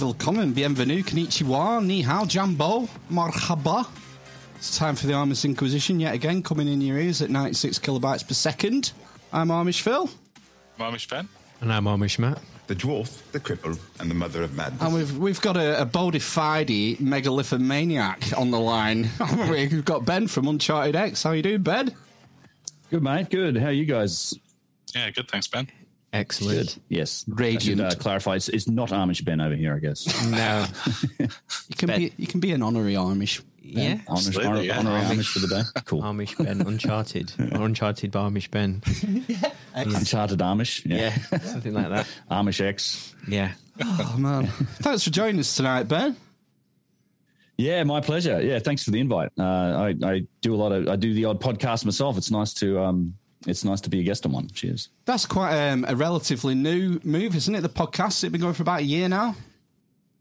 willkommen, bienvenue, konnichiwa, ni hao, jambo, marhaba. It's time for the Amish Inquisition yet again, coming in your ears at 96 kilobytes per second. I'm Amish Phil, Marmish Ben. And I'm Amish Matt. the dwarf, the cripple, and the mother of madness. and we've we've got a, a bona fide megalithomaniac on the line. we've got Ben from Uncharted X. How you doing, Ben? Good, mate. Good. How are you guys? Yeah, good. Thanks, Ben. Excellent. Good. Yes. Radiant. I should uh, clarify. It's, it's not Amish Ben over here, I guess. No. You can Ben. be you can be an honorary Amish. yeah. Amish, Absolutely, honor, yeah. honorary Amish. Amish for the day. Cool. Amish Ben, Uncharted. or Uncharted by Amish Ben. yeah. Uncharted Amish. Yeah, something like that. Amish X. Yeah. Oh man, thanks for joining us tonight, Ben. Yeah, my pleasure. Yeah, thanks for the invite. Uh, I, I do a lot of I do the odd podcast myself. It's nice to um, it's nice to be a guest on one. Cheers. That's quite um, a relatively new move, isn't it? The podcast. It's been going for about a year now.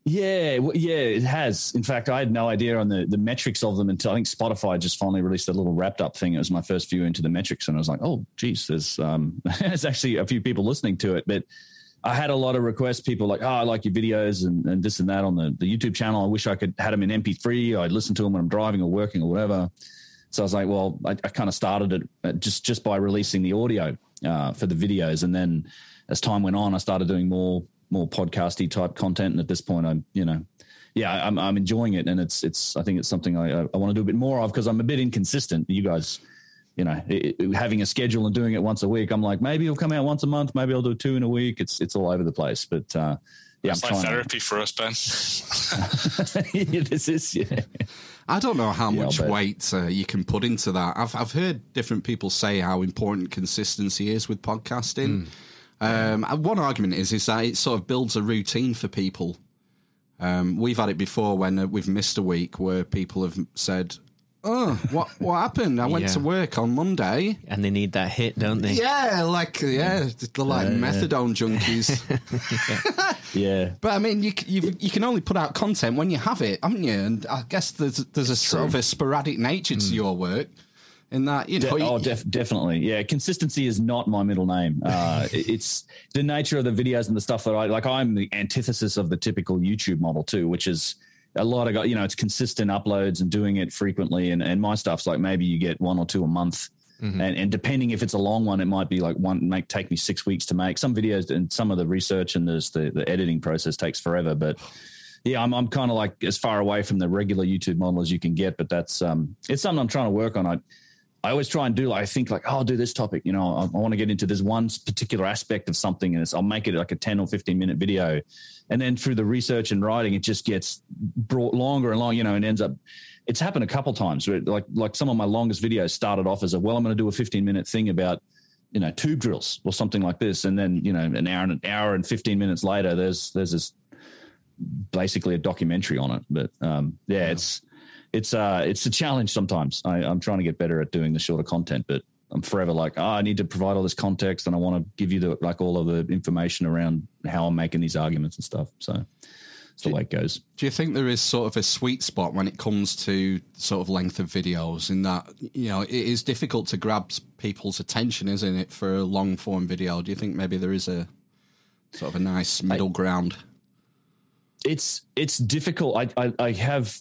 Yeah, w- yeah, it has. In fact, I had no idea on the, the metrics of them until I think Spotify just finally released a little wrapped up thing. It was my first view into the metrics, and I was like, oh, geez, there's um, there's actually a few people listening to it. But I had a lot of requests. People like, oh, I like your videos and, and this and that on the, the YouTube channel. I wish I could had them in MP3. I'd listen to them when I'm driving or working or whatever. So I was like, well, I, I kind of started it uh, just just by releasing the audio uh, for the videos, and then as time went on, I started doing more more podcasty type content. And at this point, I'm you know, yeah, I'm I'm enjoying it, and it's it's I think it's something I I want to do a bit more of because I'm a bit inconsistent. You guys. You know, it, it- having a schedule and doing it once a week, I'm like maybe it'll come out once a month, maybe I'll do two in a week. It's it's all over the place, but uh, yeah, It's I'm like trying. therapy for us, Ben. Yeah, this is yeah. I don't know how Yeah, much bet. weight uh, you can put into that. I've I've heard different people say how important consistency is with podcasting. Um, one argument is is that it sort of builds a routine for people. Um, we've had it before when uh, we've missed a week where people have said, "Oh, what what happened? I went Yeah. to work on Monday." And they need that hit, don't they? Yeah, like yeah, they're like methadone junkies. yeah. But I mean, you you you can only put out content when you have it, haven't you? And I guess there's there's a sort of a sporadic nature to your work, in that you know. De- oh, def- definitely. Yeah, consistency is not my middle name. Uh, it's the nature of the videos and the stuff that I like. I'm the antithesis of the typical YouTube model too, which is a lot of gu- you know it's consistent uploads and doing it frequently. And and my stuff's like maybe you get one or two a month. And, and depending if it's a long one, it might be like one make take me six weeks to make. Some videos and some of the research and there's the, the editing process takes forever. But yeah, I'm I'm kind of like as far away from the regular YouTube model as you can get. But that's um it's something I'm trying to work on. I I always try and do like I think like oh I'll do this topic you know I, I want to get into this one particular aspect of something and it's, I'll make it like a 10 or 15 minute video and then through the research and writing it just gets brought longer and longer you know and ends up it's happened a couple times where like like some of my longest videos started off as a well I'm going to do a 15 minute thing about you know tube drills or something like this. And then you know an hour and an hour and 15 minutes later there's there's this basically a documentary on it. But um yeah, it's it's uh it's a challenge sometimes. I, i'm trying to get better at doing the shorter content but i'm forever like oh, i need to provide all this context and i want to give you the like all of the information around how i'm making these arguments and stuff so it's the way it goes Do you think there is sort of a sweet spot when it comes to sort of length of videos? In that you know it is difficult to grab people's attention, isn't it, for a long form video? Do you think maybe there is a sort of a nice middle ground? it's it's difficult. I I, I have.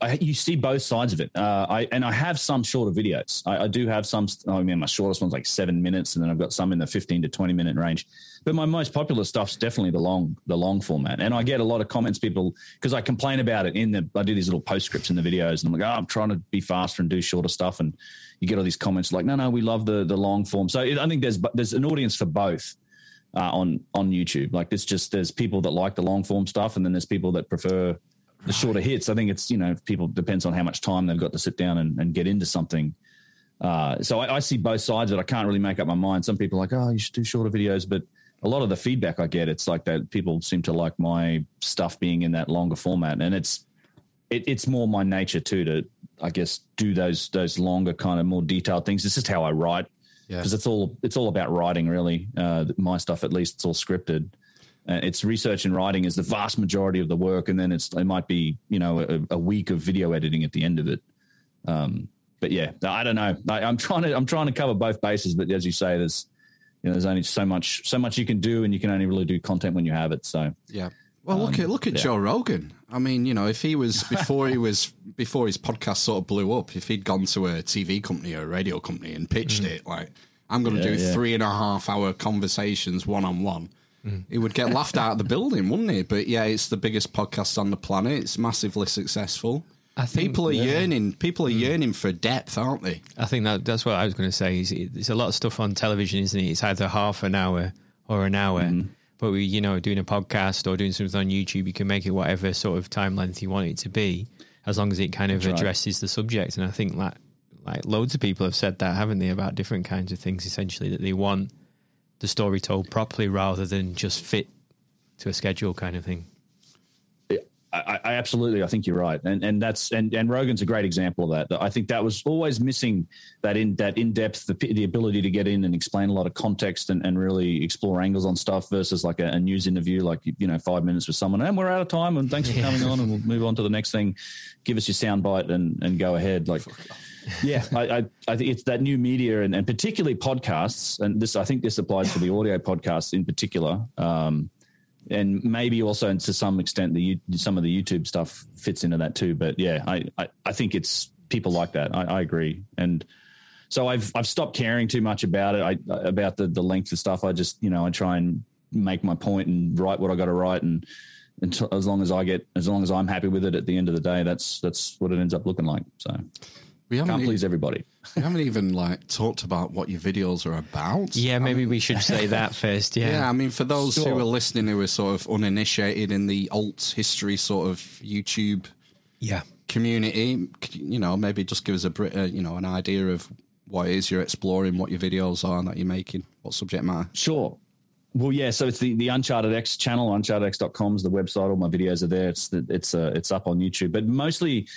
I, you see both sides of it. Uh, I and I have some shorter videos. I, I do have some. I mean, my shortest one's like seven minutes, and then I've got some in the fifteen to twenty minute range. But my most popular stuff's definitely the long the long format. And I get a lot of comments, people because I complain about it in the. I do these little postscripts in the videos, and I'm like, oh, I'm trying to be faster and do shorter stuff, and you get all these comments like, no, no, we love the the long form. So it, I think there's there's an audience for both uh, on on YouTube. Like it's just there's people that like the long form stuff, and then there's people that prefer the shorter hits. I think it's you know people depends on how much time they've got to sit down and, and get into something. Uh, so I, I see both sides of it. I can't really make up my mind. Some people are like, oh, you should do shorter videos, but a lot of the feedback I get, it's like that people seem to like my stuff being in that longer format, and it's it, it's more my nature too to I guess do those those longer kind of more detailed things. It's just how I write Yeah. because it's all it's all about writing really. Uh, my stuff at least it's all scripted. Uh, it's research and writing is the vast majority of the work, and then it's it might be you know a, a week of video editing at the end of it. Um, but yeah, I don't know. I, I'm trying to I'm trying to cover both bases, but as you say, there's you know there's only so much so much you can do, and you can only really do content when you have it. So Yeah. Well, look at look at yeah. Joe Rogan. I mean, you know, if he was before he was before his podcast sort of blew up, if he'd gone to a TV company or a radio company and pitched it, like I'm going to Yeah, do yeah. three and a half hour conversations one on one, he would get laughed out of the building, wouldn't he? But yeah, it's the biggest podcast on the planet. It's massively successful. I think- people are yeah. yearning. People are yearning for depth, aren't they? I think that that's what I was going to say. Is it, there's a lot of stuff on television, isn't it? It's either half an hour or an hour. Mm-hmm. But we, you know, doing a podcast or doing something on YouTube, you can make it whatever sort of time length you want it to be, as long as it kind of That's right. addresses the subject. And I think like like loads of people have said that, haven't they, about different kinds of things? Essentially, that they want the story told properly rather than just fit to a schedule kind of thing. I, I absolutely, I think you're right, and and that's and and Rogan's a great example of that. I think that was always missing that in that in depth, the the ability to get in and explain a lot of context and, and really explore angles on stuff versus like a, a news interview, like you know, five minutes with someone, and we're out of time, and thanks for coming on, and we'll move on to the next thing. Give us your soundbite and and go ahead, like. Yeah, I, I, I think it's that new media and, and particularly podcasts, and this I think this applies to the audio podcasts in particular. Um, and maybe also and to some extent the some of the YouTube stuff fits into that too. But yeah, I I, I think it's people like that. I, I agree, and so I've I've stopped caring too much about it. I about the the length of stuff. I just you know I try and make my point and write what I got to write, and until as long as I get as long as I'm happy with it at the end of the day, that's that's what it ends up looking like. So We haven't, can't e- please everybody. we haven't even like talked about what your videos are about. Yeah, I maybe mean- we should say that first. Yeah. Yeah, I mean, for those Sure. who are listening who are sort of uninitiated in the alt history sort of YouTube yeah. community, you know, maybe just give us a br- uh, you know an idea of what it is you're exploring, what your videos are that you're making, what subject matter. Sure. Well, yeah. So it's the, the Uncharted X channel. UnchartedX.com is the website. All my videos are there. It's the, it's uh, it's up on YouTube. But mostly,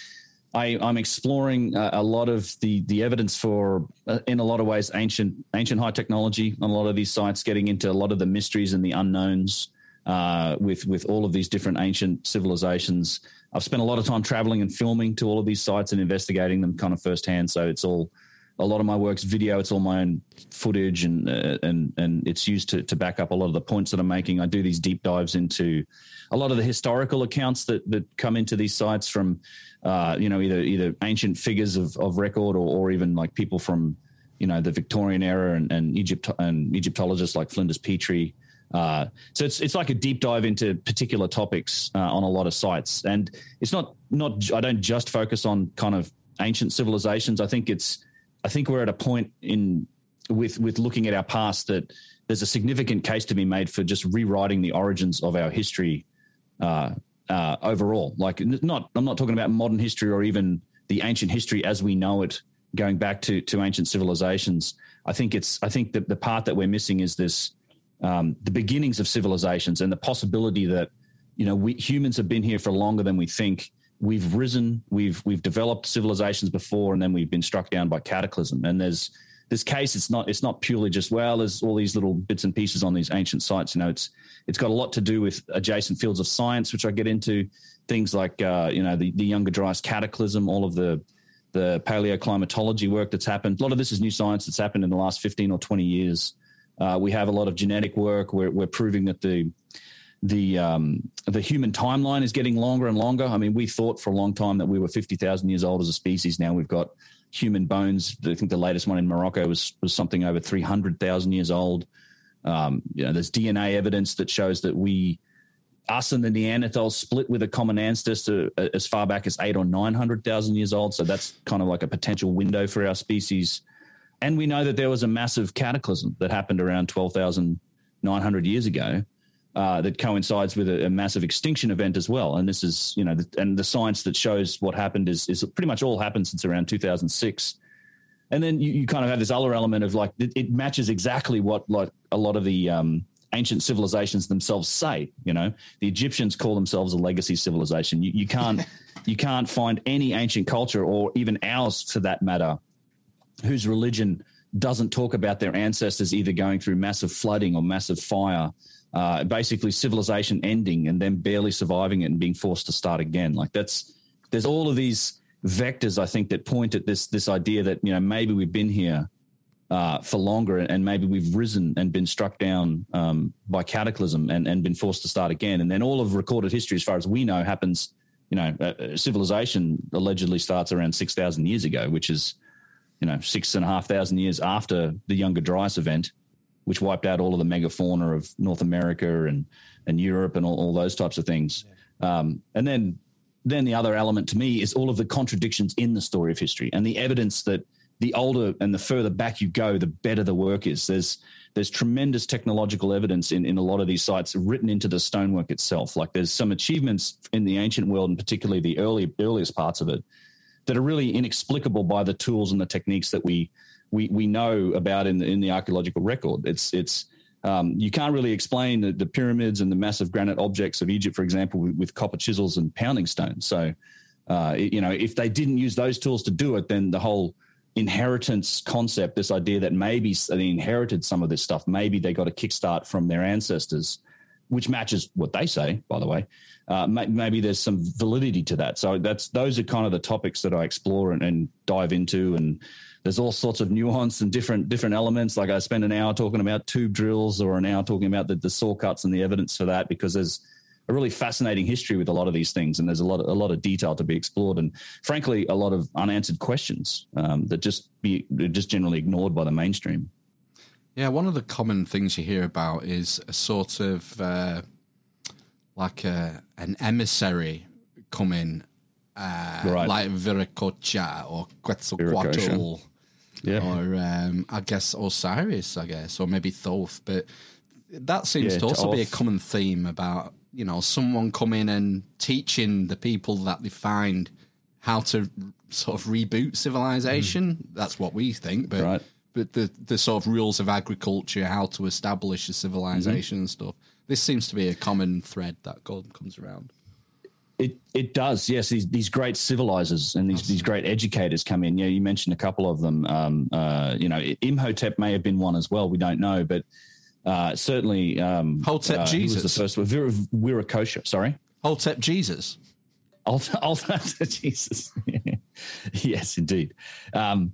I, I'm exploring uh, a lot of the the evidence for, uh, in a lot of ways, ancient ancient high technology on a lot of these sites. Getting into a lot of the mysteries and the unknowns uh, with with all of these different ancient civilizations. I've spent a lot of time traveling and filming to all of these sites and investigating them kind of firsthand. So it's all a lot of my work's video. It's all my own footage, and uh, and and it's used to to back up a lot of the points that I'm making. I do these deep dives into a lot of the historical accounts that that come into these sites from, uh, you know, either either ancient figures of of record or, or even like people from, you know, the Victorian era and, and Egypt and Egyptologists like Flinders Petrie. Uh, so it's it's like a deep dive into particular topics uh, on a lot of sites, and it's not not I don't just focus on kind of ancient civilizations. I think it's I think we're at a point in with with looking at our past that there's a significant case to be made for just rewriting the origins of our history uh, uh, overall. Like not I'm not talking about modern history or even the ancient history as we know it, going back to to ancient civilizations. I think it's I think that the part that we're missing is this um, the beginnings of civilizations and the possibility that you know we humans have been here for longer than we think we've risen we've we've developed civilizations before and then we've been struck down by cataclysm and there's this case it's not it's not purely just well there's all these little bits and pieces on these ancient sites you know it's it's got a lot to do with adjacent fields of science which i get into things like uh, you know the, the younger dryas cataclysm all of the the paleoclimatology work that's happened a lot of this is new science that's happened in the last 15 or 20 years uh, we have a lot of genetic work. We're, we're proving that the the um, the human timeline is getting longer and longer. I mean, we thought for a long time that we were fifty thousand years old as a species. Now we've got human bones. I think the latest one in Morocco was was something over three hundred thousand years old. Um, you know, there's DNA evidence that shows that we, us and the Neanderthals, split with a common ancestor uh, as far back as eight or nine hundred thousand years old. So that's kind of like a potential window for our species. And we know that there was a massive cataclysm that happened around 12,900 years ago uh, that coincides with a, a, massive extinction event as well. And this is, you know, the, and the science that shows what happened is, is pretty much all happened since around 2006. And then you, you kind of have this other element of like, it, it matches exactly what like a lot of the um, ancient civilizations themselves say, you know, the Egyptians call themselves a legacy civilization. You, you can't, you can't find any ancient culture or even ours for that matter, whose religion doesn't talk about their ancestors either going through massive flooding or massive fire uh, basically civilization ending and then barely surviving it and being forced to start again. Like that's there's all of these vectors I think that point at this this idea that you know maybe we've been here uh, for longer and maybe we've risen and been struck down um, by cataclysm and, and been forced to start again. And then all of recorded history, as far as we know, happens. You know, uh, civilization allegedly starts around six thousand years ago, which is you know six and a half thousand years after the Younger Dryas event which wiped out all of the megafauna of North America and and Europe and all, all those types of things. Um, and then then the other element to me is all of the contradictions in the story of history and the evidence that the older and the further back you go, the better the work is. There's there's tremendous technological evidence in, in a lot of these sites written into the stonework itself. Like there's some achievements in the ancient world, and particularly the early earliest parts of it, that are really inexplicable by the tools and the techniques that we we we know about in the, in the archaeological record. It's it's um, you can't really explain the, the, pyramids and the massive granite objects of Egypt, for example, with, with copper chisels and pounding stones. So, uh, you know, if they didn't use those tools to do it, then the whole inheritance concept, this idea that maybe they inherited some of this stuff, maybe they got a kickstart from their ancestors, which matches what they say, by the way. Uh, maybe there's some validity to that. So that's those are kind of the topics that I explore and, and dive into and there's all sorts of nuance and different different elements. Like I spend an hour talking about tube drills or an hour talking about the, the saw cuts and the evidence for that because there's a really fascinating history with a lot of these things, and there's a lot of, a lot of detail to be explored, and frankly, a lot of unanswered questions um, that just be just generally ignored by the mainstream. Yeah, one of the common things you hear about is a sort of uh, like a, an emissary coming, uh, right. like Viracocha or Quetzalcoatl yeah. or um, I guess Osiris, I guess, or maybe Thoth. But that seems yeah, to also be a common theme about you know someone coming and teaching the people that they find how to sort of reboot civilization. Mm. That's what we think, but right. but the the sort of rules of agriculture, how to establish a civilization mm-hmm. and stuff. This seems to be a common thread that comes around. It it does, yes. These these great civilizers and these these great educators come in. Yeah, you mentioned a couple of them. Um, uh, you know, Imhotep may have been one as well. We don't know, but uh, certainly um, Hotep uh, Jesus was the first. Vir- Viracocha, sorry, Hotep Jesus. Hotep Jesus. yes, indeed. Um,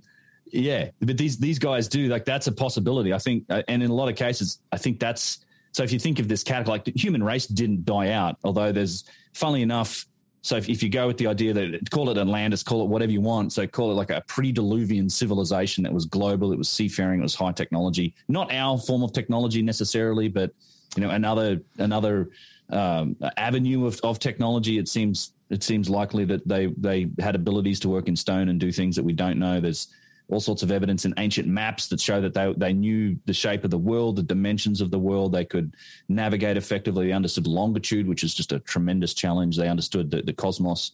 yeah, but these these guys do like that's a possibility. I think, uh, and in a lot of cases, I think that's so. If you think of this category, like the human race didn't die out, although there's funnily enough, so if, if, you go with the idea that call it Atlantis, call it whatever you want, so call it like a pre-diluvian civilization that was global, it was seafaring, it was high technology, not our form of technology necessarily, but you know another another um, avenue of, of technology. It seems it seems likely that they they had abilities to work in stone and do things that we don't know. There's all sorts of evidence in ancient maps that show that they, they knew the shape of the world, the dimensions of the world. They could navigate effectively. They understood longitude, which is just a tremendous challenge. They understood the, the cosmos.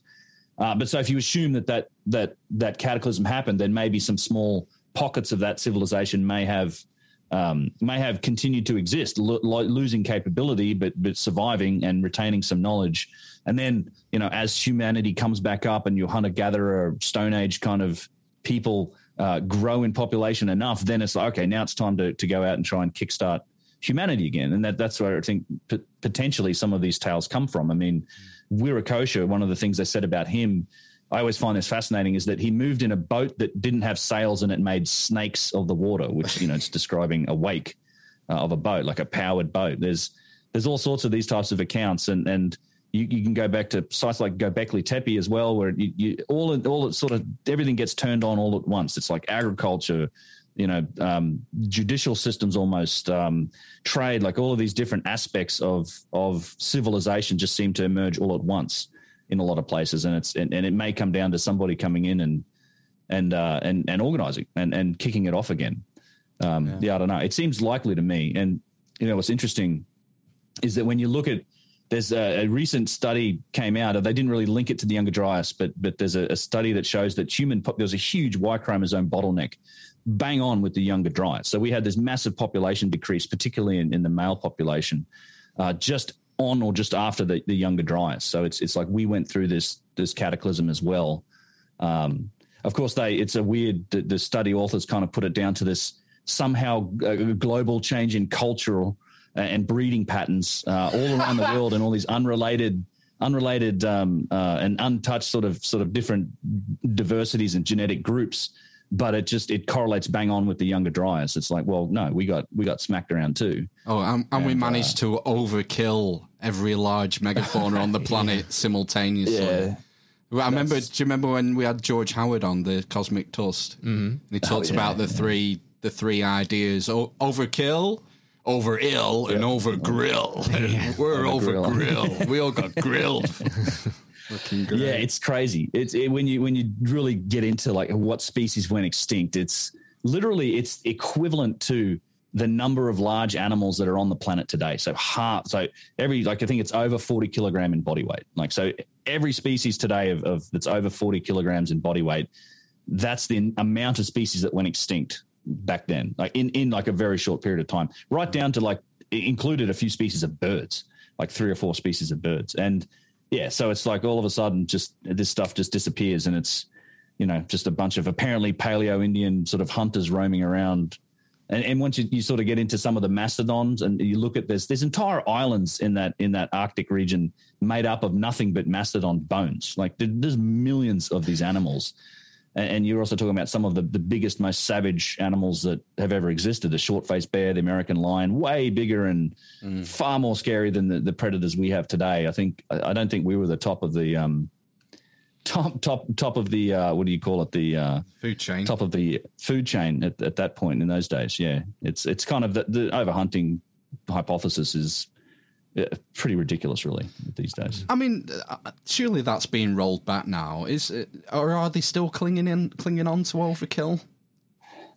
Uh, but so if you assume that, that that that cataclysm happened, then maybe some small pockets of that civilization may have um, may have continued to exist, lo- losing capability, but but surviving and retaining some knowledge. And then, you know, as humanity comes back up and your hunter gatherer Stone Age kind of people uh, grow in population enough, then it's like, okay, now it's time to, to go out and try and kickstart humanity again. And that, that's where I think p- potentially some of these tales come from. I mean, Viracocha, one of the things they said about him, I always find this fascinating, is that he moved in a boat that didn't have sails and it made snakes of the water, which, you know, it's describing a wake uh, of a boat, like a powered boat. There's, there's all sorts of these types of accounts and, and, you, you can go back to sites like Göbekli Tepe as well, where you, you all all it sort of everything gets turned on all at once. It's like agriculture, you know, um, judicial systems, almost um, trade, like all of these different aspects of of civilization just seem to emerge all at once in a lot of places, and it's and, and it may come down to somebody coming in and and uh, and and organizing and and kicking it off again. Um, yeah. yeah, I don't know. It seems likely to me, and you know, what's interesting is that when you look at there's a, a recent study came out. They didn't really link it to the Younger Dryas, but but there's a, a study that shows that human there was a huge Y chromosome bottleneck, bang on with the Younger Dryas. So we had this massive population decrease, particularly in, in the male population, uh, just on or just after the, the Younger Dryas. So it's it's like we went through this this cataclysm as well. Um, of course, they it's a weird. The, the study authors kind of put it down to this somehow a global change in cultural and breeding patterns uh, all around the world, and all these unrelated, unrelated um, uh, and untouched sort of sort of different diversities and genetic groups. But it just it correlates bang on with the younger dryas. It's like, well, no, we got we got smacked around too. Oh, and, and, we managed to overkill every large megafauna on the planet yeah. simultaneously. Yeah. I remember. Do you remember when we had George Howard on the Cosmic Toast? Mm-hmm. And he talked oh, yeah, about the yeah. three the three ideas: o- overkill, over ill, yep. and over grill. Yeah. We're over, over grill. grill. we all got grilled. yeah, it's crazy. It's it, when you when you really get into like what species went extinct. It's literally it's equivalent to the number of large animals that are on the planet today. So half, so every like I think it's over forty kilogram in body weight. Like so, every species today of, of that's over forty kilograms in body weight, that's the amount of species that went extinct back then. Like in in like a very short period of time, right down to like included a few species of birds, like three or four species of birds, and yeah, so it's like all of a sudden just this stuff just disappears, and it's you know just a bunch of apparently paleo Indian sort of hunters roaming around and, and once you, you, sort of get into some of the mastodons and you look at this, there's entire islands in that in that Arctic region made up of nothing but mastodon bones. Like there's millions of these animals. And, you're also talking about some of the, the biggest, most savage animals that have ever existed the short faced bear, the American lion, way bigger and mm. far more scary than the, the predators we have today. I think, I don't think we were the top of the, um, top top top of the uh, what do you call it the uh, food chain top of the food chain at, at that point in those days yeah it's it's kind of the, the overhunting hypothesis is yeah, pretty ridiculous really these days i mean uh, surely that's being rolled back now is it, or are they still clinging in clinging on to overkill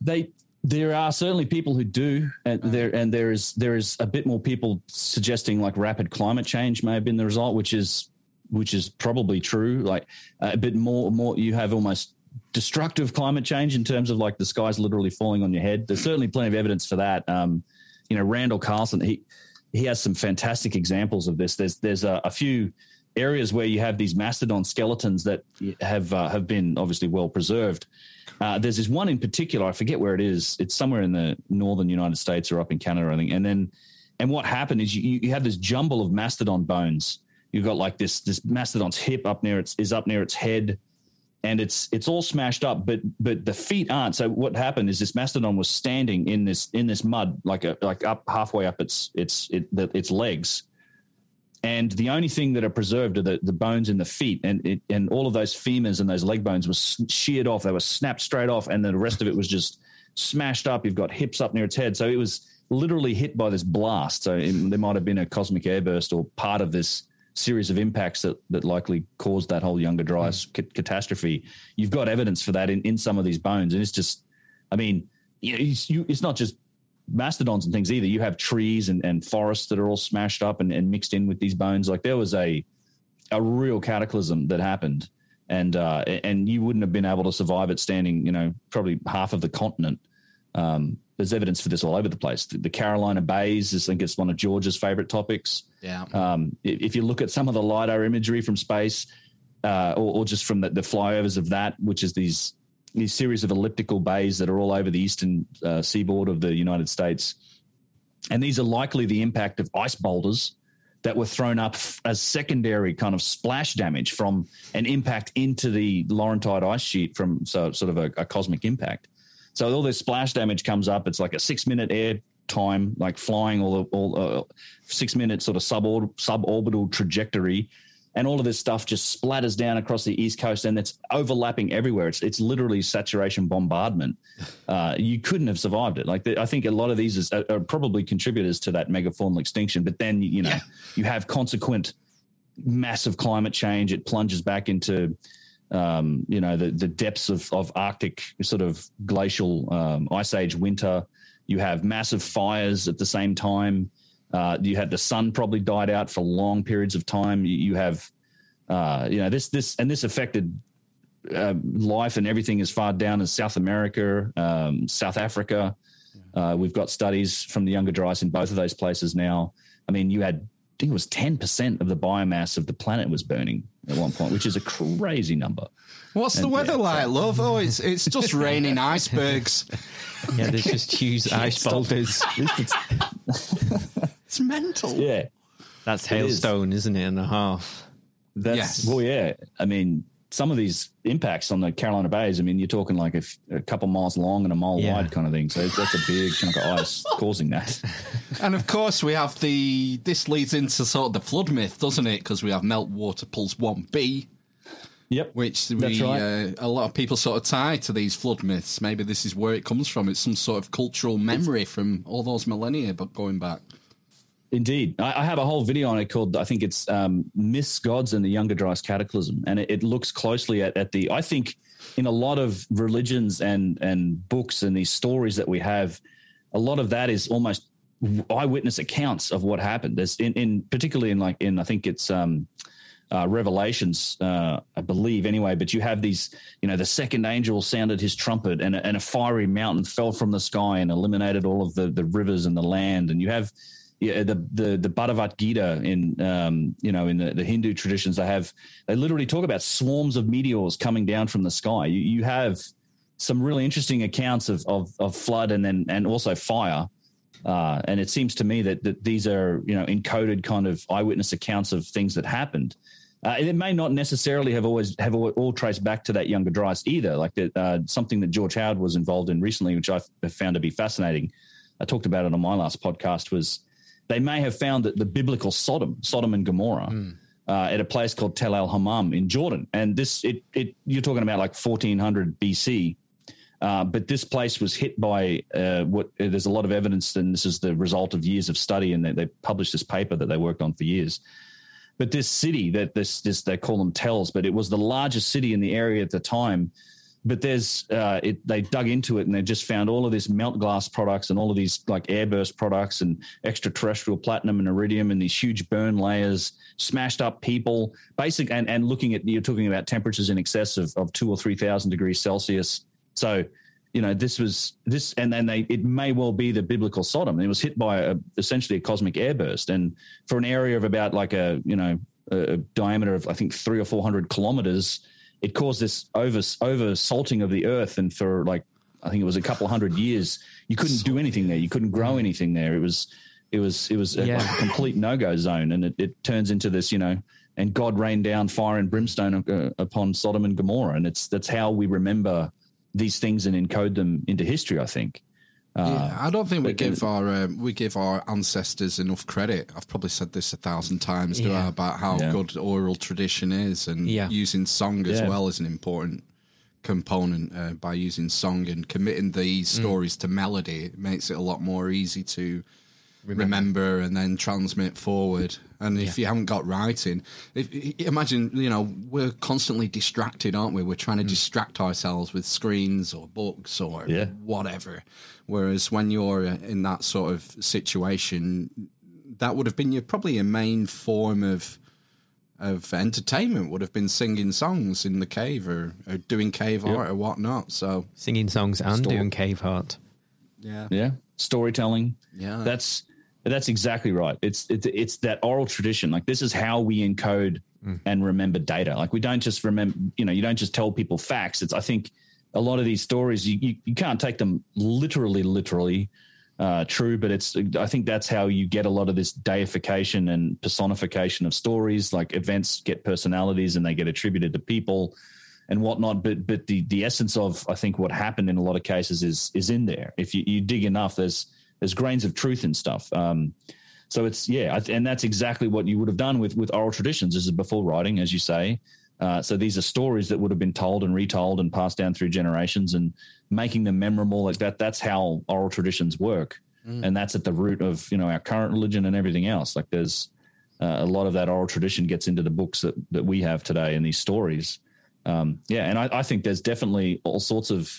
they there are certainly people who do and there and there is there is a bit more people suggesting like rapid climate change may have been the result which is which is probably true. Like uh, a bit more, more you have almost destructive climate change in terms of like the sky's literally falling on your head. There's certainly plenty of evidence for that. Um, you know, Randall Carlson, he he has some fantastic examples of this. There's there's a, a few areas where you have these mastodon skeletons that have uh, have been obviously well preserved. Uh, there's this one in particular, I forget where it is. It's somewhere in the northern United States or up in Canada, I think. And then, and what happened is you, you have this jumble of mastodon bones You've got like this this mastodon's hip up near its is up near its head, and it's it's all smashed up. But but the feet aren't. So what happened is this mastodon was standing in this in this mud like a like up halfway up its its it, its legs, and the only thing that are preserved are the, the bones in the feet, and it, and all of those femurs and those leg bones were sheared off. They were snapped straight off, and the rest of it was just smashed up. You've got hips up near its head, so it was literally hit by this blast. So it, there might have been a cosmic airburst or part of this series of impacts that, that likely caused that whole younger dryas mm. catastrophe. You've got evidence for that in, in some of these bones. And it's just, I mean, you know, it's, you, it's not just mastodons and things either. You have trees and, and forests that are all smashed up and, and mixed in with these bones. Like there was a, a real cataclysm that happened. And, uh, and you wouldn't have been able to survive it standing, you know, probably half of the continent. Um, there's evidence for this all over the place. The, the Carolina Bays, I think it's one of George's favorite topics. Yeah. Um, if you look at some of the lidar imagery from space, uh, or, or, just from the, the, flyovers of that, which is these these series of elliptical bays that are all over the eastern uh, seaboard of the United States, and these are likely the impact of ice boulders that were thrown up as secondary kind of splash damage from an impact into the Laurentide ice sheet from so sort of a, a cosmic impact. So all this splash damage comes up. It's like a six minute air time, like flying all, the, all uh, six minute sort of suborb- suborbital trajectory. And all of this stuff just splatters down across the East Coast and it's overlapping everywhere. It's, it's literally saturation bombardment. Uh, you couldn't have survived it. Like, the, I think a lot of these is, are, are, probably contributors to that megafaunal extinction. But then, you know, yeah. you have consequent massive climate change. It plunges back into um, you know the the depths of, of Arctic sort of glacial um, ice age winter. You have massive fires at the same time. Uh, you had the sun probably died out for long periods of time. You, you have, uh, you know, this this and this affected uh, life and everything as far down as South America, um, South Africa. Uh, we've got studies from the Younger Dryas in both of those places now. I mean, you had, I think it was 10% of the biomass of the planet was burning at one point, which is a crazy number. What's the weather yeah, like, love? Oh, it's it's just raining icebergs. Yeah, there's just huge ice stop. boulders. It's mental. Yeah. That's is. hailstone, isn't it, and a half? That's, Yes. well, yeah. I mean, some of these impacts on the Carolina Bays, I mean, you're talking like a, f- a couple miles long and a mile Yeah. wide kind of thing. So that's a big chunk of ice causing that. And of course, we have the. This leads into sort of the flood myth, doesn't it? Because we have Meltwater Pulse 1B, Yep. which we, right. uh, a lot of people sort of tie to these flood myths. Maybe this is where it comes from. It's some sort of cultural memory from all those millennia, but going back. Indeed. I, I have a whole video on it called, I think it's um, Myths, Gods, and the Younger Dryas Cataclysm. And it, it looks closely at, at the, I think in a lot of religions and, and books and these stories that we have, a lot of that is almost eyewitness accounts of what happened. There's in, in particularly in like, in, I think it's, um, uh, revelations, uh, I believe anyway, but you have these, you know, the second angel sounded his trumpet and a, and a fiery mountain fell from the sky and eliminated all of the, the rivers and the land. And you have, yeah, the the the Bhagavad Gita in um, you know in the, the Hindu traditions they have they literally talk about swarms of meteors coming down from the sky. You, you have some really interesting accounts of, of of flood and then and also fire. Uh, and it seems to me that, that these are you know encoded kind of eyewitness accounts of things that happened. Uh, it may not necessarily have always have all, all traced back to that younger Dryas either. Like that, uh, something that George Howard was involved in recently, which I found to be fascinating. I talked about it on my last podcast. Was they may have found that the biblical Sodom, Sodom and Gomorrah, uh, at a place called Tel El Hammam in Jordan, and this it it you're talking about like 1400 BC. Uh, but this place was hit by uh, what there's a lot of evidence, and this is the result of years of study, and they, they published this paper that they worked on for years. But this city that this this they call them tells, but it was the largest city in the area at the time. But there's uh, it they dug into it and they just found all of this melt glass products and all of these like airburst products and extraterrestrial platinum and iridium and these huge burn layers, smashed up people, basic and and looking at you're talking about temperatures in excess of, of two or three thousand degrees Celsius. So you know this was this and then they it may well be the biblical sodom it was hit by a, essentially a cosmic airburst and for an area of about like a you know a diameter of i think three or four hundred kilometers it caused this over over salting of the earth and for like i think it was a couple hundred years you couldn't do anything there you couldn't grow anything there it was it was it was a, Yeah. like a complete no-go zone and it, it turns into this you know and god rained down fire and brimstone uh, upon sodom and gomorrah and it's that's how we remember these things and encode them into history. I think. Yeah, I don't think we but- give our um, we give our ancestors enough credit. I've probably said this a thousand times, do I, Yeah. about how Yeah. good oral tradition is, and Yeah. using song as Yeah. well is an important component. Uh, by using song and committing these stories to melody, it makes it a lot more easy to remember, and then transmit forward. And if you haven't got writing, if, imagine you know we're constantly distracted, aren't we? We're trying to distract ourselves with screens or books or Yeah. whatever. Whereas when you're uh, in that sort of situation, that would have been your probably your main form of of entertainment would have been singing songs in the cave or, or doing cave art or whatnot. So Singing songs and Store- doing cave art. yeah, Yeah, storytelling. Yeah. that's that's exactly right. It's it's it's that oral tradition. Like this is how we encode and remember data. Like we don't just remember. You know, you don't just tell people facts. It's I think a lot of these stories you you, you can't take them literally literally uh, true, but it's I think that's how you get a lot of this deification and personification of stories. Like events get personalities and they get attributed to people and whatnot. But but the the essence of I think what happened in a lot of cases is is in there. If you, you dig enough, there's there's grains of truth and stuff. Um, so it's yeah, and that's exactly what you would have done with with oral traditions. This is before writing, as you say. Uh, so these are stories that would have been told and retold and passed down through generations, and making them memorable like that. That's how oral traditions work, and that's at the root of you know our current religion and everything else. Like there's uh, a lot of that oral tradition gets into the books that that we have today and these stories. Um, yeah, and I, I think there's definitely all sorts of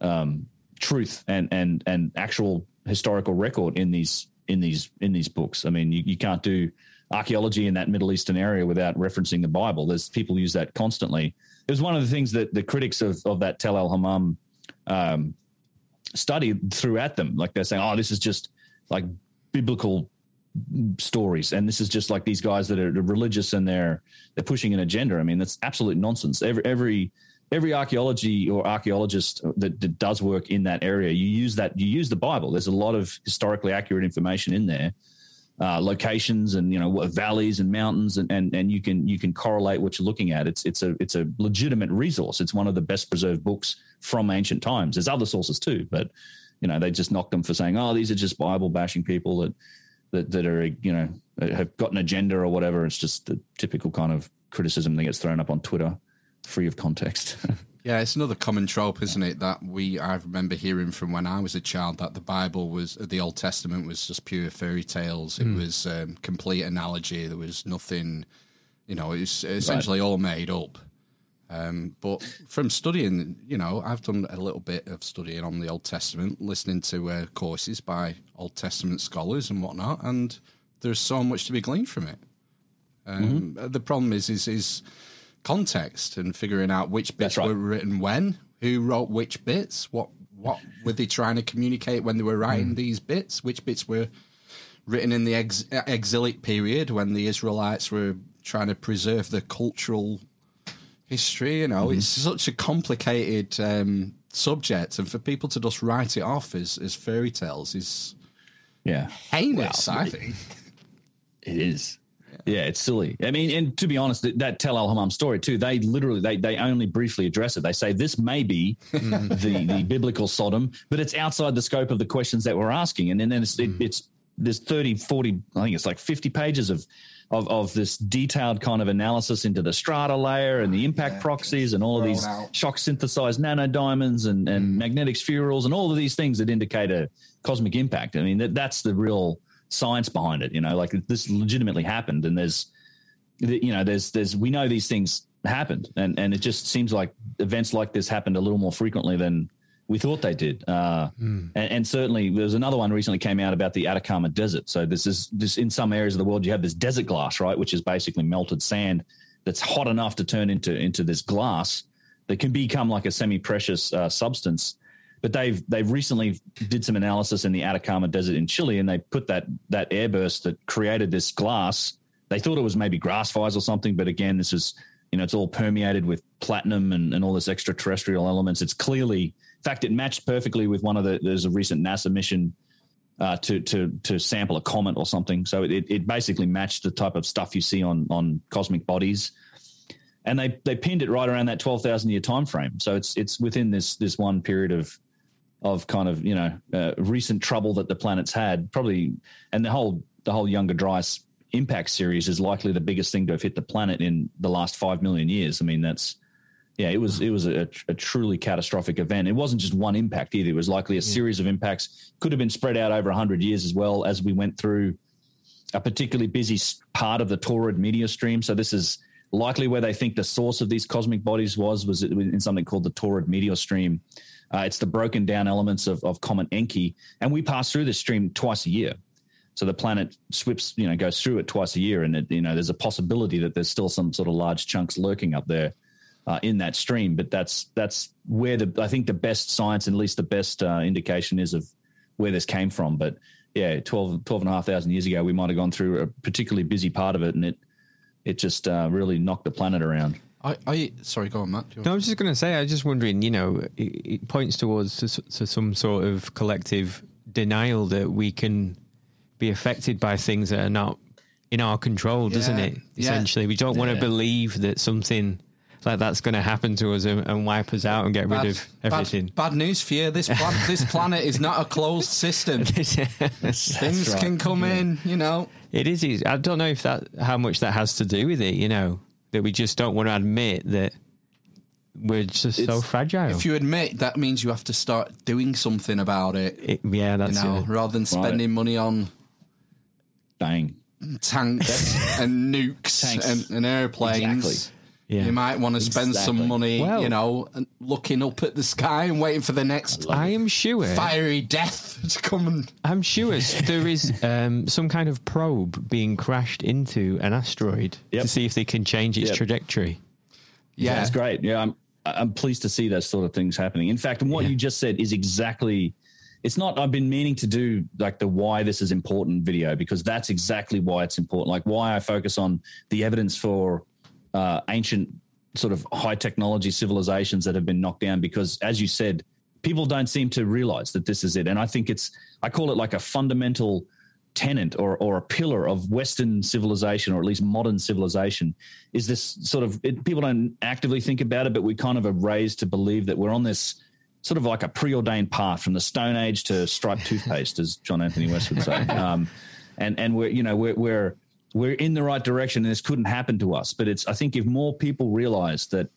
um, truth and and and actual historical record in these in these in these books. I mean, you, you can't do archaeology in that Middle Eastern area without referencing the Bible. There's people use that constantly. It was one of the things that the critics of, of that Tel Al Hammam um, study threw at them. Like they're saying, oh, this is just like biblical stories and this is just like these guys that are religious and they're they're pushing an agenda i mean that's absolute nonsense every every every archaeology or archaeologist that, that does work in that area you use that you use the bible. There's a lot of historically accurate information in there. Uh, locations and you know valleys and mountains and, and and you can you can correlate what you're looking at. It's it's a it's a legitimate resource. It's one of the best preserved books from ancient times. There's other sources too but you know they just knock them for saying oh these are just bible bashing people that that that are you know have got an agenda or whatever. It's just the typical kind of criticism that gets thrown up on Twitter, free of context. Yeah, it's another common trope, isn't it? That we I remember hearing from when I was a child that the Bible was the Old Testament was just pure fairy tales. It was um, complete analogy. There was nothing, you know, it was essentially all made up. Um, but from studying, you know, I've done a little bit of studying on the Old Testament, listening to uh, courses by Old Testament scholars and whatnot, and there's so much to be gleaned from it. Um, The problem is, is, is context and figuring out which bits right. were written when, who wrote which bits, what what were they trying to communicate when they were writing these bits, which bits were written in the ex- exilic period when the Israelites were trying to preserve the cultural history. You know, it's such a complicated um, subject, and for people to just write it off as, as fairy tales is yeah, heinous. I think. It is. Yeah, it's silly. I mean, and to be honest, that, that Tel Al Hammam story too, they literally they they only briefly address it. They say this may be mm. the the biblical Sodom, but it's outside the scope of the questions that we're asking. And then it's it, mm. it's there's 30, 40, I think it's like 50 pages of of, of this detailed kind of analysis into the strata layer and the ah, impact proxies and all of these out. shock synthesized nanodiamonds and, and mm. magnetic spherules and all of these things that indicate a cosmic impact. I mean, that, that's the real science behind it. You know, like this legitimately happened, and there's, you know, there's there's we know these things happened, and and it just seems like events like this happened a little more frequently than we thought they did. Uh, and, and certainly, there's another one recently came out about the Atacama Desert. So this is this in some areas of the world you have this desert glass, right, which is basically melted sand that's hot enough to turn into into this glass that can become like a semi-precious uh, substance. But they've they've recently did some analysis in the Atacama Desert in Chile, and they put that that airburst that created this glass. They thought it was maybe grass fires or something, but again, this is you know it's all permeated with platinum and, and all this extraterrestrial elements. It's clearly, in fact, it matched perfectly with one of the. There's a recent NASA mission uh, to to to sample a comet or something. So it it basically matched the type of stuff you see on on cosmic bodies and they they pinned it right around that twelve thousand year time frame. So it's it's within this this one period of of kind of you know uh, recent trouble that the planet's had, probably, and the whole the whole Younger Dryas impact series is likely the biggest thing to have hit the planet in the last five million years. I mean, that's yeah, it was it was a, a truly catastrophic event. It wasn't just one impact either. It was likely a series of impacts. Could have been spread out over hundred years as well as we went through a particularly busy part of the Taurid meteor stream. So this is likely where they think the source of these cosmic bodies was was in something called the Taurid meteor stream. Uh, it's the broken down elements of, of Comet Encke, and we pass through this stream twice a year. So the planet swips, you know, goes through it twice a year, and it, you know, there's a possibility that there's still some sort of large chunks lurking up there uh, in that stream. But that's that's where the I think the best science, and at least the best uh, indication, is of where this came from. But yeah, 12, 12 and a half thousand years ago, we might have gone through a particularly busy part of it, and it it just uh, really knocked the planet around. I, I sorry, go on, Matt. No, I was just going to say, I was just wondering, you know, it, it points towards to, to some sort of collective denial that we can be affected by things that are not in our control, doesn't Yeah, it? yeah. Essentially, we don't want to Yeah. believe that something like that's going to happen to us and, and wipe us out and get rid of everything. Bad, bad news for you. This plan, this planet is not a closed system. Things right. can come in. You know. It is. easy. I don't know if that how much that has to do with it. You know that we just don't want to admit that we're just so fragile. If you admit, that means you have to start doing something about it. It- yeah, You that's know, it. rather than spending money on Bang. tanks and nukes Tanks. and, and airplanes. Exactly. Yeah. You might want to spend some money, Well- you know, looking up at the sky and waiting for the next I am sure. fiery death to come and. I'm sure there is um, some kind of probe being crashed into an asteroid Yep. to see if they can change its Yep. trajectory. Yeah, That's great. Yeah, I'm I'm pleased to see those sort of things happening. In fact, and what you just said is exactly. It's not. I've been meaning to do like the why this is important video because that's exactly why it's important. Like why I focus on the evidence for uh, ancient sort of high technology civilizations that have been knocked down because, as you said, people don't seem to realize that this is it. And I think it's. I call it like a fundamental tenant or, or a pillar of Western civilization, or at least modern civilization, is this sort of it, people don't actively think about it, but we kind of are raised to believe that we're on this sort of like a preordained path from the Stone Age to striped toothpaste, as John Anthony West would say. Um, and and we're you know we're we're we're in the right direction, and this couldn't happen to us. But it's I think if more people realize that,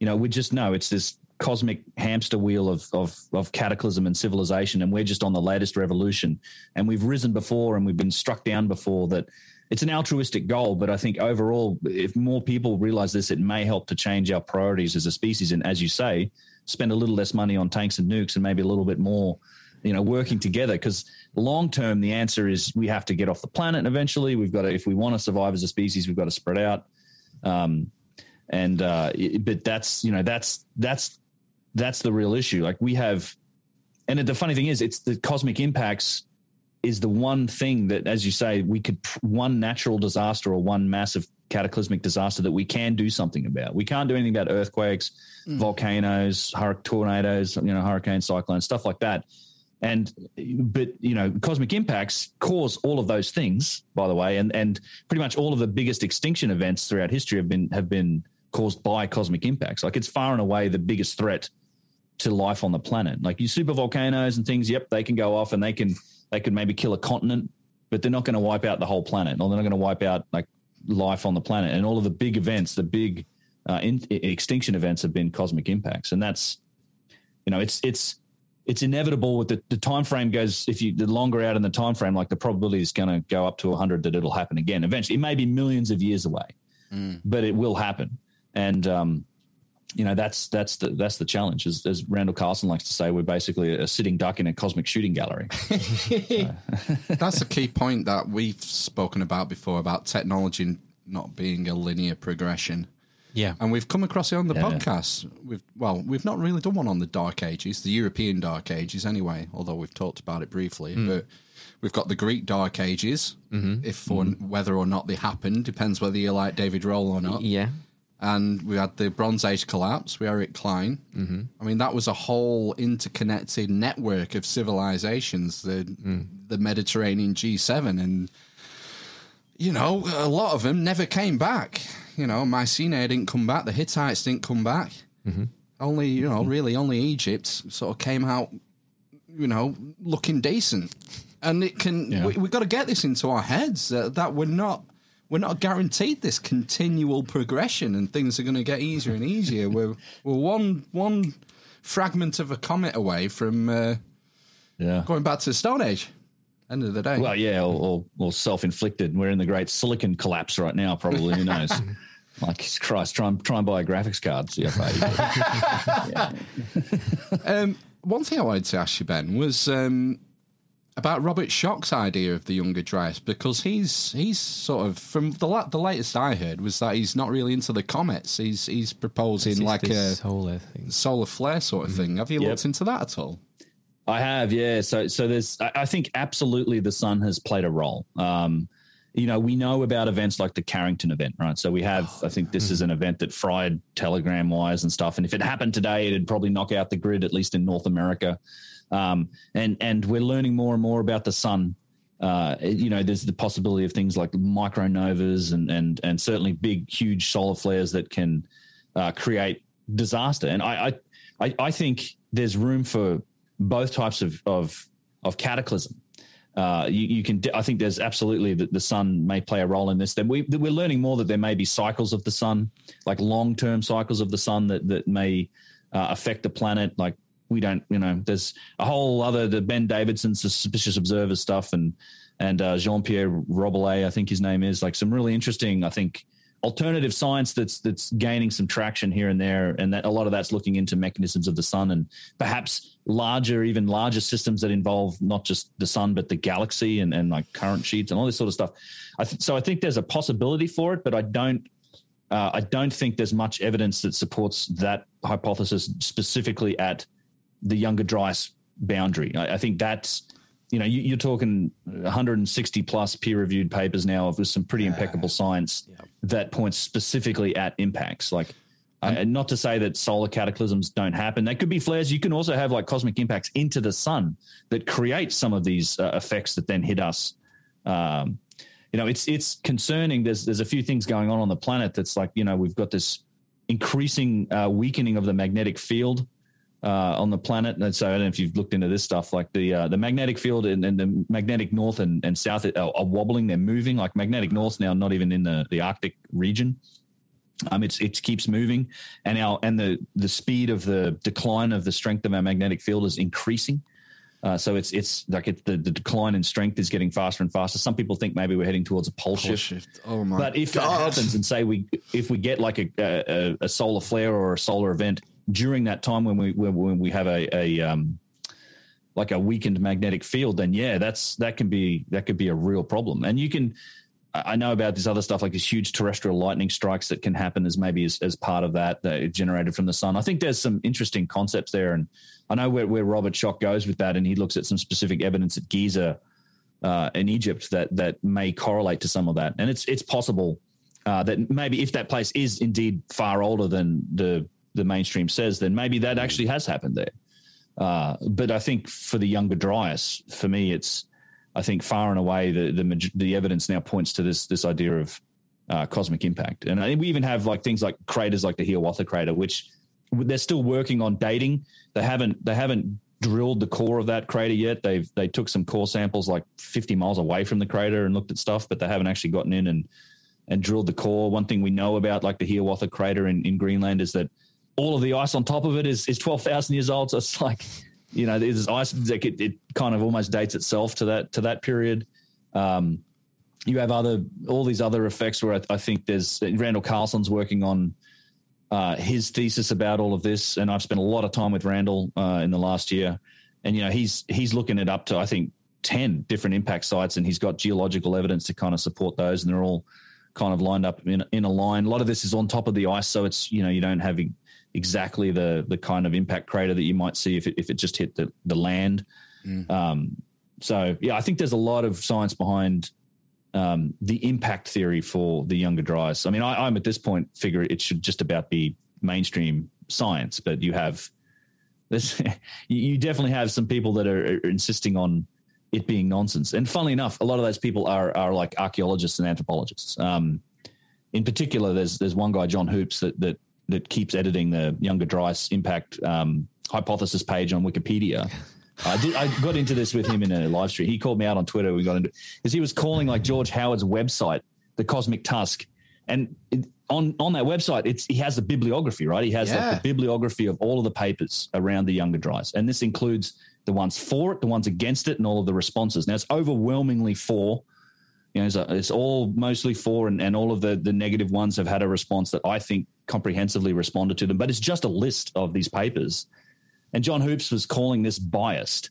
you know, we just know it's this cosmic hamster wheel of, of of cataclysm and civilization, and we're just on the latest revolution. And we've risen before, and we've been struck down before. That it's an altruistic goal, but I think overall, if more people realize this, it may help to change our priorities as a species. And as you say, spend a little less money on tanks and nukes, and maybe a little bit more, you know, working together. Because long term, the answer is we have to get off the planet. Eventually, we've got to, if we want to survive as a species, we've got to spread out. Um, and uh, it- but that's you know that's that's that's the real issue. Like we have, and the funny thing is, it's the cosmic impacts is the one thing that, as you say, we could one natural disaster or one massive cataclysmic disaster that we can do something about. We can't do anything about earthquakes, volcanoes, hur- tornadoes, you know, hurricanes, cyclones, stuff like that. And but you know, cosmic impacts cause all of those things, by the way, and and pretty much all of the biggest extinction events throughout history have been have been caused by cosmic impacts. Like it's far and away the biggest threat to life on the planet. Like you super volcanoes and things, yep, they can go off and they can they can maybe kill a continent, but they're not going to wipe out the whole planet, or they're not going to wipe out like life on the planet. And all of the big events, the big uh, in, extinction events, have been cosmic impacts, and that's you know it's it's it's inevitable with the, the time frame goes if you the longer out in the time frame like the probability is going to go up to 100 that it'll happen again. Eventually it may be millions of years away but it will happen. And um you know that's that's the that's the challenge. As, as randall carlson likes to say we're basically a sitting duck in a cosmic shooting gallery. That's a key point that we've spoken about before about technology not being a linear progression. Yeah. And we've come across it on the Yeah. podcast. We've well, we've not really done one on the Dark Ages, the European Dark Ages, anyway. Although we've talked about it briefly, hmm. but we've got the Greek Dark Ages. Mm-hmm. If hmm. for whether or not they happened depends whether you like David Rohl or not. Yeah. And we had the Bronze Age collapse with Eric Cline. Mm-hmm. I mean, that was a whole interconnected network of civilizations, the hmm. the Mediterranean G7, and you know, a lot of them never came back. You know, Mycenae didn't come back. The Hittites didn't come back. Only, you know, really only Egypt sort of came out, you know, looking decent. And it can, Yeah. we, we've got to get this into our heads uh, that we're not, we're not guaranteed this continual progression and things are going to get easier and easier. we're, we're one, one fragment of a comet away from uh, yeah going back to the Stone Age. End of the day. well yeah or, or, or self-inflicted we're in the great silicon collapse right now probably who knows like christ try and try and buy a graphics card yeah. Um, one thing I wanted to ask you, Ben, was um, about Robert Schoch's idea of the Younger Dryas because he's he's sort of from the la- the latest I heard was that he's not really into the comets. He's he's proposing It's like a solar thing. solar flare sort of thing. Have you Yep. looked into that at all? I have, yeah. So, so there's, I I think absolutely the sun has played a role. Um, you know, we know about events like the Carrington event, right? So we have, I think this is an event that fried telegram wires and stuff. And if it happened today, it'd probably knock out the grid, at least in North America. Um, and and we're learning more and more about the sun. Uh, you know, there's the possibility of things like micronovas and and and certainly big, huge solar flares that can uh, create disaster. And I, I I think there's room for both types of of, of cataclysm. Uh, you, you can. I think there's absolutely that the sun may play a role in this. That we we're learning more that there may be cycles of the sun, like long term cycles of the sun that that may uh, affect the planet. Like we don't, you know, there's a whole other the Ben Davidson suspicious observer stuff and and uh, Jean Pierre Robelais, I think his name is like some really interesting. I think alternative science that's that's gaining some traction here and there, and that a lot of that's looking into mechanisms of the sun and perhaps larger, even larger systems that involve not just the sun but the galaxy and, and like current sheets and all this sort of stuff. I th- so I think there's a possibility for it, but I don't. Uh, I don't think there's much evidence that supports that hypothesis specifically at the younger Dryas boundary. I, I think that's you know, you, are talking 160 plus peer reviewed papers now of with some pretty impeccable science that points specifically at impacts. Like, uh, and not to say that solar cataclysms don't happen. They could be flares. You can also have like cosmic impacts into the sun that create some of these uh, effects that then hit us. Um, you know, it's it's concerning. There's there's a few things going on on the planet that's like you know we've got this increasing uh, weakening of the magnetic field uh, on the planet. And so I don't know if you've looked into this stuff, like the uh, the magnetic field and, and, the magnetic north and, and south are, are, wobbling. They're moving. Like magnetic north now, not even in the, the Arctic region. Um, it's it keeps moving, and our and the the speed of the decline of the strength of our magnetic field is increasing. Uh, so it's it's like the, the decline in strength is getting faster and faster. Some people think maybe we're heading towards a pole, pole shift. shift. Oh my! But if God. that happens, and say we if we get like a, a, a solar flare or a solar event during that time when we when we have a, a um, like a weakened magnetic field, then yeah, that's that can be that could be a real problem. And you can, I know about this other stuff like these huge terrestrial lightning strikes that can happen as maybe as, as part of that that generated from the sun. I think there's some interesting concepts there, and I know where, where Robert Schoch goes with that, and he looks at some specific evidence at Giza uh, in Egypt that that may correlate to some of that, and it's it's possible. Uh, that maybe if that place is indeed far older than the the mainstream says, then maybe that actually has happened there. Uh, but I think for the younger Dryas, for me, it's I think far and away the the, the evidence now points to this this idea of uh, cosmic impact, and I think we even have like things like craters like the Hiawatha crater, which they're still working on dating. They haven't they haven't drilled the core of that crater yet. They've they took some core samples like 50 miles away from the crater and looked at stuff, but they haven't actually gotten in and and drilled the core. One thing we know about like the Hiawatha crater in, in Greenland is that all of the ice on top of it is is twelve thousand years old. So it's like, you know, there's ice. Like it, it, kind of almost dates itself to that to that period. Um, you have other all these other effects where I, I think there's Randall Carlson's working on uh, his thesis about all of this, and I've spent a lot of time with Randall uh, in the last year, and you know he's he's looking at up to I think ten different impact sites, and he's got geological evidence to kind of support those, and they're all kind of lined up in in a line. A lot of this is on top of the ice, so it's you know you don't have exactly the the kind of impact crater that you might see if it, if it just hit the, the land. Mm. Um, so yeah, I think there's a lot of science behind um, the impact theory for the younger Dryas. I mean, I, am at this point figure it should just about be mainstream science, but you have this, you definitely have some people that are, are, insisting on it being nonsense. And funnily enough, a lot of those people are are like archaeologists and anthropologists. Um, in particular, there's there's one guy, John Hoopes, that that that keeps editing the Younger Dryas impact um, hypothesis page on Wikipedia. I did. I got into this with him in a live stream. He called me out on Twitter. We got into because he was calling like George Howard's website the Cosmic Tusk, and it, on on that website, it's he has the bibliography, right? He has yeah. like the bibliography of all of the papers around the Younger Dryas, and this includes the ones for it, the ones against it, and all of the responses. Now it's overwhelmingly for you know, it's, it's, all mostly for, and, and all of the, the negative ones have had a response that I think comprehensively responded to them. But it's just a list of these papers. And John Hoopes was calling this biased,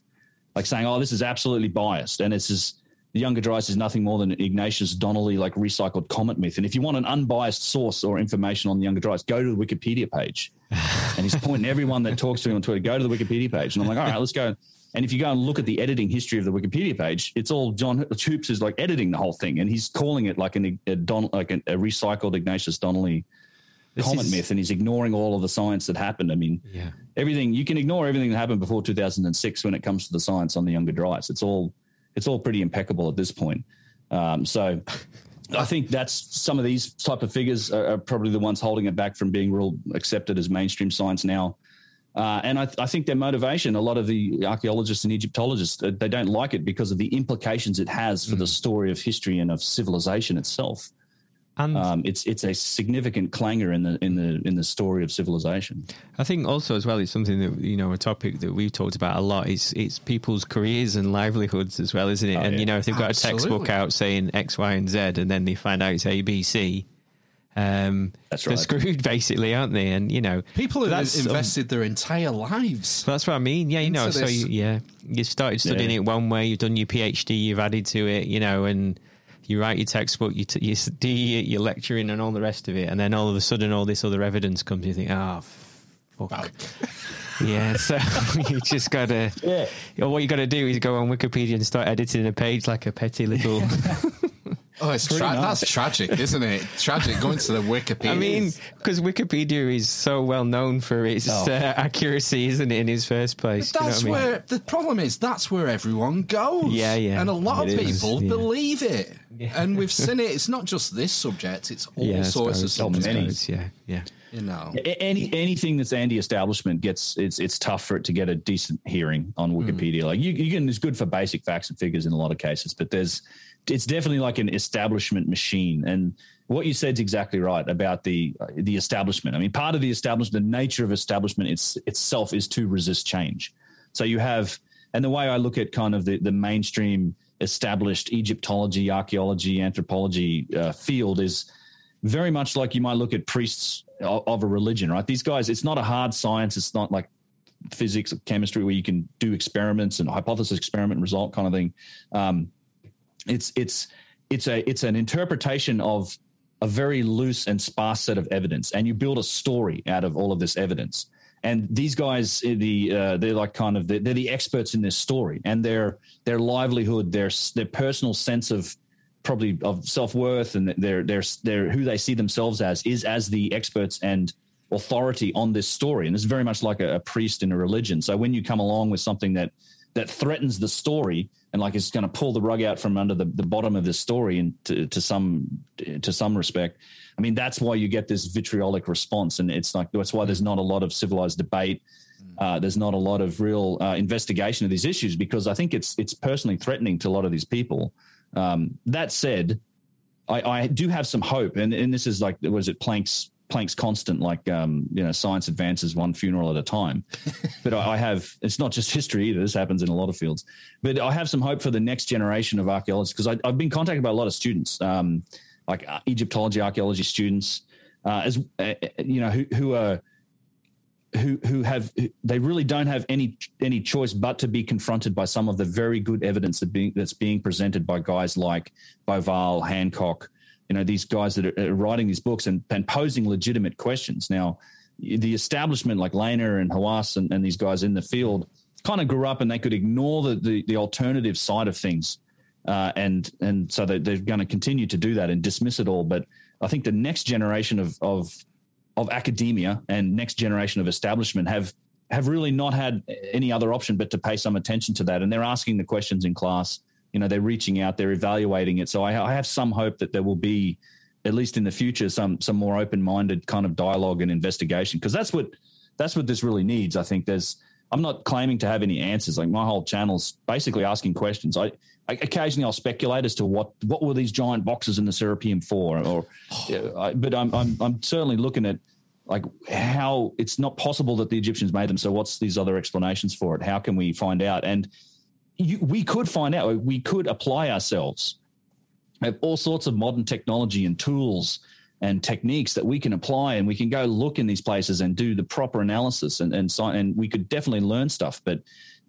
like saying, oh, this is absolutely biased. And it's just, the Younger Dryas is nothing more than Ignatius Donnelly, like recycled comet myth. And if you want an unbiased source or information on the Younger Dryas, go to the Wikipedia page. and he's pointing everyone that talks to him on Twitter, go to the Wikipedia page. And I'm like, all right, let's go. And if you go and look at the editing history of the Wikipedia page, it's all John Hoopes is like editing the whole thing, and he's calling it like an, a Don, like a, a recycled Ignatius Donnelly this comet is, myth, and he's ignoring all of the science that happened. I mean, yeah. everything you can ignore everything that happened before 2006 when it comes to the science on the Younger Dryas. It's all it's all pretty impeccable at this point. Um, so. I think that's some of these type of figures are, are, probably the ones holding it back from being real accepted as mainstream science now. Uh, and I, I, think their motivation, a lot of the archaeologists and Egyptologists, uh, they don't like it because of the implications it has for mm. the story of history and of civilization itself. And um, it's it's a significant clangor in the in the in the story of civilization. I think also as well, it's something that you know a topic that we've talked about a lot. It's it's people's careers and livelihoods as well, isn't it? Oh, and yeah. you know, if they've got Absolutely. a textbook out saying X, Y, and Z, and then they find out it's A, B, C, Um, That's they're screwed basically, aren't they? And you know, People have that's um, invested their entire lives. That's what I mean. Yeah, you into know, so you, yeah, you started studying Yeah. it one way, you've done your PhD, you've added to it, you know, and you write your textbook, you, t- you do your, lecturing and all the rest of it, and then all of a sudden, all this other evidence comes. You think, oh, fuck. yeah, so you just gotta. Yeah. Or what you got to do is go on Wikipedia and start editing a page like a petty little. Oh, it's tra- nice. that's tragic, isn't it? Tragic going to the Wikipedia. I mean, because Wikipedia is so well known for its Oh. uh, accuracy, isn't it? In its first place, Do you know that's I mean? where the problem is. That's where everyone goes. Yeah, yeah. And a lot It of is, people yeah. believe it, and we've seen it. It's not just this subject; it's all yeah, sorts of suppose. subjects. many. Yeah, yeah. You know, Any anything that's anti-establishment gets it's it's tough for it to get a decent hearing on Wikipedia. Like you, you can it's good for basic facts and figures in a lot of cases, but there's it's definitely like an establishment machine. And what you said is exactly right about the the establishment. I mean, part of the establishment, the nature of establishment it's, itself is to resist change. So you have, and the way I look at kind of the the mainstream established Egyptology, archaeology, anthropology uh, field is very much like you might look at priests of, of a religion, right? These guys, it's not a hard science. It's not like physics or chemistry where you can do experiments and hypothesis experiment result kind of thing. Um, it's it's it's a it's an interpretation of a very loose and sparse set of evidence, and you build a story out of all of this evidence. And these guys, eh, the uh, they're like kind of they're, they're the experts in this story, and their their livelihood, their their personal sense of probably of self worth, and their their their who they see themselves as is as the experts and authority on this story. And it's very much like a, a priest in a religion. So when you come along with something that that threatens the story and like it's going to pull the rug out from under the, the bottom of this story and to, to some to some respect. I mean that's why you get this vitriolic response and it's like that's why there's not a lot of civilized debate. Uh, there's not a lot of real uh, investigation of these issues because i think it's it's personally threatening to a lot of these people. Um, that said I, I do have some hope and, and this is like was it planck's Planck's constant, like um, you know, science advances one funeral at a time. but I, I have it's not just history either. This happens in a lot of fields. But I have some hope for the next generation of archaeologists because I've been contacted by a lot of students, um, like uh, Egyptology, archaeology students, uh, as uh, you know, who, who are who who have they really don't have any any choice but to be confronted by some of the very good evidence that being, that's being presented by guys like Bauval, Hancock, you know these guys that are, writing these books and, and posing legitimate questions. Now, the establishment like Lehner and Hawass and, and these guys in the field kind of grew up and they could ignore the the, the alternative side of things, uh, and and so they, they're going to continue to do that and dismiss it all. But I think the next generation of of of academia and next generation of establishment have have really not had any other option but to pay some attention to that, and they're asking the questions in class you know they're reaching out they're evaluating it. So I, I, have some hope that there will be at least in the future some some more open-minded kind of dialogue and investigation because that's what that's what this really needs i think. There's i'm not claiming to have any answers. Like my whole channel's basically asking questions. I, I occasionally i'll speculate as to what what were these giant boxes in the serapeum for or I, but I'm, I'm i'm certainly looking at like how it's not possible that the egyptians made them so what's these other explanations for it? How can we find out? And you, we could find out, we could apply ourselves. We have all sorts of modern technology and tools and techniques that we can apply, and we can go look in these places and do the proper analysis, and and, and we could definitely learn stuff. But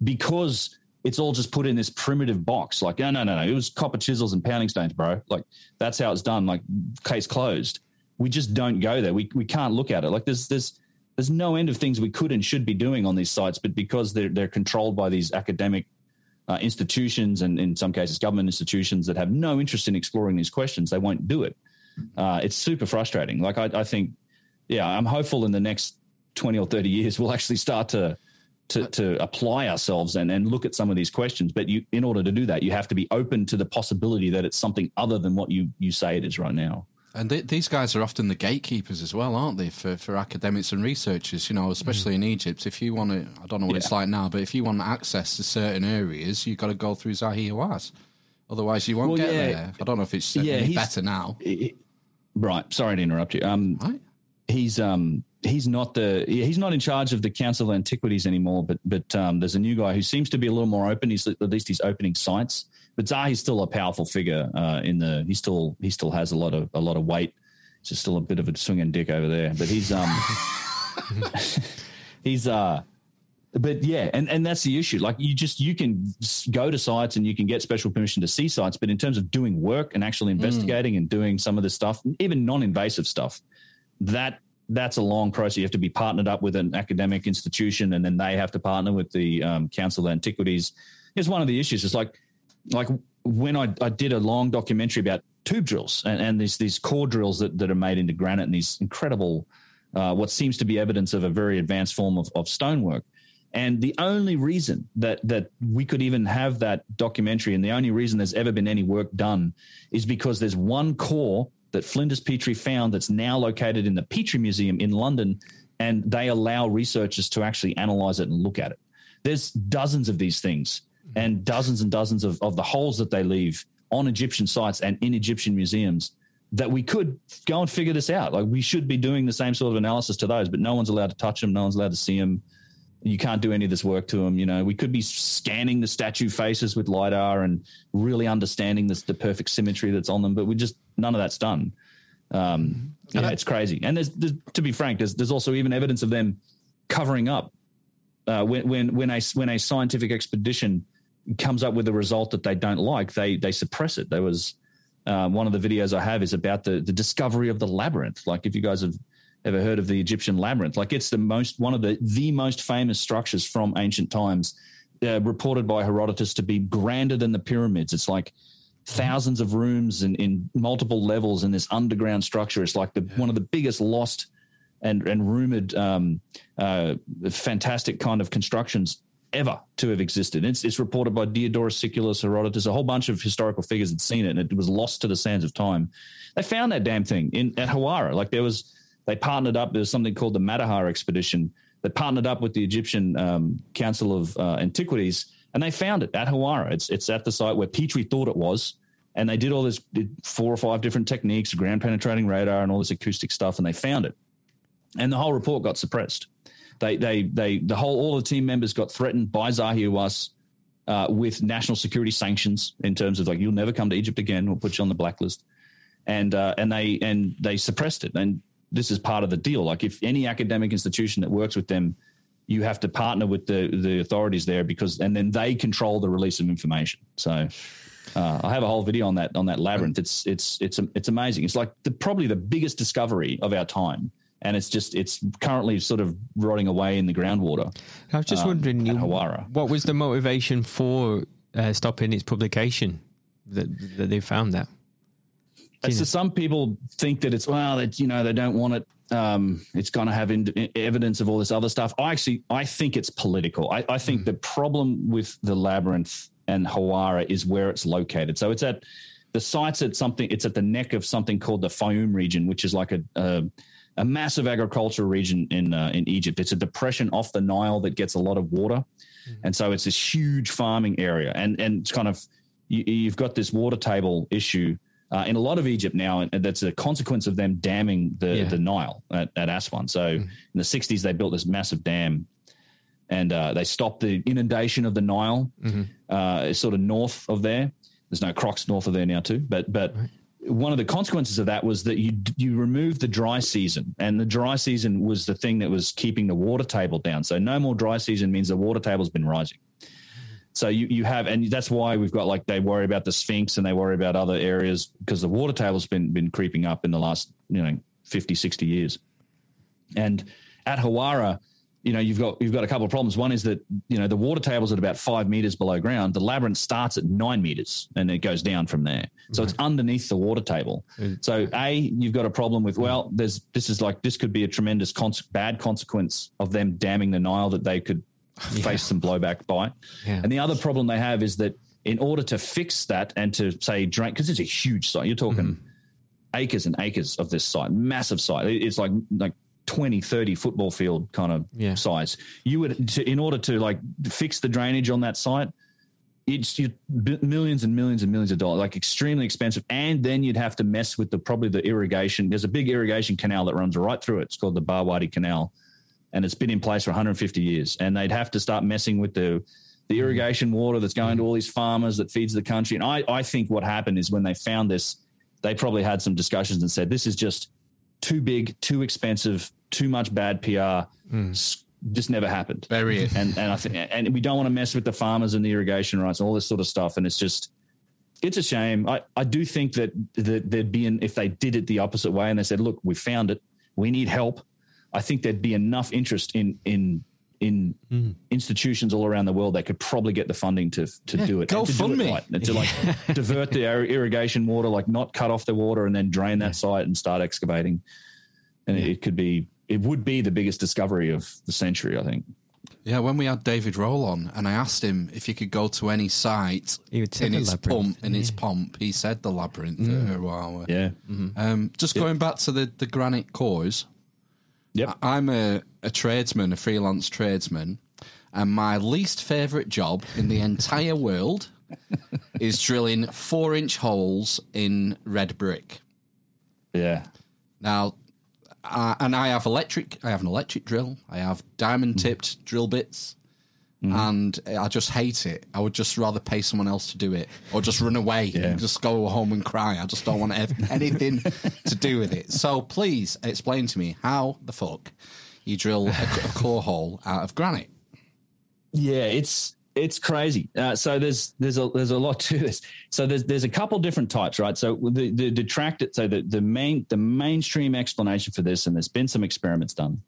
because it's all just put in this primitive box, like no, no, no, no, it was copper chisels and pounding stones, bro. Like that's how it's done. Like case closed. We just don't go there. We we can't look at it. Like there's there's there's no end of things we could and should be doing on these sites, but because they're they're controlled by these academic uh, institutions and in some cases government institutions that have no interest in exploring these questions, they won't do it. Uh, it's super frustrating. Like I, I, think, yeah, I'm hopeful in the next 20 or 30 years we'll actually start to to, to apply ourselves and, and look at some of these questions. But you, in order to do that, you have to be open to the possibility that it's something other than what you you say it is right now. And th- these guys are often the gatekeepers as well, aren't they, for, for academics and researchers? You know, especially in Egypt. If you want to, I don't know what it's like now, but if you want access to certain areas, you've got to go through Zahi Hawass. Otherwise, you won't Well, get yeah. there. I don't know if it's Yeah, better now. Right. Sorry to interrupt you. Um, Right? he's um he's not the he's not in charge of the Council of Antiquities anymore. But but um, there's a new guy who seems to be a little more open. He's at least he's opening sites. But Zahi's still a powerful figure uh, in the. He still he still has a lot of a lot of weight. It's just still a bit of a swinging dick over there, but he's um he's uh but yeah and and that's the issue. Like you just you can go to sites and you can get special permission to see sites but in terms of doing work and actually investigating and doing some of this stuff even non-invasive stuff that that's a long process. You have to be partnered up with an academic institution and then they have to partner with the um, council of antiquities. It's one of the issues. It's like like when I, I did a long documentary about tube drills and, and these these core drills that, that are made into granite and these incredible uh, what seems to be evidence of a very advanced form of, of stonework. And the only reason that that we could even have that documentary, and the only reason there's ever been any work done, is because there's one core that Flinders Petrie found that's now located in the Petrie Museum in London, and they allow researchers to actually analyze it and look at it. There's dozens of these things, and dozens and dozens of, of the holes that they leave on Egyptian sites and in Egyptian museums that we could go and figure this out. Like we should be doing the same sort of analysis to those, but no one's allowed to touch them. No one's allowed to see them. You can't do any of this work to them. You know, we could be scanning the statue faces with lidar and really understanding this, the perfect symmetry that's on them, but we just none of that's done. Um, yeah, it's crazy. And there's, there's, to be frank, there's, there's also even evidence of them covering up uh, when when when a when a scientific expedition comes up with a result that they don't like, they they suppress it. There was um, one of the videos I have is about the the discovery of the labyrinth. Like if you guys have ever heard of the Egyptian labyrinth, like it's the most one of the the most famous structures from ancient times, uh, reported by Herodotus to be grander than the pyramids. It's like thousands of rooms in, in multiple levels in this underground structure. It's like the one of the biggest lost and and rumored um, uh, fantastic kind of constructions ever to have existed. It's, it's reported by Diodorus Siculus, Herodotus, a whole bunch of historical figures had seen it, and it was lost to the sands of time. They found that damn thing in at Hawara. Like there was, they partnered up. There's something called the Mataha expedition that partnered up with the Egyptian um, Council of uh, Antiquities, and they found it at Hawara. It's it's at the site where Petrie thought it was. And they did all this did four or five different techniques, ground penetrating radar, and all this acoustic stuff, and they found it and the whole report got suppressed. They, they, they, the whole, all the team members got threatened by Zahi Hawass uh, with national security sanctions in terms of like, you'll never come to Egypt again. We'll put you on the blacklist. And, uh, and they, and they suppressed it. And this is part of the deal. Like if any academic institution that works with them, you have to partner with the, the authorities there because, and then they control the release of information. So, uh, I have a whole video on that on that labyrinth. It's it's it's it's amazing. It's like the, probably the biggest discovery of our time, and it's just it's currently sort of rotting away in the groundwater. I was just um, wondering, you, Hawara. what was the motivation for uh, stopping its publication? That, that they found that. So some people think that it's well, that you know they don't want it. Um, it's going to have in, evidence of all this other stuff. I actually I think it's political. I, I think the problem with the labyrinth and Hawara is where it's located. So it's at the site's at something. It's at the neck of something called the Fayum region, which is like a a, a massive agricultural region in uh, in Egypt. It's a depression off the Nile that gets a lot of water, and so it's this huge farming area. And and it's kind of you, you've got this water table issue uh, in a lot of Egypt now, and that's a consequence of them damming the, Yeah. the Nile at, at Aswan. So in the 60s, they built this massive dam and uh, they stopped the inundation of the Nile uh, sort of north of there. There's no crocs north of there now, too. But, but one of the consequences of that was that you you removed the dry season, and the dry season was the thing that was keeping the water table down. So no more dry season means the water table's been rising. So you, you have, and that's why we've got like they worry about the Sphinx and they worry about other areas because the water table's been been creeping up in the last you know 50, 60 years. And at Hawara, you know you've got you've got a couple of problems. One is that you know the water table's at about five meters below ground. The labyrinth starts at nine meters and it goes down from there. So it's underneath the water table. So a you've got a problem with well, there's this is like this could be a tremendous cons- bad consequence of them damming the Nile that they could face some blowback by. Yeah. And the other problem they have is that in order to fix that and to say drain because it's a huge site, you're talking mm-hmm. acres and acres of this site, massive site. It's like like 20, 30 football field kind of Yeah. size. You would to, in order to like fix the drainage on that site, it's millions and millions and millions of dollars, like extremely expensive. And then you'd have to mess with the probably the irrigation. There's a big irrigation canal that runs right through it. It's called the Barwadi Canal, and it's been in place for 150 years. And they'd have to start messing with the the mm-hmm. irrigation water that's going to mm-hmm. all these farmers that feeds the country. And I, I think what happened is when they found this, they probably had some discussions and said, this is just too big, too expensive, too much bad PR. S- Just never happened. Bury it. And and I think and we don't want to mess with the farmers and the irrigation rights and all this sort of stuff. And it's just it's a shame. I, I do think that, that there'd be an if they did it the opposite way and they said, look, we found it, we need help. I think there'd be enough interest in in in institutions all around the world that could probably get the funding to to do it. go and to fund do it me. right, and to like divert the irrigation water, like not cut off the water and then drain that site and start excavating. And it, it could be it would be the biggest discovery of the century, I think. Yeah, when we had David Rohl on, and I asked him if he could go to any site He would say in his pump, in its pomp, he said the labyrinth uh, a while. Yeah. Um, just going back to the, the granite cores, Yep. I- I'm a, a tradesman, a freelance tradesman, and my least favourite job in the entire world is drilling four inch holes in red brick. Yeah. Now, uh, and I have electric. I have an electric drill. I have diamond tipped drill bits, and I just hate it. I would just rather pay someone else to do it, or just run away and just go home and cry. I just don't want ev- anything to do with it. So please explain to me how the fuck you drill a, a core hole out of granite. Yeah, it's it's crazy. Uh, so there's there's a there's a lot to this. So there's there's a couple different types, right? So the the detracted, so the the main the mainstream explanation for this, and there's been some experiments done,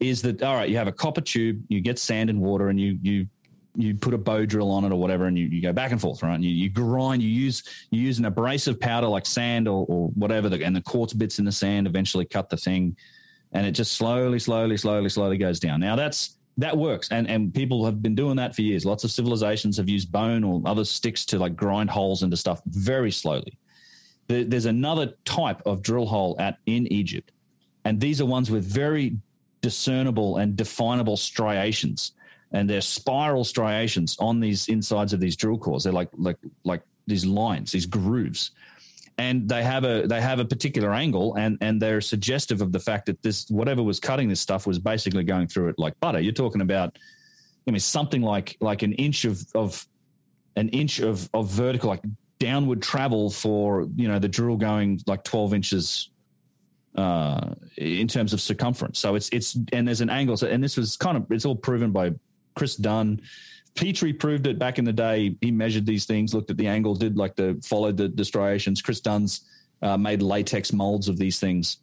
is that all right? You have a copper tube, you get sand and water, and you you you put a bow drill on it or whatever, and you, you go back and forth, right? And you, you grind, you use you use an abrasive powder like sand or, or whatever, the, and the quartz bits in the sand eventually cut the thing, and it just slowly, slowly, slowly, slowly goes down. Now that's that works, and and people have been doing that for years. Lots of civilizations have used bone or other sticks to like grind holes into stuff very slowly. There- There's another type of drill hole at in Egypt, and these are ones with very discernible and definable striations, and they're spiral striations on these insides of these drill cores. They're like like like these lines, these grooves, and they have a they have a particular angle, and and they're suggestive of the fact that this whatever was cutting this stuff was basically going through it like butter. You're talking about, I mean, something like like an inch of of an inch of of vertical like downward travel for you know the drill going like 12 inches uh in terms of circumference so it's it's and there's an angle so and this was kind of it's all proven by chris dunn petrie proved it back in the day. He measured these things looked at the angle did like the followed the, the striations. Chris dunn's uh, made latex molds of these things.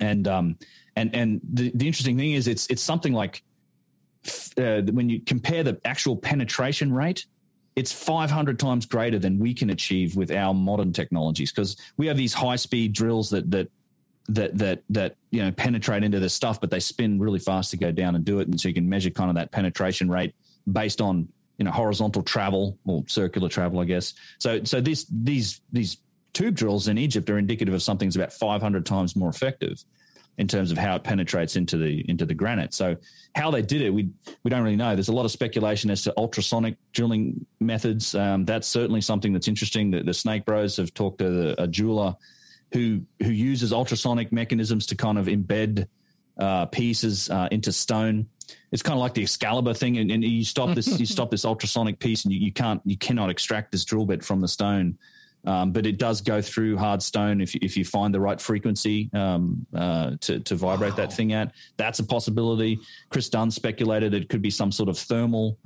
And um and and the, the interesting thing is it's it's something like uh, when you compare the actual penetration rate it's 500 times greater than we can achieve with our modern technologies. Because we have these high speed drills that that that that that you know penetrate into this stuff but they spin really fast to go down and do it. And so you can measure kind of that penetration rate based on you know horizontal travel or circular travel i guess so so these these these tube drills in egypt are indicative of something that's about 500 times more effective in terms of how it penetrates into the into the granite. So how they did it, we we don't really know. There's a lot of speculation as to ultrasonic drilling methods. Um, that's certainly something that's interesting. The, the Snake Bros have talked to the, a jeweler who who uses ultrasonic mechanisms to kind of embed uh, pieces uh, into stone. It's kind of like the Excalibur thing, and, and you stop this you stop this ultrasonic piece, and you, you can't you cannot extract this drill bit from the stone. Um, but it does go through hard stone if you, if you find the right frequency um, uh, to to vibrate that thing at. That's a possibility. Chris Dunn speculated it could be some sort of thermal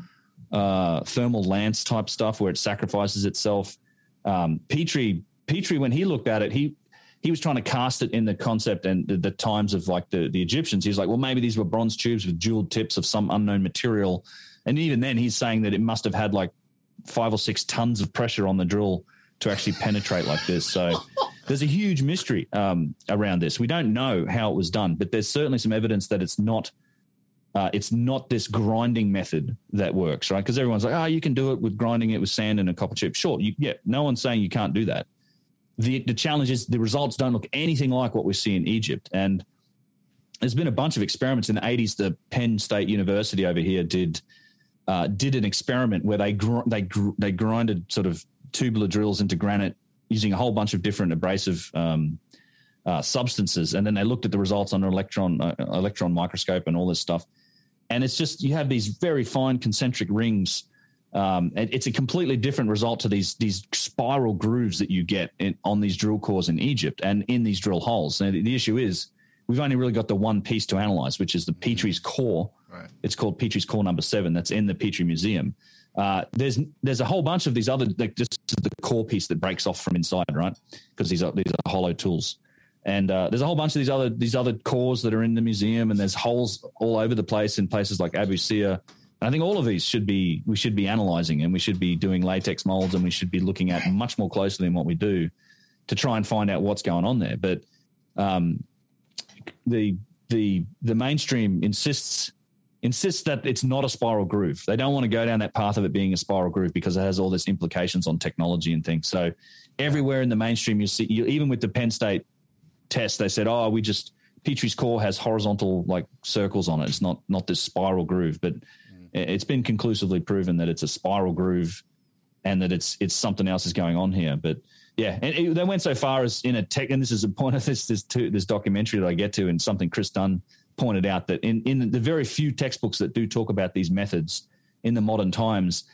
uh, thermal lance type stuff where it sacrifices itself. Um, Petrie Petrie when he looked at it, he he was trying to cast it in the concept and the, the times of like the the Egyptians. He's like, well, maybe these were bronze tubes with jeweled tips of some unknown material. And even then, he's saying that it must have had like five or six tons of pressure on the drill to actually penetrate like this. So there's a huge mystery um, around this. We don't know how it was done, but there's certainly some evidence that it's not. Uh, it's not this grinding method that works, right? Because everyone's like, "Oh, you can do it with grinding it with sand and a copper chip." Sure, you, yeah. No one's saying you can't do that. The The challenge is the results don't look anything like what we see in Egypt, and there's been a bunch of experiments in the 80s. The Penn State University over here did uh, did an experiment where they gr- they gr- they grinded sort of tubular drills into granite using a whole bunch of different abrasive um, uh, substances, and then they looked at the results on an electron uh, electron microscope and all this stuff. And it's just you have these very fine concentric rings Um, and it's a completely different result to these these spiral grooves that you get in, on these drill cores in Egypt and in these drill holes. Now, the, the issue is we've only really got the one piece to analyze, which is the Petrie's core. Right. It's called Petrie's core number seven. That's in the Petrie Museum. Uh, there's there's a whole bunch of these other like is the core piece that breaks off from inside, right? Because these are these are hollow tools, and uh, there's a whole bunch of these other these other cores that are in the museum, and there's holes all over the place in places like Abu Sir. I think all of these should be we should be analyzing, and we should be doing latex molds, and we should be looking at much more closely than what we do to try and find out what's going on there. But um, the the the mainstream insists insists that it's not a spiral groove. They don't want to go down that path of it being a spiral groove because it has all this implications on technology and things. So everywhere in the mainstream, you see, you, even with the Penn State test, they said, "Oh, we just Petrie's core has horizontal like circles on it. It's not not this spiral groove." But it's been conclusively proven that it's a spiral groove and that it's it's something else is going on here. But yeah, and it, they went so far as in a tech, and this is a point of this this to, this documentary that I get to, and something Chris Dunn pointed out that in in the very few textbooks that do talk about these methods in the modern times,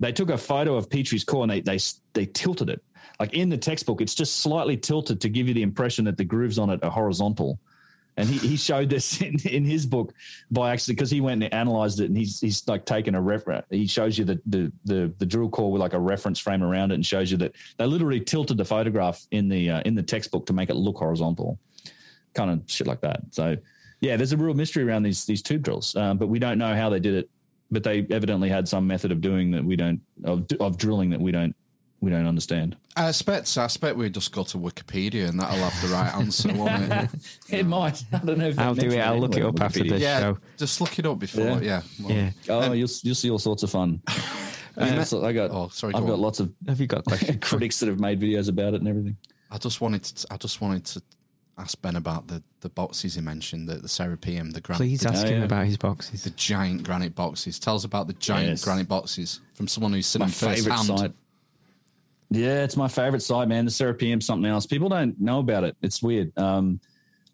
they took a photo of Petrie's core and they they they tilted it. Like in the textbook, it's just slightly tilted to give you the impression that the grooves on it are horizontal. And he, he showed this in, in his book by actually because he went and analyzed it and he's he's like taken a reference. He shows you the, the the the drill core with like a reference frame around it and shows you that they literally tilted the photograph in the uh, in the textbook to make it look horizontal, kind of shit like that. So yeah, there's a real mystery around these these tube drills, um, but we don't know how they did it. But they evidently had some method of doing that we don't of of drilling that we don't we don't understand. I expect, I expect we just go to Wikipedia and that'll have the right answer, won't it? It might. I don't know. If I'll do it. I'll look it up after this Yeah, show. just look it up before. Yeah. well, Yeah. Oh, you'll you'll see all sorts of fun. Uh, so I got. Oh, sorry, I've go got on. lots of Have you got critics that have made videos about it and everything. I just wanted to. I just wanted to ask Ben about the the boxes he mentioned, the the Serapeum, the granite, Please the, ask Oh, him yeah. about his boxes. the giant granite boxes. Tell us about the giant Yes. granite boxes from someone who's seen My them first hand. site. Yeah, it's my favorite site, man. The Serapeum, something else. People don't know about it. It's weird. Um,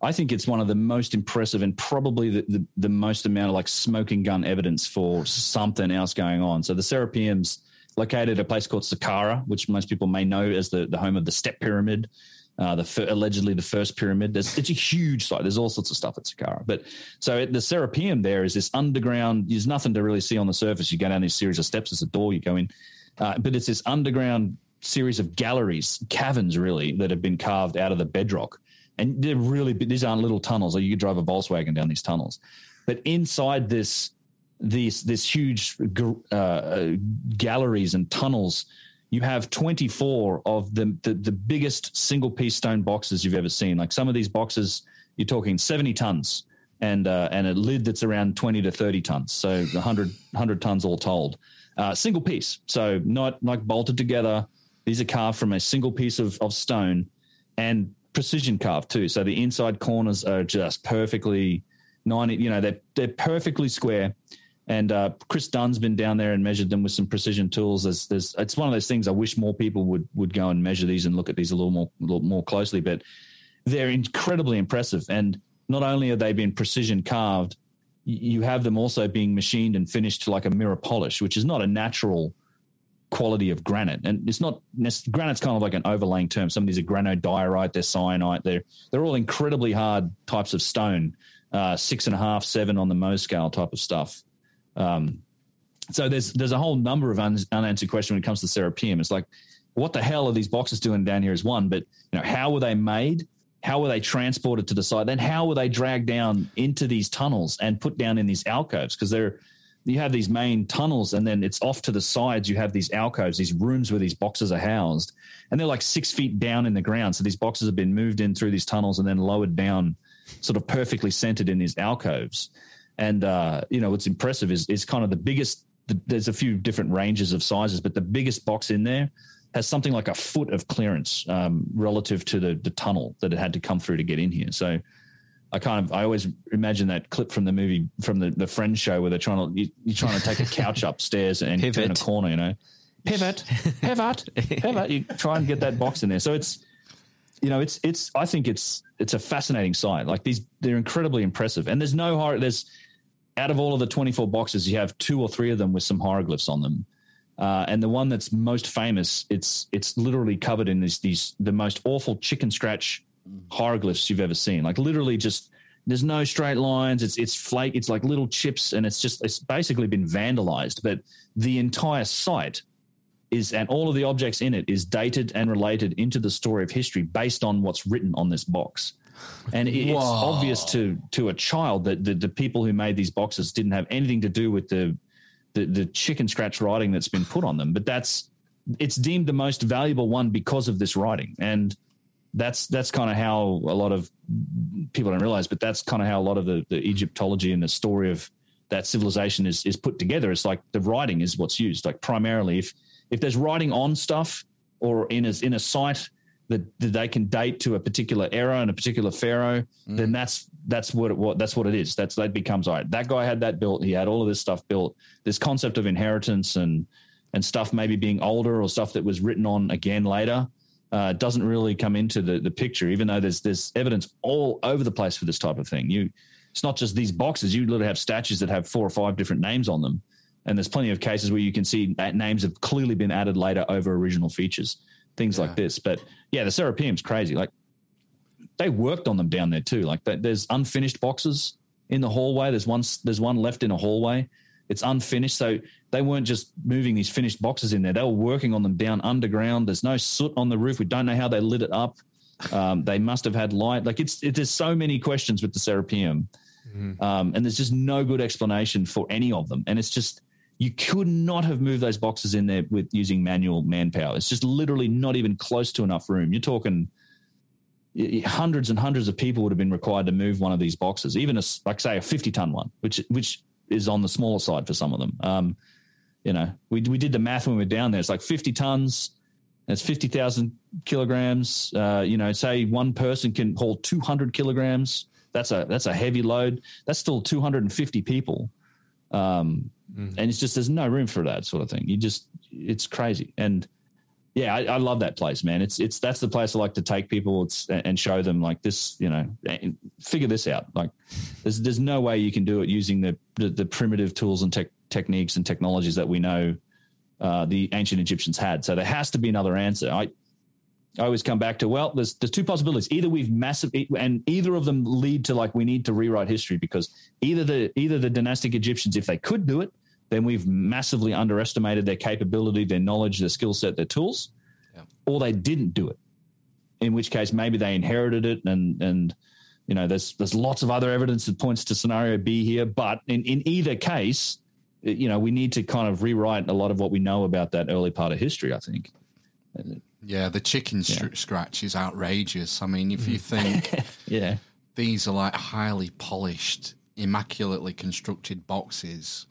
I think it's one of the most impressive and probably the, the, the most amount of like smoking gun evidence for something else going on. So the Serapeum's located at a place called Saqqara, which most people may know as the, the home of the Step Pyramid, uh, the fir- allegedly the first pyramid. There's, it's a huge site. There's all sorts of stuff at Saqqara. But so it, the Serapeum there is this underground. There's nothing to really see on the surface. You go down these series of steps. There's a door. You go in, uh, but it's this underground series of galleries, caverns, really, that have been carved out of the bedrock. And they're really. These aren't little tunnels. Like you could drive a Volkswagen down these tunnels. But inside this, these this huge uh, galleries and tunnels, you have 24 of the, the the biggest single piece stone boxes you've ever seen. Like some of these boxes, you're talking 70 tons, and uh, and a lid that's around 20 to 30 tons, so 100 100 tons all told. Uh, single piece, so not like bolted together. These are carved from a single piece of, of stone and precision carved too. So the inside corners are just perfectly 90, you know, they're, they're perfectly square. And uh, Chris Dunn's been down there and measured them with some precision tools. There's, there's, it's one of those things I wish more people would would go and measure these and look at these a little more, little more closely. But they're incredibly impressive. And not only are they being precision carved, you have them also being machined and finished to like a mirror polish, which is not a natural quality of granite. And it's not granite's kind of like an overlaying term. Some of these are granodiorite, they're syenite, they're they're all incredibly hard types of stone, uh, six and a half, seven on the Mohs scale type of stuff. Um, so there's there's a whole number of un- unanswered questions when it comes to Serapeum. It's like, what the hell are these boxes doing down here? Is one, but you know, how were they made? How were they transported to the site? Then how were they dragged down into these tunnels and put down in these alcoves? Because they're you have these main tunnels, and then it's off to the sides. You have these alcoves, these rooms where these boxes are housed, and they're like six feet down in the ground. So these boxes have been moved in through these tunnels and then lowered down, sort of perfectly centered in these alcoves. And uh, you know what's impressive is is kind of the biggest. The, there's a few different ranges of sizes, but the biggest box in there has something like a foot of clearance um, relative to the the tunnel that it had to come through to get in here. So I kind of I always imagine that clip from the movie from the the Friends show where they're trying to you, you're trying to take a couch upstairs and pivot. turn a corner, you know, pivot, pivot, pivot. You try and get that box in there. So it's you know it's it's I think it's it's a fascinating site. Like these they're incredibly impressive, and there's no hor- there's out of all of the 24 boxes you have two or three of them with some hieroglyphs on them Uh, and the one that's most famous, it's it's literally covered in these these the most awful chicken scratch hieroglyphs you've ever seen. Like literally just there's no straight lines. It's it's flake. It's like little chips, and it's just it's basically been vandalized. But the entire site is, and all of the objects in it is dated and related into the story of history based on what's written on this box. And it's Whoa. obvious to to a child that the, the people who made these boxes didn't have anything to do with the, the the chicken scratch writing that's been put on them. But that's it's deemed the most valuable one because of this writing. And that's that's kind of how a lot of people don't realize, but that's kind of how a lot of the, the Egyptology and the story of that civilization is is put together. It's like the writing is what's used. Like primarily, if if there's writing on stuff or in a in a site that, that they can date to a particular era and a particular pharaoh, mm. then that's that's what it what that's what it is. That's that becomes all right. That guy had that built. He had all of this stuff built. This concept of inheritance and and stuff maybe being older or stuff that was written on again later uh, doesn't really come into the, the picture, even though there's there's evidence all over the place for this type of thing. You, it's not just these boxes. You literally have statues that have four or five different names on them, and there's plenty of cases where you can see that names have clearly been added later over original features, things like this. But yeah, the Serapeum's crazy. Like they worked on them down there too. Like th- there's unfinished boxes in the hallway. There's one there's one left in a hallway. It's unfinished, so they weren't just moving these finished boxes in there. They were working on them down underground. There's no soot on the roof. We don't know how they lit it up. Um, they must have had light. Like it's it, there's so many questions with the Serapeum, um, and there's just no good explanation for any of them. And it's just you could not have moved those boxes in there with using manual manpower. It's just literally not even close to enough room. You're talking hundreds and hundreds of people would have been required to move one of these boxes, even a like say a 50 ton one, which which is on the smaller side for some of them. Um, you know, we we did the math when we were down there. It's like 50 tons. That's 50,000 kilograms. Uh, you know, say one person can haul 200 kilograms. That's a that's a heavy load. That's still 250 people. Um, and it's just there's no room for that sort of thing. You just it's crazy. And yeah, I, I love that place, man. It's it's that's the place I like to take people it's, and show them like this, you know, figure this out. Like there's there's no way you can do it using the the, the primitive tools and tech techniques and technologies that we know uh, the ancient Egyptians had. So there has to be another answer. I I always come back to well, there's there's two possibilities. Either we've massive, and either of them lead to like we need to rewrite history because either the either the dynastic Egyptians, if they could do it, then we've massively underestimated their capability, their knowledge, their skill set, their tools, or they didn't do it. In which case, maybe they inherited it, and and you know, there's there's lots of other evidence that points to scenario B here. But in in either case, you know, we need to kind of rewrite a lot of what we know about that early part of history. I think. Yeah, the chicken str- scratch is outrageous. I mean, if you mm. think Yeah. these are like highly polished, immaculately constructed boxes,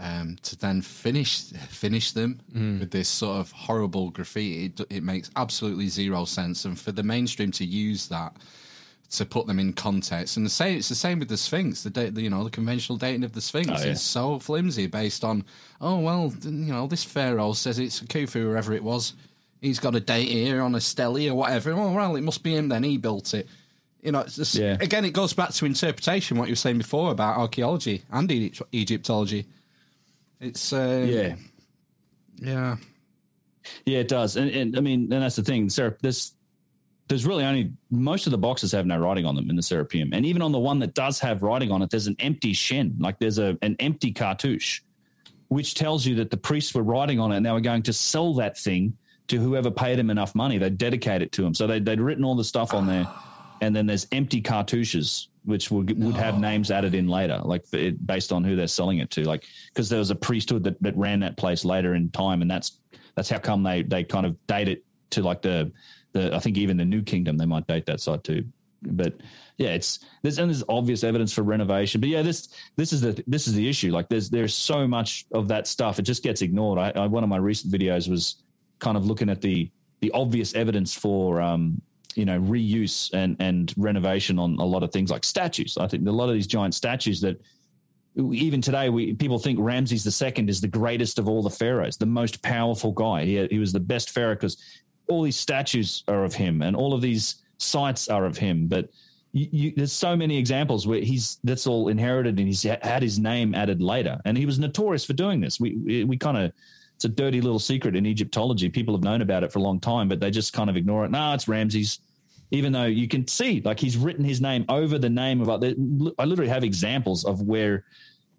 um, to then finish finish them with this sort of horrible graffiti, it, it makes absolutely zero sense. And for the mainstream to use that to put them in context, and the same, it's the same with the Sphinx. The, date, you know, the conventional dating of the Sphinx Oh, yeah. is so flimsy, based on oh well, you know, this pharaoh says it's Khufu, wherever it was. He's got a date here on a stele or whatever. Oh well, it must be him then. He built it. You know, it's just, Yeah. again, it goes back to interpretation. What you were saying before about archaeology and Egypt- Egyptology. It's uh, Yeah. yeah, Yeah, it does. And, and I mean, and that's the thing. Sarah, this there's really only most of the boxes have no writing on them in the Serapeum. And even on the one that does have writing on it, there's an empty shen, like there's a an empty cartouche, which tells you that the priests were writing on it and they were going to sell that thing to whoever paid them enough money. They'd dedicate it to them. So they, they'd written all the stuff on there. And then there's empty cartouches, which would, would have names added in later, like it, based on who they're selling it to. Like, because there was a priesthood that, that ran that place later in time. And that's, that's how come they, they kind of date it to like the, the, I think even the new kingdom, they might date that site too. But yeah, it's there's and there's obvious evidence for renovation. But yeah, this this is the this is the issue. Like there's there's so much of that stuff. It just gets ignored. I, I one of my recent videos was kind of looking at the the obvious evidence for um you know reuse and and renovation on a lot of things like statues. I think a lot of these giant statues that even today we people think Ramses II is the greatest of all the pharaohs, the most powerful guy. He, he was the best pharaoh because all these statues are of him and all of these sites are of him. But you, you, there's so many examples where he's that's all inherited and he's had his name added later, and he was notorious for doing this. We we, we kind of it's a dirty little secret in Egyptology. People have known about it for a long time, but they just kind of ignore it. No, it's Ramses. Even though you can see, like he's written his name over the name of. I literally have examples of where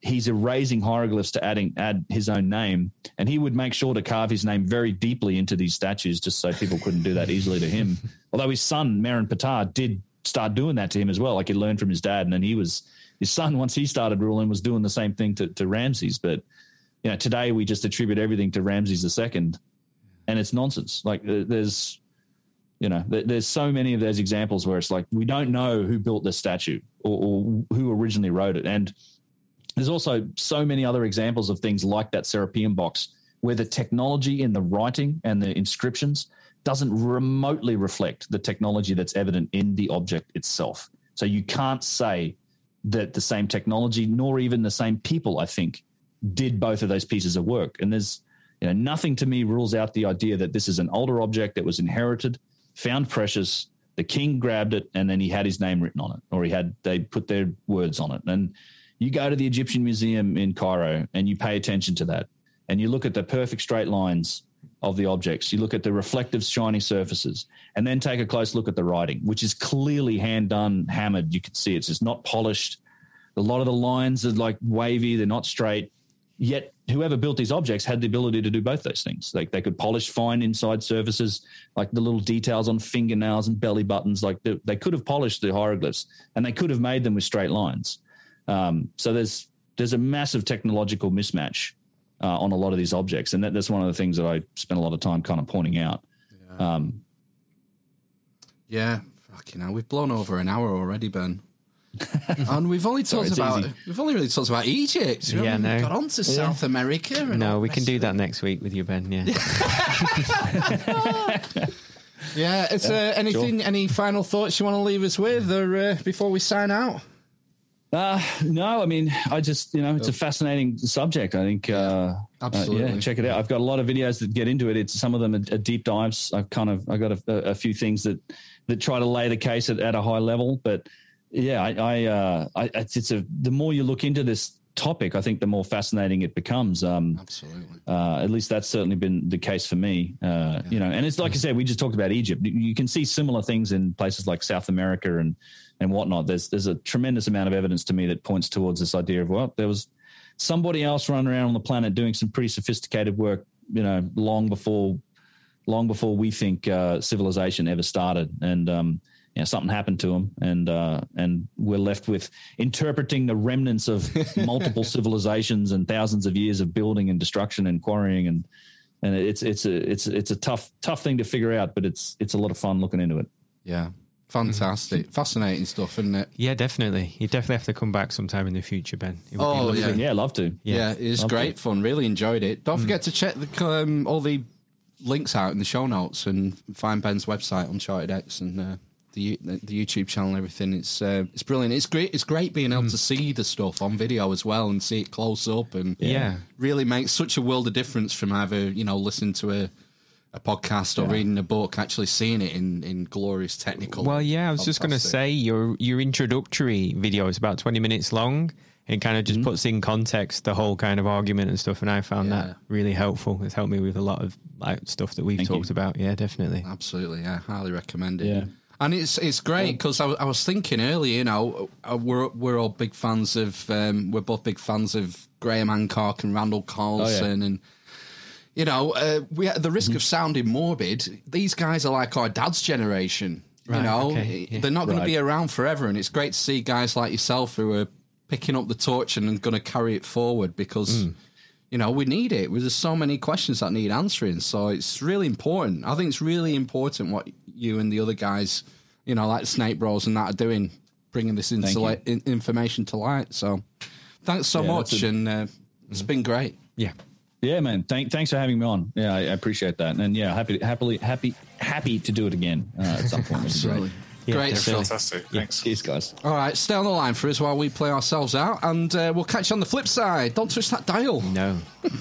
he's erasing hieroglyphs to adding add his own name, and he would make sure to carve his name very deeply into these statues, just so people couldn't do that easily to him. Although his son Merneptah did start doing that to him as well, like he learned from his dad, and then he was his son once he started ruling was doing the same thing to, to Ramses. But you know, today we just attribute everything to Ramses II, and it's nonsense. Like there's you know there's so many of those examples where it's like we don't know who built the statue or, or who originally wrote it and there's also so many other examples of things like that Serapeum box where the technology in the writing and the inscriptions doesn't remotely reflect the technology that's evident in the object itself. So you can't say that the same technology, nor even the same people, I think, did both of those pieces of work. And there's you know, nothing to me rules out the idea that this is an older object that was inherited, found precious. The king grabbed it, and then he had his name written on it, or he had they put their words on it. And you go to the Egyptian Museum in Cairo and you pay attention to that and you look at the perfect straight lines of the objects. You look at the reflective, shiny surfaces, and then take a close look at the writing, which is clearly hand done, hammered. You can see it's just not polished. A lot of the lines are like wavy, they're not straight. Yet, whoever built these objects had the ability to do both those things. Like they could polish fine inside surfaces, like the little details on fingernails and belly buttons. Like they, they could have polished the hieroglyphs and they could have made them with straight lines. Um, so there's there's a massive technological mismatch uh, on a lot of these objects, and that, that's one of the things that I spent a lot of time kind of pointing out. Yeah, um, yeah fucking hell, we've blown over an hour already, Ben. and we've only Sorry, talked it's about easy. we've only really talked about Egypt. We Yeah, haven't no. got on to South America. And No, we can do that next week with you, Ben. Yeah. Yeah, is there anything? Any final thoughts you want to leave us with, or uh, before we sign out? Uh, no, I mean, I just, you know, it's a fascinating subject. I think, uh, Absolutely. uh, yeah, check it out. I've got a lot of videos that get into it. It's some of them are, are deep dives. I've kind of, I got a, a few things that, that try to lay the case at, at a high level, but yeah, I, I, uh, I it's, it's a, the more you look into this topic, I think the more fascinating it becomes. Um, Absolutely. uh, at least that's certainly been the case for me. Uh, You know, and it's like I said, we just talked about Egypt. You can see similar things in places like South America and and whatnot. There's there's a tremendous amount of evidence to me that points towards this idea of well, there was somebody else running around on the planet doing some pretty sophisticated work. You know, long before long before we think uh, civilization ever started, and um, you know, something happened to them, and uh, and we're left with interpreting the remnants of multiple civilizations and thousands of years of building and destruction and quarrying, and and it's it's a it's it's a tough tough thing to figure out, but it's it's a lot of fun looking into it. Yeah, fantastic, fascinating stuff, isn't it? yeah, definitely. You definitely have to come back sometime in the future, Ben. It would Oh, lovely. yeah. Yeah, love to. Yeah, it was Loved great it. fun. Really enjoyed it. Don't forget to check the um, all the links out in the show notes and find Ben's website, Uncharted X, and uh, the, the the YouTube channel and everything. It's uh, it's brilliant. It's great. It's great being able to see the stuff on video as well and see it close up and Yeah. really makes such a world of difference from either you know listening to a a podcast or reading a book, actually seeing it in in glorious technical. Well, yeah, I was just going to say your your introductory video is about twenty minutes long. It kind of just puts in context the whole kind of argument and stuff, and I found Yeah. that really helpful. It's helped me with a lot of like stuff that we've Thank talked you. about. Yeah, definitely. Absolutely, yeah, highly recommend it. Yeah. And it's it's great because I, was- I was thinking earlier, you know, uh, we're we're all big fans of um, we're both big fans of Graham Hancock and Randall Carlson, and you know, uh, we at the risk of sounding morbid, these guys are like our dad's generation. You know, okay, yeah. they're not going Right. to be around forever, and it's great to see guys like yourself who are picking up the torch and going to carry it forward because. You know, we need it. There's so many questions that need answering. So it's really important. I think it's really important what you and the other guys, you know, like Snake Bros and that are doing, bringing this into in, information to light. So thanks so Yeah, much. a- and uh, it's been great. Yeah. Yeah, man. Thank, thanks for having me on. Yeah, I, I appreciate that. And yeah, happy, happily, happy, happy to do it again uh, at some point. Great. Yeah, great definitely. stuff. Fantastic. Thanks. Cheers, guys. All right, stay on the line for us while we play ourselves out, and uh, we'll catch you on the flip side. Don't touch that dial. No.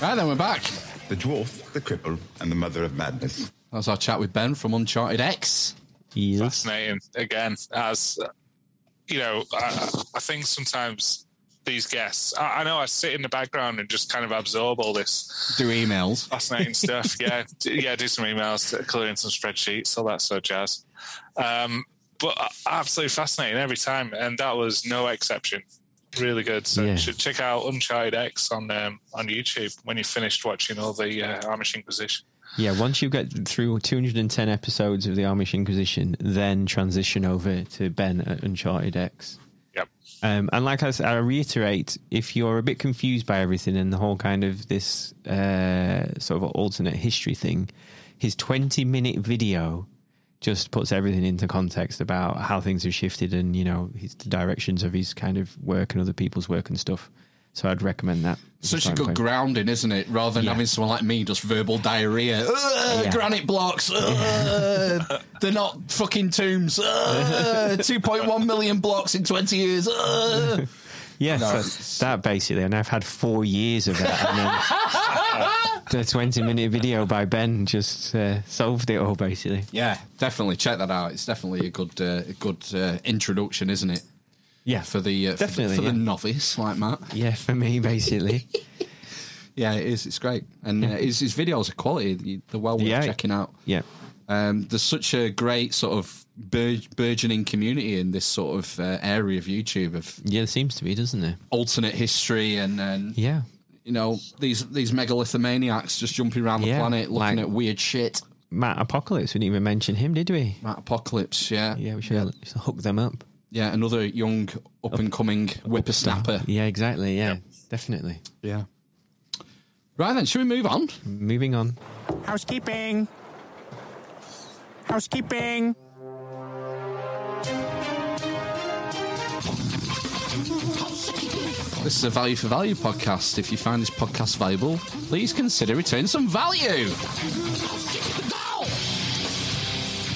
Right then, we're back. The dwarf the cripple and the mother of madness. That's our chat with Ben from Uncharted X. Yes. Fascinating. Again, as you know, I, I think sometimes these guests, I, I know I sit in the background and just kind of absorb all this Do emails. fascinating stuff. Yeah, d- yeah, do some emails, clear in some spreadsheets, all that sort of jazz. Um, but absolutely fascinating every time, and that was no exception. Really good. So Yeah. you should check out Uncharted X on um, on YouTube when you've finished watching all the uh, Amish Inquisition. Yeah, once you get through 210 episodes of the Amish Inquisition, then transition over to Ben at Uncharted X. Yep. Um, and like I, said, I reiterate, if you're a bit confused by everything and the whole kind of this uh, sort of alternate history thing, his 20 minute video just puts everything into context about how things have shifted and you know his, the directions of his kind of work and other people's work and stuff. So I'd recommend that. Such a good play. grounding, isn't it? Rather than Yeah. having someone like me just verbal diarrhea. Yeah. Granite blocks. Ugh, they're not fucking tombs. 2.1 million blocks in 20 years. Yes, No, so that basically, and I've had four years of then the 20 minute video by Ben just uh, solved it all, basically. Yeah, definitely check that out. It's definitely a good, uh, a good uh, introduction, isn't it? Yeah, For the uh, for the- Definitely, for the, novice like Matt. yeah, for me, basically. Yeah, it is. It's great, and uh, his, his videos are quality. They're well worth Yeah. checking out. yeah, Um, there's such a great sort of bur- burgeoning community in this sort of uh, area of YouTube of yeah, there seems to be, doesn't there? alternate history and, and Yeah, you know these these megalithomaniacs just jumping around the Yeah, planet looking like- at weird shit. Matt Apocalypse. We didn't even mention him, did we? Matt Apocalypse, yeah, Yeah, we should, we should hook them up. Yeah, another young up and coming whippersnapper. Yeah, exactly. Yeah, definitely. Yeah. Right then, should we move on? Moving on. Housekeeping. Housekeeping. This is a value for value podcast. If you find this podcast valuable, please consider returning some value.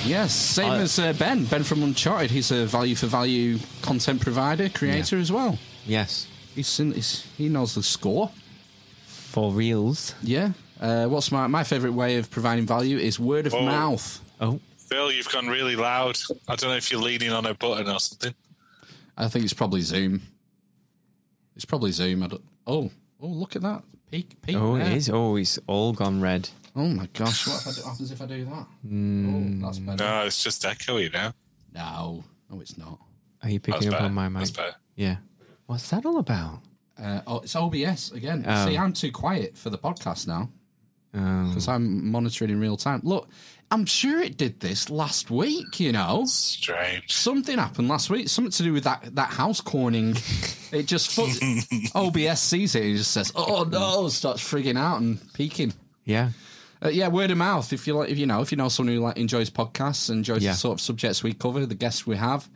Yes, same as uh, Ben. Ben from Uncharted. He's a value for value content provider, creator as well. Yes, He's, in, he's he knows the score. for reals. Yeah. Uh, what's my my favorite way of providing value is word of Oh. mouth. Oh, Phil, you've gone really loud. I don't know if you're leaning on a button or something. I think it's probably Zoom. It's probably Zoom. I don't, oh, oh, look at that peak. peak oh, there. it is. Oh, it's all gone red. Oh my gosh! What, if I do, happens if I do that? Oh, that's better. No, it's just echoey now. No, no, it's not. Are you That's picking up better. on my mic? That's better. Yeah. What's that all about? Uh, oh, it's OBS again. Oh. See, I'm too quiet for the podcast now Um, because I'm monitoring in real time. Look, I'm sure it did this last week. You know, Strange. something happened last week. Something to do with that that house corning. it just fuck- OBS sees it and just says, "Oh no!" Starts frigging out and peaking. yeah. Uh, yeah, word of mouth. If you like, if you know, if you know someone who like enjoys podcasts, enjoys Yeah. the sort of subjects we cover, the guests we have,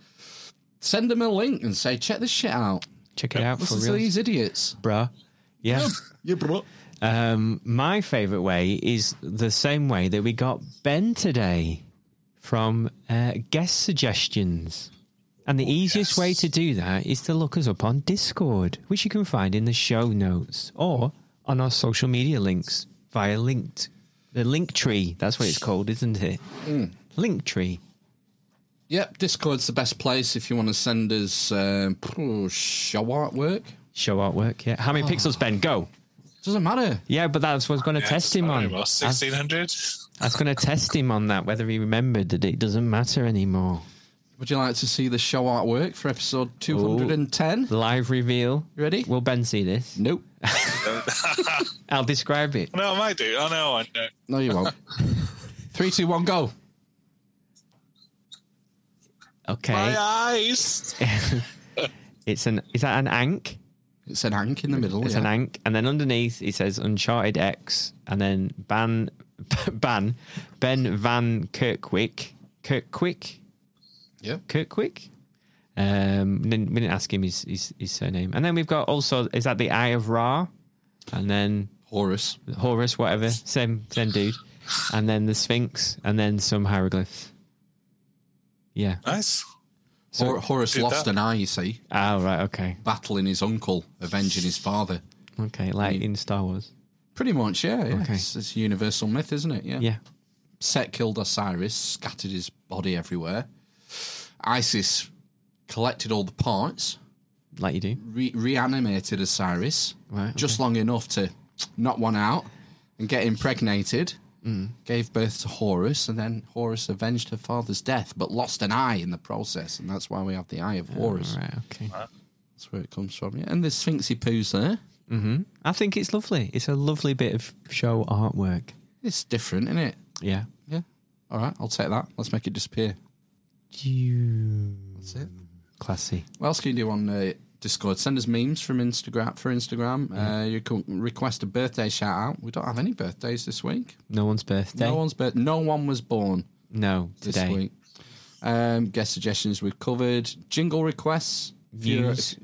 send them a link and say, "Check this shit out." Check it out for Listen to real, these idiots. bruh. Yeah. Yeah, bro. Um, my favourite way is the same way that we got Ben today from uh, guest suggestions. And the easiest way to do that is to look us up on Discord, which you can find in the show notes or on our social media links via linked. The link tree, that's what it's called, isn't it? Link tree. Yep, Discord's the best place if you want to send us um, show artwork. Show artwork, yeah. How many pixels, Ben? Go. Doesn't matter. Yeah, but that's what's going to test him on. I Sixteen hundred. was going to test him on that, whether he remembered that it doesn't matter anymore. Would you like to see the show artwork for episode 210? Live reveal. You ready? Will Ben see this? Nope. I'll describe it. No, I might do. I know, I know. No, you won't. Three, two, one, go. Okay. My eyes. it's an is that an ankh? It's an ankh in the middle. It's yeah. an ankh, and then underneath it says Uncharted X, and then ban ban Ben Van Kerkwyk Kerkwyk Yep. Kerkwyk. Um, we didn't, we didn't ask him his, his his surname, and then we've got also is that the Eye of Ra, and then Horus. Horus, whatever, same same dude, and then the Sphinx, and then some hieroglyphs. Yeah. Nice. Hor- Horus lost that. an eye, you see, Oh right. Okay. battling his uncle, avenging his father. Okay. Like in Star Wars. Pretty much, yeah. yeah. Okay. It's, it's a universal myth, isn't it? Yeah. Yeah. Set killed Osiris, scattered his body everywhere. Isis collected all the parts, Like you do. re- reanimated Osiris Right, just long enough to knock one out and get impregnated. Mm. Gave birth to Horus, and then Horus avenged her father's death, but lost an eye in the process, and that's why we have the Eye of Horus. Right. Okay. That's where it comes from. Yeah, and the Sphinxy poos there. I think it's lovely. It's a lovely bit of show artwork. It's different, isn't it? Yeah. Yeah. All right, I'll take that. Let's make it disappear. That's it. Classy. What else can you do on uh, Discord? Send us memes from Instagram for Instagram. Uh, you can request a birthday shout out. We don't have any birthdays this week. No one's birthday. No one's birth. No one was born No, this today. week. Um, guest suggestions we've covered. Jingle requests. If you're, Views.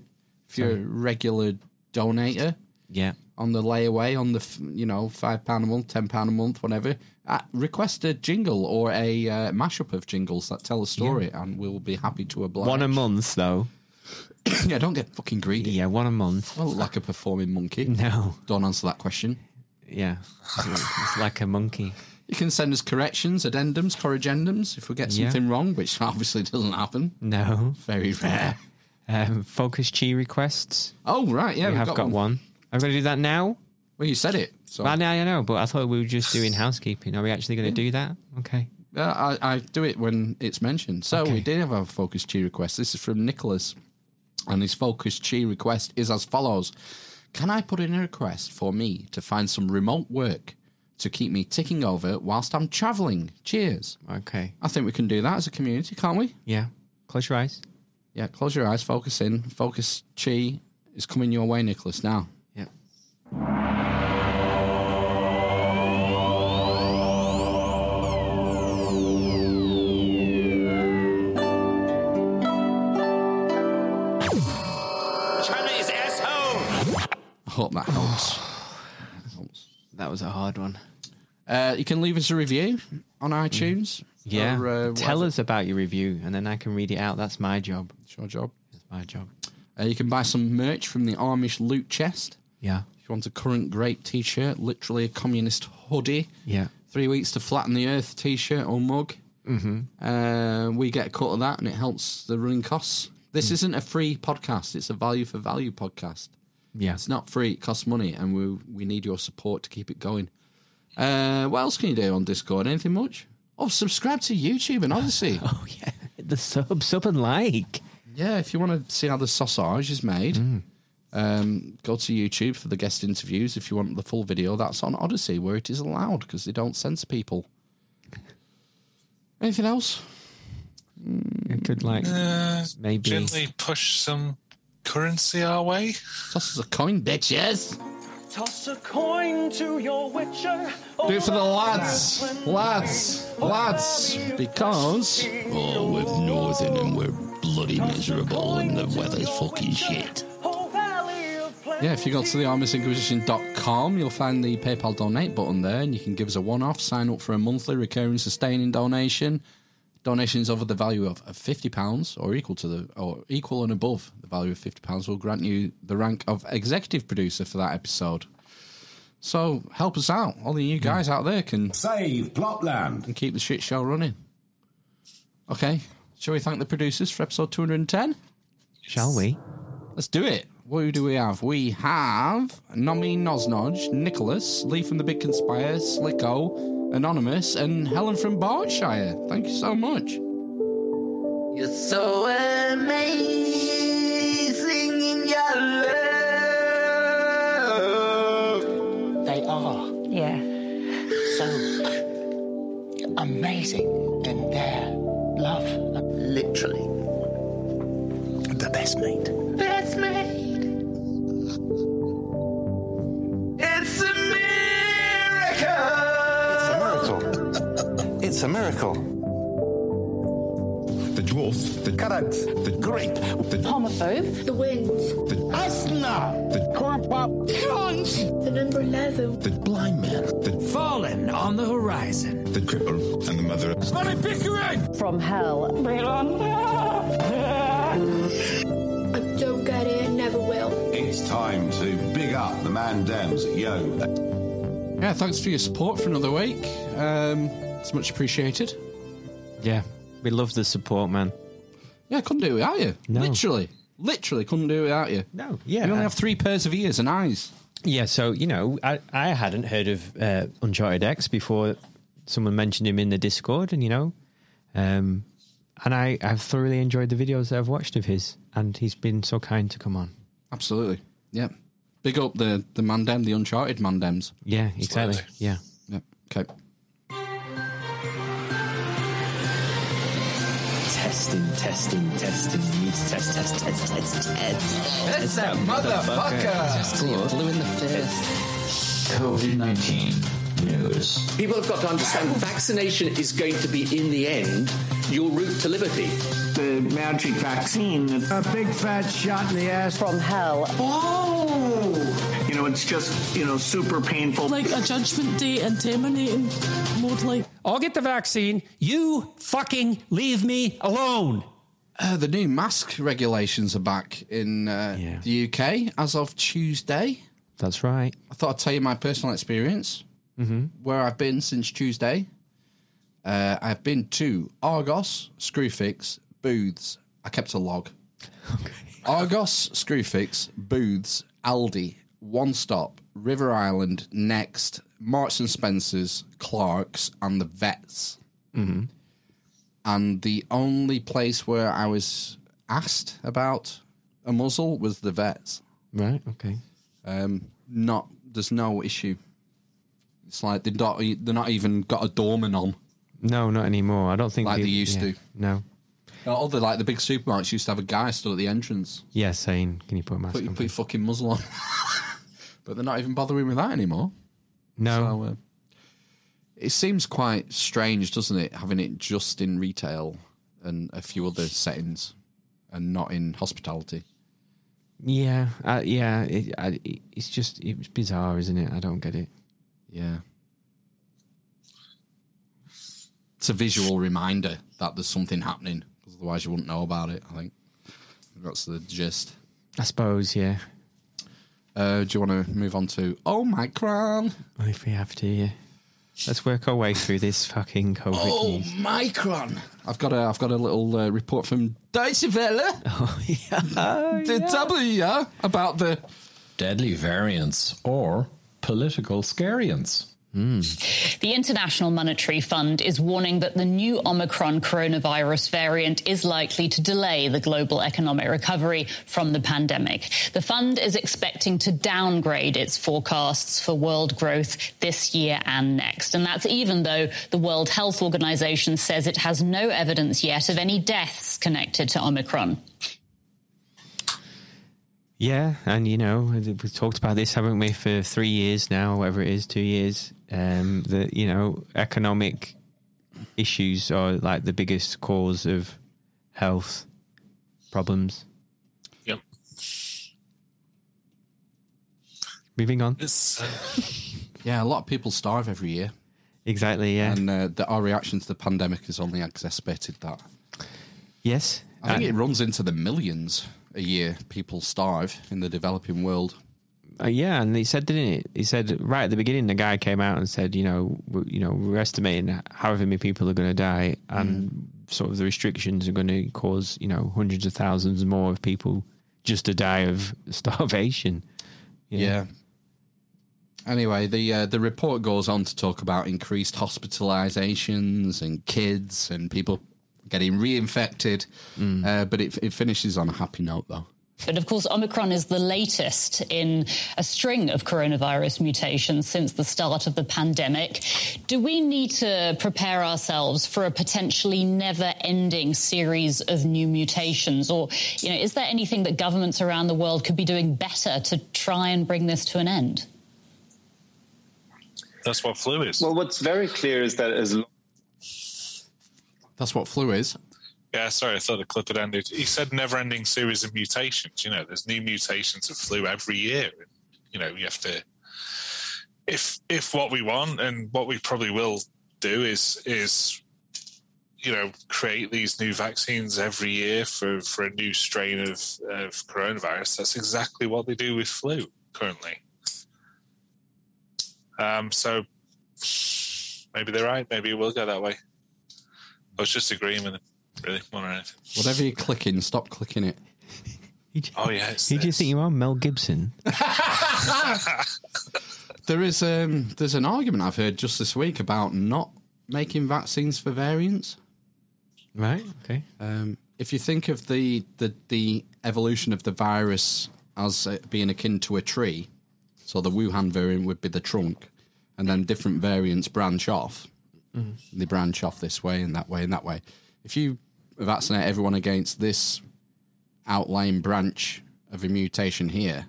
if you're a regular donator Yeah. On the layaway on the f- you know five pound a month, ten pound a month, whatever. Uh, request a jingle or a uh, mashup of jingles that tell a story, and we'll be happy to oblige. One a month, though. yeah, don't get fucking greedy. Yeah, one a month. I look like a performing monkey. No. Don't answer that question. Yeah. it's like a monkey. You can send us corrections, addendums, corrigendums if we get Yeah. something wrong, which obviously doesn't happen. No. Very rare. Um, focus chi requests. oh right, yeah, we we've have got, one. I'm going to do that now. Well, you said it. So Well, now I know, but I thought we were just doing housekeeping. Are we actually going to do that? Okay. Uh, I, I do it when it's mentioned. So Okay. we did have a focus chi request. This is from Nicholas, and his focus chi request is as follows: Can I put in a request for me to find some remote work to keep me ticking over whilst I'm travelling? Cheers. Okay. I think we can do that as a community, can't we? Yeah. Close your eyes. Yeah. Close your eyes. Focus in. Focus chi is coming your way, Nicholas. Now. Yeah. Chinese asshole! I hope that helps. That was a hard one. Uh, you can leave us a review on iTunes. Yeah. or, uh, Tell us about your review, and then I can read it out. That's my job. It's your job. It's my job. Uh, you can buy some merch from the Amish Loot Chest. Yeah. If you want a current great t-shirt, literally a communist hoodie, Yeah. three weeks to flatten the earth t-shirt or mug, mm-hmm. uh, we get a cut of that and it helps the running costs. This isn't a free podcast; it's a value for value podcast. Yeah. It's not free; it costs money, and we we need your support to keep it going. Uh, what else can you do on Discord? Anything much? Oh, subscribe to YouTube and Odysee. Oh, yeah. The sub, sub and like. Yeah, if you want to see how the sausage is made, um, go to YouTube for the guest interviews. If you want the full video, that's on Odysee, where it is allowed because they don't censor people. Anything else? It could, like, Uh, maybe. gently push some currency our way. Toss us a coin, bitches. Toss a coin to your witcher. Do it for the lads, lads, lads, because Oh, we're northern and we're bloody miserable and the weather's fucking shit. Yeah, if you go to the amishinquisition.com, you'll find the PayPal donate button there, and you can give us a one-off, sign up for a monthly recurring sustaining donation. Donations over the value of, of fifty pounds or equal to the or equal and above the value of fifty pounds will grant you the rank of executive producer for that episode. So help us out. All the you hmm. guys out there can Save Plotland. and keep the shit show running. Okay, shall we thank the producers for episode 210? Shall we? Let's do it. What do we have? We have Nomae NosNoj, Nicholas, Lee from the Big Conspire, Slicko, Anonymous, and Helen from Berkshire. Thank you so much. You're so amazing in your love. They are Yeah. so amazing in their love. Literally. The best mate. Best mate. It's a miracle. The dwarf, the Carrot. the Grape. the Homophobe. The wind. the Asna. the The number 11. the blind man, the Fallen on the horizon. the cripple, and the mother of Money Pickering! From hell. I don't get it, never will. It's time to big up the man Dems. Yo. Yeah, thanks for your support for another week. Um, it's much appreciated. Yeah, we love the support, man. Yeah, couldn't do it without you. No. Literally. Literally couldn't do it without you. No, yeah. We only have three pairs of ears and eyes. Yeah, so you know, I, I hadn't heard of uh, Uncharted X before someone mentioned him in the Discord, and you know, um, and I I've thoroughly enjoyed the videos that I've watched of his, and he's been so kind to come on. Absolutely. Yeah. Big up the the Mandem, the Uncharted Mandems. Yeah, exactly. Absolutely. Yeah. Yeah. Okay. Testing, testing, testing. Needs test, test, test, test, test. That's that motherfucker. Blue in the face. COVID 19 news. People have got to understand vaccination is going to be, in the end, your route to liberty. The magic vaccine. A big fat shot in the ass from hell. Oh! You know, it's just, you know, super painful. Like a judgment day and terminating mode, like. I'll get the vaccine. You fucking leave me alone. Uh, the new mask regulations are back in uh, Yeah. the UK as of Tuesday. That's right. I thought I'd tell you my personal experience, mm-hmm. where I've been since Tuesday. Uh, I've been to Argos, Screwfix, Booths. I kept a log. Argos, Screwfix, Booths, Aldi, One Stop, River Island, Next, Marks and Spencers, Clark's, and the Vets. Mm-hmm. And the only place where I was asked about a muzzle was the Vets. Right. Okay. Um, not there's no issue. It's like they're not they're not even got a doorman on No, not anymore. I don't think like they used yeah. to. No. The like the big supermarkets used to have a guy stood at the entrance. Yeah, saying, "Can you put a mask Put, on?" put your fucking muzzle on. But they're not even bothering with that anymore. No. So, uh, it seems quite strange, doesn't it, having it just in retail and a few other settings, and not in hospitality. Yeah, uh, yeah. It, I, it's just it's bizarre, isn't it? I don't get it. Yeah. It's a visual reminder that there's something happening, otherwise you wouldn't know about it. I think that's the gist. I suppose, yeah. Uh, do you want to move on to Omicron? Well, if we have to, yeah. Let's work our way through this fucking COVID news. Omicron. I've got a I've got a little uh, report from Deutsche Welle. Oh yeah, the W about the deadly variants or political scariants. Hmm. The International Monetary Fund is warning that the new Omicron coronavirus variant is likely to delay the global economic recovery from the pandemic. The fund is expecting to downgrade its forecasts for world growth this year and next. And that's even though the World Health Organization says it has no evidence yet of any deaths connected to Omicron. Yeah, and you know we've talked about this, haven't we, for three years now, whatever it is, two years. Um, that you know economic issues are like the biggest cause of health problems. Yep. Moving on. Uh, yeah. A lot of people starve every year, Exactly. Yeah. and uh, the, our reaction to the pandemic has only exacerbated that. yes. I think And- it runs into the millions a year. People starve in the developing world. Uh, yeah, and he said, didn't it? He said right at the beginning, the guy came out and said, you know, we, you know, we're estimating however many people are going to die, and sort of the restrictions are going to cause, you know, hundreds of thousands more of people just to die of starvation. Yeah. Anyway, the uh, the report goes on to talk about increased hospitalizations and kids and people getting reinfected, uh, but it, it finishes on a happy note though. But of course, Omicron is the latest in a string of coronavirus mutations since the start of the pandemic. Do we need to prepare ourselves for a potentially never ending series of new mutations? Or, you know, is there anything that governments around the world could be doing better to try and bring this to an end? that's what flu is. Well, what's very clear is that as long That's what flu is. Yeah, sorry, I thought the clip had ended. He said never-ending series of mutations. You know, there's new mutations of flu every year. You know, you have to. If if what we want and what we probably will do is is, you know, create these new vaccines every year for for a new strain of of coronavirus. That's exactly what they do with flu currently. Um, so maybe they're right. Maybe it will go that way. I was just agreeing with them, really, more than anything. Whatever you're clicking, stop clicking it. Oh yeah, it's Who do you think you are, Mel Gibson? There is um, there's an argument I've heard just this week about not making vaccines for variants. Right. Okay. Um, if you think of the, the the evolution of the virus as uh, being akin to a tree, so the Wuhan variant would be the trunk, and then different variants branch off. Mhm. They branch off this way and that way and that way. If you vaccinate everyone against this outlying branch of a mutation here,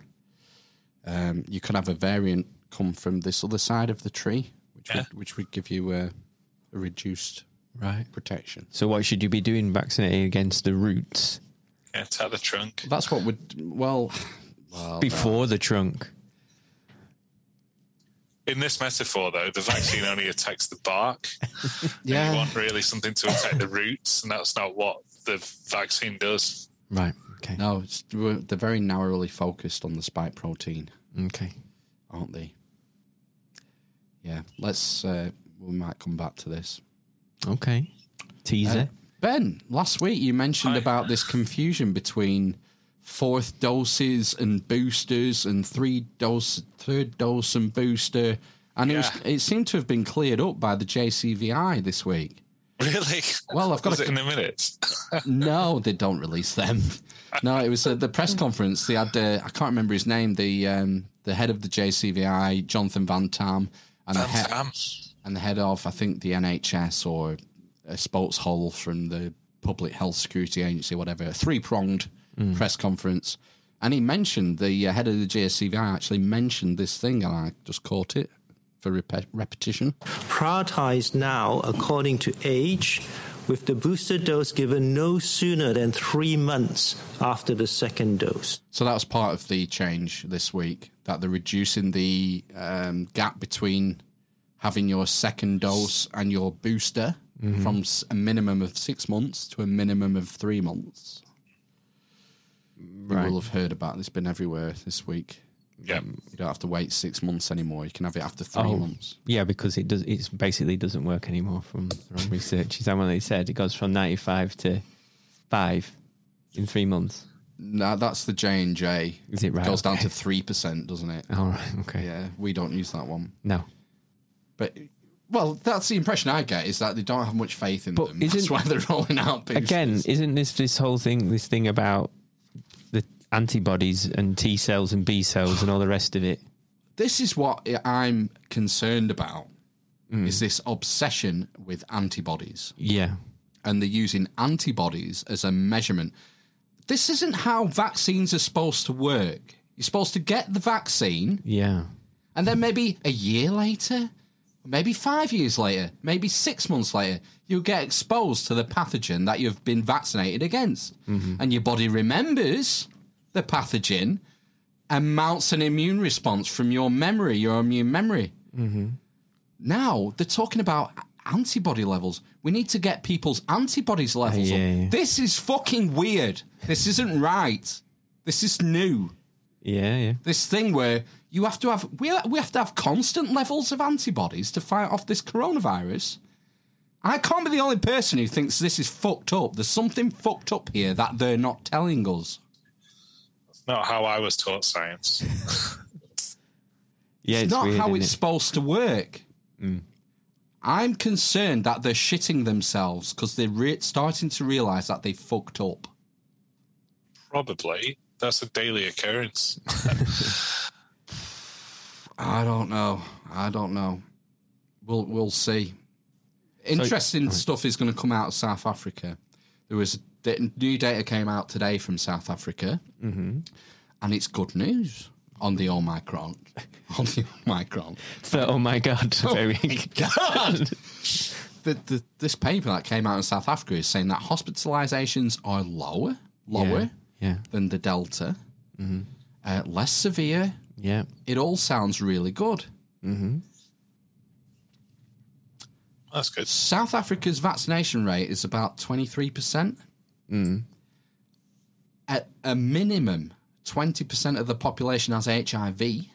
um, you could have a variant come from this other side of the tree, which Yeah. would, which would give you a, a reduced Right. protection. So what should you be doing? Vaccinating against the roots Yeah, attack the trunk. That's what would well, well before the trunk. In this metaphor, though, the vaccine only attacks the bark. Yeah. You want really something to attack the roots, and that's not what the vaccine does. Right. Okay. No, it's, they're very narrowly focused on the spike protein, Okay. aren't they? Yeah, let's. Uh, we might come back to this. Okay. Teaser. Uh, ben, last week you mentioned Hi. about this confusion between fourth doses and boosters and three dose, third dose and booster, and it, was, it seemed to have been cleared up by the JCVI this week. Really? Well, I've got Was a- it in the minutes? no, they don't release them. No, it was at the press conference. They had uh, I can't remember his name. The um, the head of the JCVI, Jonathan Van Tam, and the head Tam. and the head of I think the NHS or a spokeshole from the Public Health Security Agency, whatever. Three pronged press conference, and he mentioned the uh, head of the JCVI actually mentioned this thing, and I just caught it for rep- repetition. Prioritize now according to age, with the booster dose given no sooner than three months after the second dose. So that was part of the change this week that they're reducing the um, gap between having your second dose and your booster from a minimum of six months to a minimum of three months. You Right. will have heard about this, It's been everywhere this week. Yeah. Um, you don't have to wait six months anymore. You can have it after three Oh, months. Yeah, because it does. It basically doesn't work anymore from their own research. Is that what they said? It goes from ninety-five to five in three months. No, that's the J and J. Is it right? goes down Okay. to three percent, doesn't it? All right. Okay. Yeah, we don't use that one. No. But well, that's the impression I get is that they don't have much faith in But them. That's why they're rolling out boosters. Again, isn't this this whole thing? This thing about antibodies and T cells and B cells and all the rest of it. this is what I'm concerned about. Mm. Is this obsession with antibodies? Yeah. and they're using antibodies as a measurement. This isn't how vaccines are supposed to work. You're supposed to get the vaccine, Yeah. and then maybe a year later, maybe five years later, maybe six months later, you'll get exposed to the pathogen that you've been vaccinated against. And your body remembers the pathogen and mounts an immune response from your memory, your immune memory. Mm-hmm. Now they're talking about antibody levels. We need to get people's antibodies levels yeah, up. yeah. This is fucking weird. This isn't right. This is new. Yeah. Yeah. This thing where you have to have we we have to have constant levels of antibodies to fight off this coronavirus. I can't be the only person who thinks this is fucked up. There's something fucked up here that they're not telling us. Not how I was taught science. Yeah. it's, It's, not weird, how isn't it's it? supposed to work. Mm. I'm concerned that they're shitting themselves because they're re- starting to realise that they fucked up. Probably. That's a daily occurrence. I don't know. I don't know. We'll we'll see. Interesting stuff is going to come out of South Africa. There was the new data came out today from South Africa, Mm-hmm. and it's good news on the Omicron. on the Omicron. So, oh my god! Very God. the, the, this paper that came out in South Africa is saying that hospitalizations are lower, lower Yeah. than the Delta, Mm-hmm. uh, less severe. Yeah. It all sounds really good. Mm-hmm. That's good. South Africa's vaccination rate is about 23%. Mm. At a minimum, 20% of the population has HIV.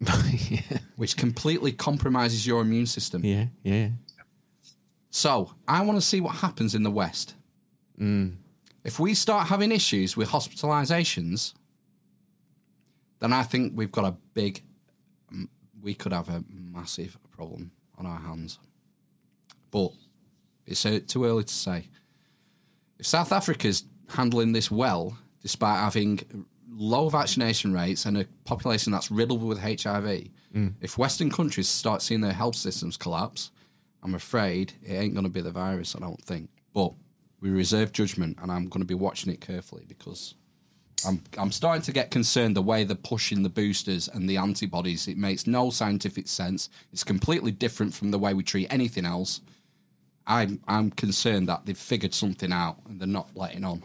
which completely compromises your immune system. Yeah, yeah. So I want to see what happens in the West. If we start having issues with hospitalizations, then I think we've got a big, we could have a massive problem on our hands. But it's uh, too early to say. If South Africa's handling this well, despite having low vaccination rates and a population that's riddled with HIV, Mm. if Western countries start seeing their health systems collapse, I'm afraid it ain't going to be the virus, I don't think. But we reserve judgment, and I'm going to be watching it carefully because I'm I'm starting to get concerned the way they're pushing the boosters and the antibodies. It makes no scientific sense. It's completely different from the way we treat anything else. I'm I'm concerned that they've figured something out and they're not letting on.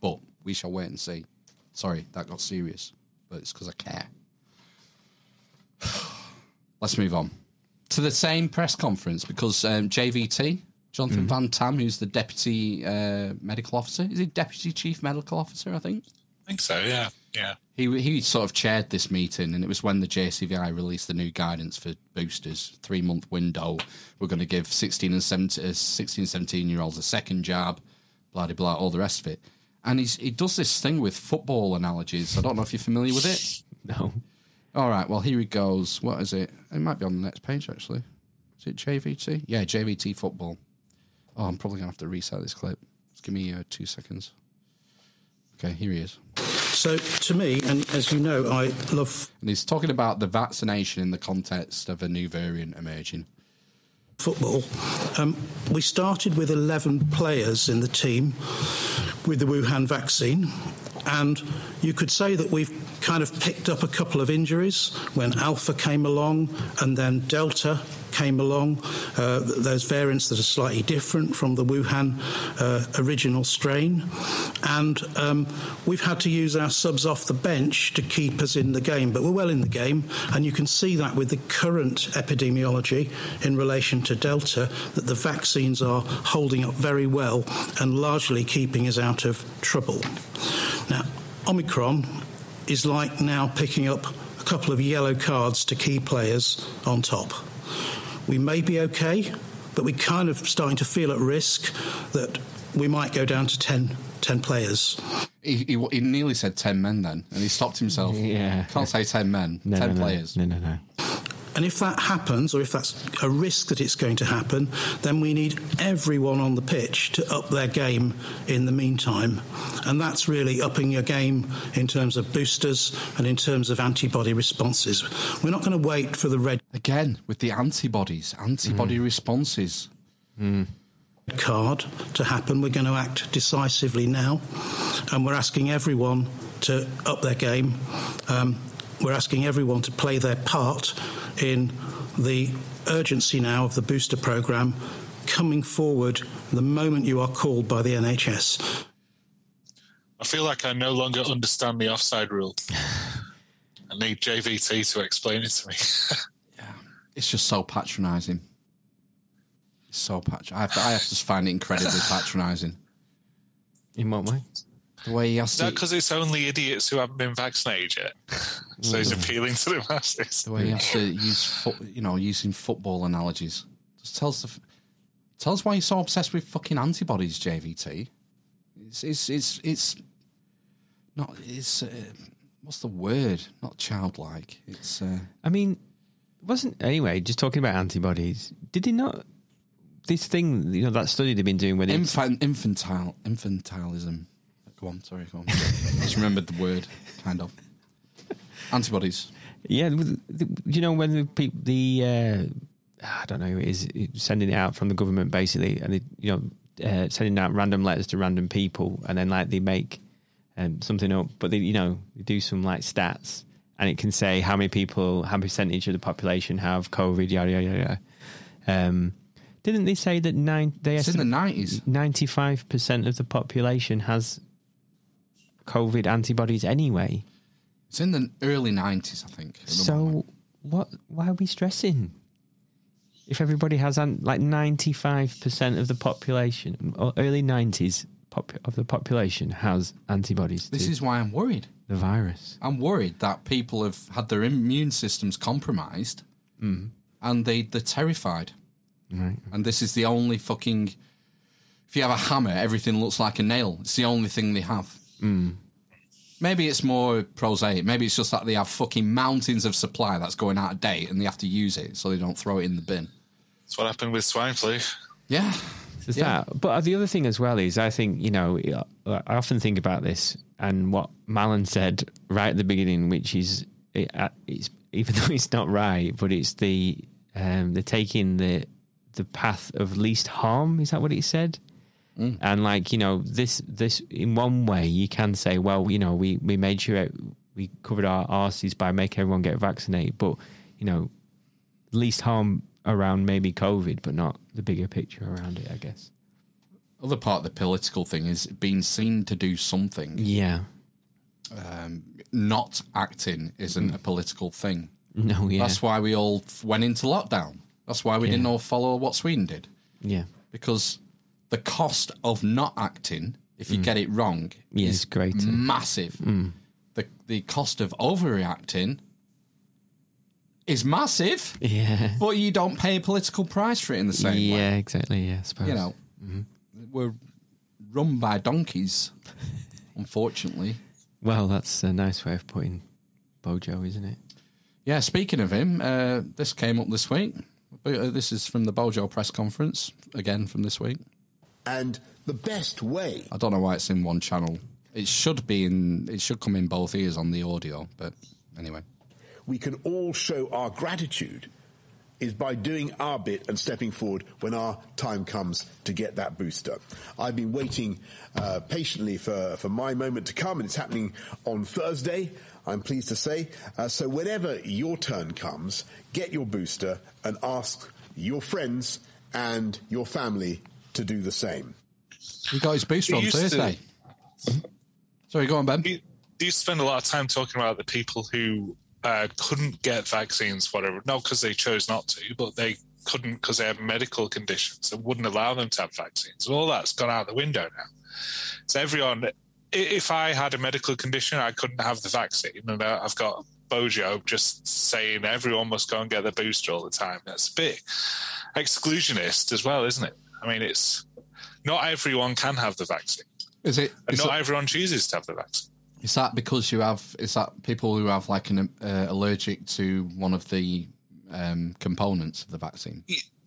But we shall wait and see. Sorry, that got serious, but it's because I care. Let's move on to the same press conference because um, JVT, Jonathan Van Tam, who's the deputy uh, medical officer, is he deputy chief medical officer? I think. I think so. Yeah, yeah. He he sort of chaired this meeting, and it was when the JCVI released the new guidance for boosters, three month window. We're going to give 16 and 17, uh, 16, 17 year olds a second jab, blah blah blah, all the rest of it. And he's he does this thing with football analogies. I don't know if you're familiar with it. No. All right. Well, here he goes. What is it? It might be on the next page actually. Is it JVT? Yeah, JVT football. Oh, I'm probably gonna have to reset this clip. Just give me uh, two seconds. Okay, here he is. So, to me, and as you know, I love And he's talking about the vaccination in the context of a new variant emerging. football. Um, we started with 11 players in the team with the Wuhan vaccine, and you could say that we've kind of picked up a couple of injuries when Alpha came along and then Delta came along. Uh, those variants that are slightly different from the Wuhan uh, original strain. And um, we've had to use our subs off the bench to keep us in the game, but we're well in the game. And you can see that with the current epidemiology in relation to Delta, that the vaccines are holding up very well and largely keeping us out of trouble. Now, Omicron is like now picking up a couple of yellow cards to key players on top. We may be okay, but we're kind of starting to feel at risk that we might go down to 10, 10 players. He, he, he nearly said 10 men then, and he stopped himself. Yeah. Can't say 10 men, No, 10 no, no. players. No, no, no. And if that happens, or if that's a risk that it's going to happen, then we need everyone on the pitch to up their game in the meantime. And that's really upping your game in terms of boosters and in terms of antibody responses. We're not going to wait for the red Again, with the antibodies, antibody responses. card to happen. We're going to act decisively now, and we're asking everyone to up their game. Um, we're asking everyone to play their part in the urgency now of the booster programme coming forward the moment you are called by the NHS. I feel like I no longer understand the offside rule. I need JVT to explain it to me. yeah, It's just so patronising. It's so patron. I have, to, I have to find it incredibly patronising. In what way? The way he has Is to, because it's only idiots who haven't been vaccinated yet? so he's appealing to the masses. the way he has to use, fo- you know, using football analogies. Just tell us, the, f- tell us why you're so obsessed with fucking antibodies, JVT. It's, it's, it's, it's not. It's uh, what's the word? Not childlike. It's. Uh, I mean, wasn't anyway. Just talking about antibodies. Did he not? This thing, you know, that study they've been doing with it. Infant, infantile, infantilism. Go on, sorry, go on. I just remembered the word, kind of. Antibodies. Yeah, you know when the peop the uh, I don't know who it is sending it out from the government basically, and they, you know uh, sending out random letters to random people, and then like they make um, something up, but they you know they do some like stats, and it can say how many people, how percentage of the population have COVID, yada yada yada. Um, didn't they say that nine? They It's in the 90s. Ninety five percent of the population has COVID antibodies anyway. It's in the early 90s, I think. So moment. what? Why are we stressing? If everybody has an, like ninety five percent of the population, or early nineties pop- of the population has antibodies This is why I'm worried. the virus. I'm worried that people have had their immune systems compromised Mm. and they, they're terrified. Right. And this is the only fucking. If you have a hammer, everything looks like a nail. It's the only thing they have. Mm. Maybe it's more prosaic. Maybe it's just that they have fucking mountains of supply that's going out of date and they have to use it so they don't throw it in the bin. That's what happened with swine flu. Yeah. There's Yeah. that. But the other thing as well is, I think you know, I often think about this and what Malin said right at the beginning, which is it, uh, it's even though it's not right, but it's the um, the taking the the path of least harm. Is that what he said? And like you know, this this in one way you can say, well, you know, we we made sure we covered our arses by making everyone get vaccinated, but you know, least harm around maybe COVID, but not the bigger picture around it, I guess. Other part of the political thing is being seen to do something. Yeah. Um, not acting isn't a political thing. No, yeah. That's why we all went into lockdown. That's why we Yeah. didn't all follow what Sweden did. Yeah. Because the cost of not acting, if you Mm. get it wrong, Yeah, is it's greater. massive. Mm. The the cost of overreacting is massive. Yeah. But you don't pay a political price for it in the same way. yeah, exactly. Yeah, I suppose. You know, Mhm. we're run by donkeys, unfortunately. Well, that's a nice way of putting Bojo, isn't it? Yeah, speaking of him, uh, this came up this week. Uh, This is from the Bojo press conference, again from this week. And the best way I don't know why it's in one channel. It should be in. It should come in both ears on the audio, but anyway. we can all show our gratitude is by doing our bit and stepping forward when our time comes to get that booster. I've been waiting uh, patiently for, for my moment to come, and it's happening on Thursday. I'm pleased to say. Uh, so whenever your turn comes, get your booster and ask your friends and your family to do the same. He got his booster on used to- Thursday. Sorry, go on, Ben. You, you spend a lot of time talking about the people who uh, couldn't get vaccines, whatever, not because they chose not to, but they couldn't because they had medical conditions that wouldn't allow them to have vaccines. And all that's gone out the window now. So everyone, if I had a medical condition, I couldn't have the vaccine, and uh, I've got Bojo just saying everyone must go and get the booster all the time. That's a bit exclusionist as well, isn't it? I mean, it's not everyone can have the vaccine, Is it? and is not everyone chooses to have the vaccine. Is that because you have? Is that people who have like an uh, allergic to one of the um, components of the vaccine?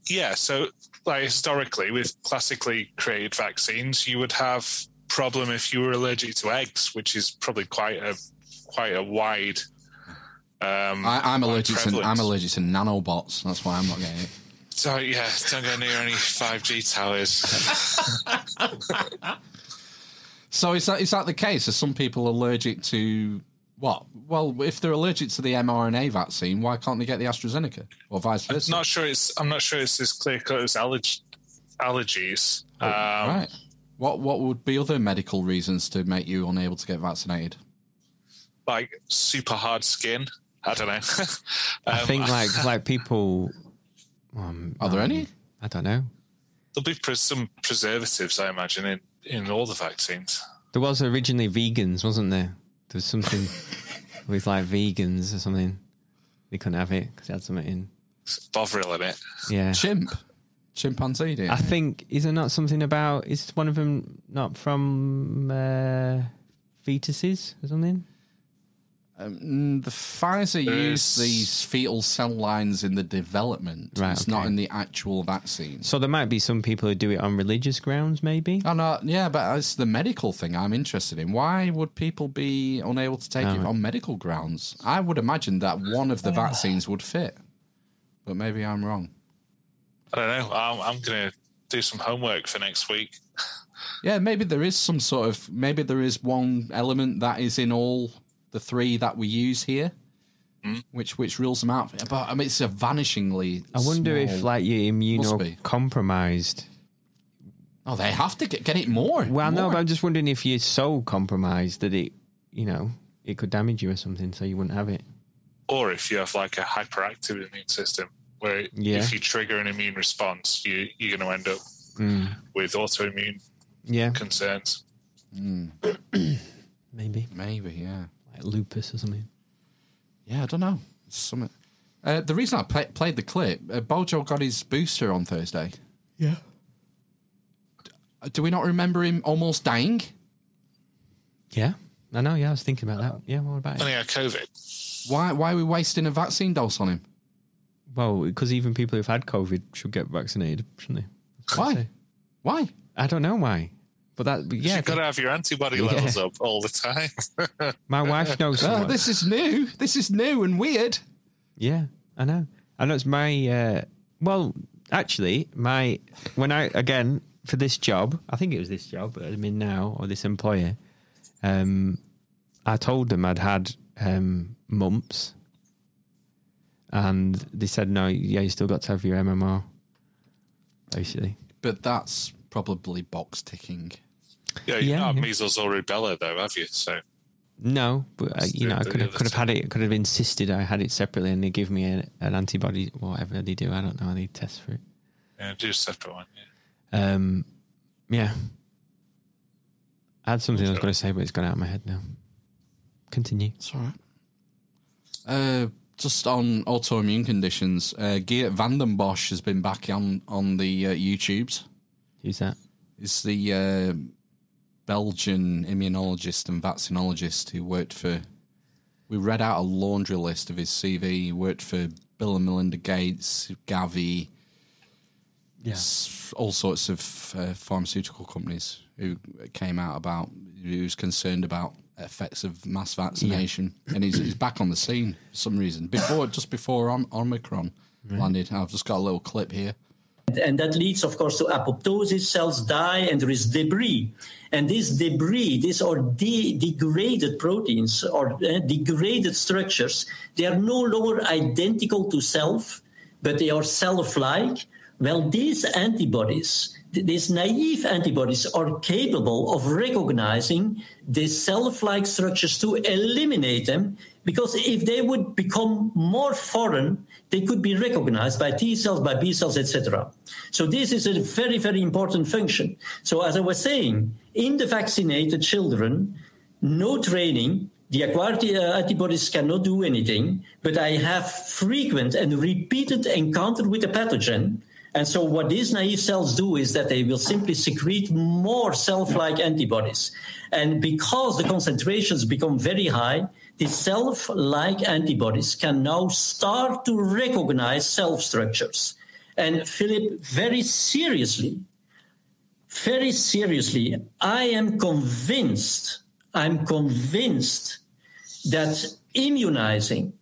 Yeah, so like historically, with classically created vaccines, you would have problem if you were allergic to eggs, which is probably quite a quite a wide. Um, I, I'm allergic to. I'm allergic to nanobots. That's why I'm not getting it. So yeah, don't go near any five G towers. So is that is that the case? Are some people allergic to what? Well, if they're allergic to the mRNA vaccine, why can't they get the AstraZeneca or vice I'm versa? not sure it's I'm not sure it's as clear cut as allerg- allergies. Oh, um, right. What what would be other medical reasons to make you unable to get vaccinated? Like super hard skin. I don't know. I Um, think like like people. Um, Are there um, any? I don't know. there'll be pres- some preservatives, I imagine, in in all the vaccines. There was originally vegans, wasn't there? There was something with like vegans or something. They couldn't have it because it had something in. Bovril in it. Yeah. Chimp, chimpanzee. Do you I think? think is there not something about is one of them not from uh, fetuses or something? Um, the Pfizer used these fetal cell lines in the development. Right, it's not in the actual vaccine. So there might be some people who do it on religious grounds, maybe. Oh no, yeah, but it's the medical thing I'm interested in. Why would people be unable to take it Oh. on medical grounds? I would imagine that one of the vaccines would fit, but maybe I'm wrong. I don't know. I'm, I'm going to do some homework for next week. Yeah, maybe there is some sort of maybe there is one element that is in all the three that we use here, which which rules them out. But I mean, it's a vanishingly. I wonder if like you're Must be. immunocompromised. Oh, they have to get, get it more. Well, no, but I'm just wondering if you're so compromised that it, you know, it could damage you or something, so you wouldn't have it. Or if you have like a hyperactive immune system, where Yeah. if you trigger an immune response, you, you're going to end up Mm. with autoimmune Yeah. concerns. Maybe. Maybe, yeah. Like lupus or something. Yeah, I don't know. It's something. Uh, the reason I play, played the clip, uh, Bojo got his booster on Thursday. Yeah. Do we not remember him almost dying? Yeah. I know, yeah, I was thinking about that. Yeah, what about When it? he had COVID. Why? Why are we wasting a vaccine dose on him? Well, because even people who've had COVID should get vaccinated, shouldn't they? That's what I Why? say. Why? I don't know why. But that, but yeah. You've got to have your antibody Yeah. levels up all the time. My wife knows Oh, this is new. This is new and weird. Yeah, I know. I know it's my. Uh, well, actually, my when I again for this job, I think it was this job that I'm in now or this employer. Um, I told them I'd had um, mumps, and they said no. Yeah, you still got to have your MMR. Basically, But that's probably box ticking. yeah, you Yeah, don't have yeah. measles or rubella, though, have you? So no, but uh, you know, I could have could have had it. Could have insisted I had it separately, and they give me a, an antibody, whatever they do. I don't know. They test for it. yeah, do a separate one. Yeah. Um, yeah. I had something I was going to say, but it's gone out of my head now. Continue. It's all right. Uh, just on autoimmune conditions, uh, Geert Vanden Bossche has been back on on the uh, YouTubes. Who's that? It's the uh, Belgian immunologist and vaccinologist who worked for. We read out a laundry list of his CV. He worked for Bill and Melinda Gates, Gavi, Yeah. all sorts of uh, pharmaceutical companies who came out about who was concerned about effects of mass vaccination, and he's, he's back on the scene for some reason. Before, just before Om- Omicron landed, I've just got a little clip here. And that leads, of course, to apoptosis. Cells die, and there is debris. And this debris, these are de- degraded proteins or uh, degraded structures. They are no longer identical to self, but they are self-like. Well, these antibodies, these naive antibodies, are capable of recognizing these self-like structures to eliminate them. Because if they would become more foreign, they could be recognized by T cells, by B cells, etc. So this is a very, very important function. So as I was saying, in the vaccinated children, no training, the acquired uh, antibodies cannot do anything, but I have frequent and repeated encounter with the pathogen. And so what these naive cells do is that they will simply secrete more self-like antibodies. And because the concentrations become very high, the self-like antibodies can now start to recognize self structures. And Philip, very seriously, very seriously, I am convinced, I'm convinced that immunizing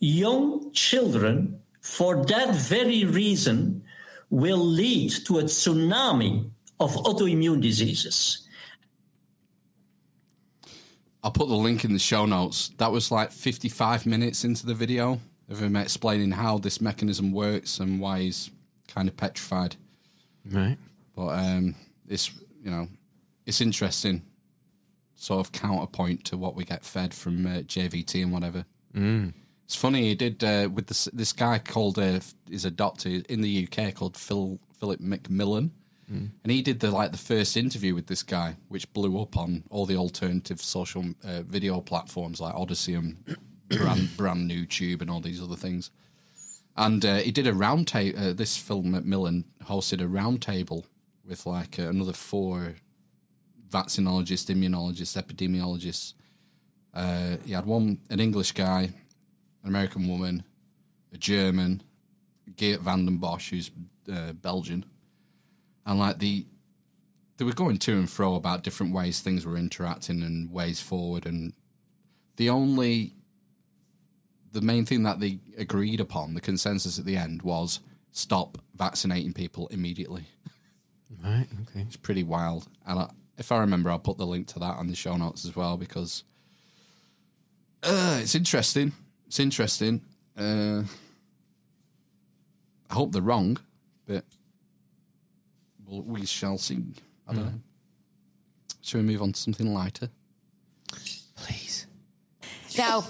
young children for that very reason will lead to a tsunami of autoimmune diseases. I'll put the link in the show notes. That was like 55 minutes into the video of him explaining how this mechanism works and why he's kind of petrified. Right. But um, it's you know it's interesting, sort of counterpoint to what we get fed from uh, JVT and whatever. Mm. It's funny he did uh, with this this guy called uh, is a doctor in the UK called Phil Philip McMillan, Mm. and he did the like the first interview with this guy, which blew up on all the alternative social uh, video platforms like Odysee and brand brand new Tube and all these other things. And uh, he did a round table. Uh, this Phil McMillan hosted a round table with like uh, another four vaccinologists, immunologists, epidemiologists. Uh, he had one an English guy, an American woman, a German, Geert Vanden Bossche, who's uh, Belgian, and like the they were going to and fro about different ways things were interacting and ways forward, and the only the main thing that they agreed upon, the consensus at the end, was stop vaccinating people immediately. Right. Okay. It's pretty wild, and I, if I remember, I'll put the link to that on the show notes as well because uh, it's interesting. It's interesting. Uh, I hope they're wrong, but we'll, we shall see. I don't Mm. know. Shall we move on to something lighter? Please. Now,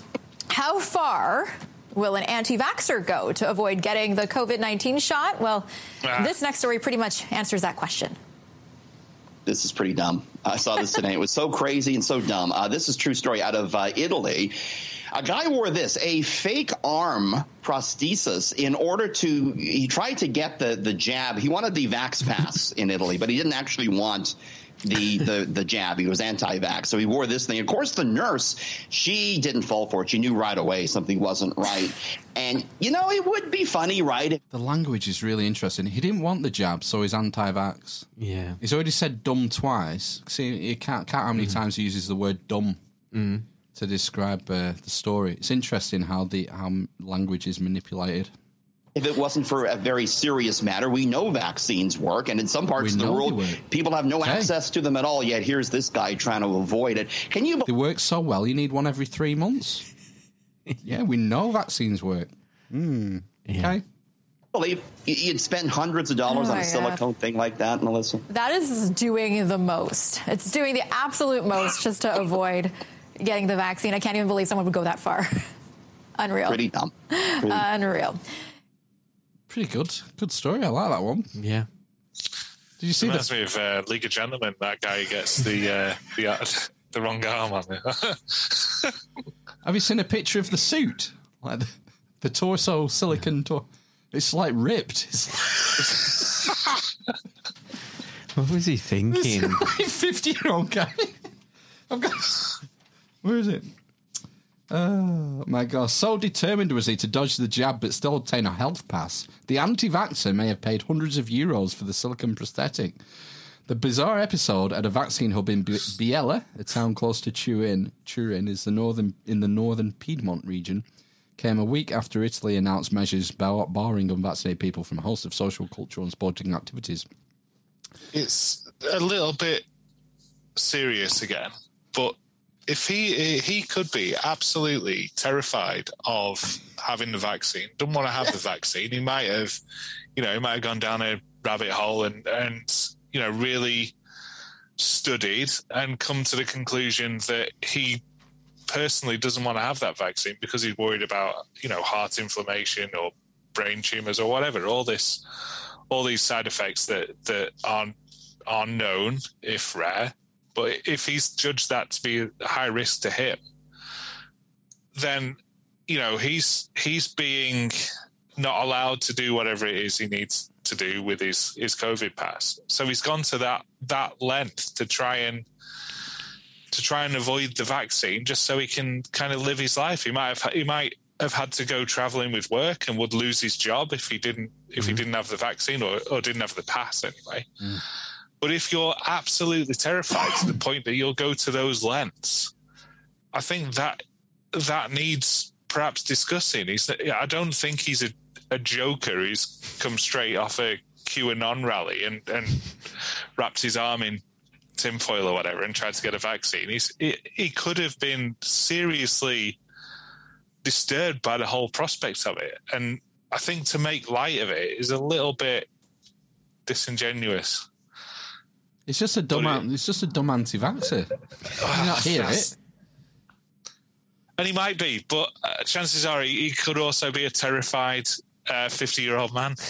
how far will an anti vaxxer go to avoid getting the COVID 19 shot? Well, Ah. this next story pretty much answers that question. This is pretty dumb. I saw this today. It was so crazy and so dumb. Uh, this is true story out of uh, Italy. A guy wore this, a fake arm prosthesis, in order to. He tried to get the, the jab. He wanted the Vax Pass in Italy, but he didn't actually want the, the, the jab. He was anti vax. So he wore this thing. Of course, the nurse, she didn't fall for it. She knew right away something wasn't right. And, you know, it would be funny, right? The language is really interesting. He didn't want the jab, so he's anti-vax. Yeah. He's already said dumb twice. See, you can't count how many times he uses the word dumb Mm. to describe uh, the story. It's interesting how the how language is manipulated. If it wasn't for a very serious matter, we know vaccines work, and in some parts We of the world, people have no Okay. access to them at all. Yet here's this guy trying to avoid it. Can you They work so well. You need one every three months. yeah, we know vaccines work. Mm. Okay. believe you'd spend hundreds of dollars Oh on a silicone thing like that, Melissa? That is doing the most. It's doing the absolute most just to avoid getting the vaccine. I can't even believe someone would go that far. Unreal. Pretty dumb. Pretty- Unreal. Pretty good. Good story. I like that one. Yeah. Did you see Reminds the? me of uh, League of Gentlemen. That guy gets the uh, the uh, the wrong arm on it. Have you seen a picture of the suit? Like the, the torso silicon. Tor- it's like ripped. It's like- What was he thinking? fifty-year-old guy. I've got. Where is it? Oh my god! So determined was he to dodge the jab but still obtain a health pass. The anti-vaxxer may have paid hundreds of euros for the silicon prosthetic. The bizarre episode at a vaccine hub in Biella, a town close to Turin, Turin is the northern in the northern Piedmont region, came a week after Italy announced measures barring unvaccinated people from a host of social, cultural, and sporting activities. it's a little bit serious again, but if he he could be absolutely terrified of having the vaccine, don't want to have the vaccine, he might have, you know, he might have gone down a rabbit hole and and you know really studied and come to the conclusion that he personally doesn't want to have that vaccine because he's worried about you know heart inflammation or brain tumors or whatever all this all these side effects that that are are known if rare but if he's judged that to be a high risk to him then you know he's he's being not allowed to do whatever it is he needs to do with his his covid pass. So he's gone to that that length to try and to try and avoid the vaccine just so he can kind of live his life. He might have he might have had to go traveling with work and would lose his job if he didn't if he mm. didn't have the vaccine or, or didn't have the pass anyway mm. But if you're absolutely terrified to the point that you'll go to those lengths, I think that that needs perhaps discussing. He's, I don't think he's a, a joker who's come straight off a QAnon rally and, and wrapped his arm in tinfoil or whatever and tried to get a vaccine. He's, he, he could have been seriously disturbed by the whole prospect of it. And I think to make light of it is a little bit disingenuous. It's just a dumb. an- It's just a dumb anti-vaxxer. You not hear it. And he might be, but uh, chances are he, he could also be a terrified fifty-year-old man.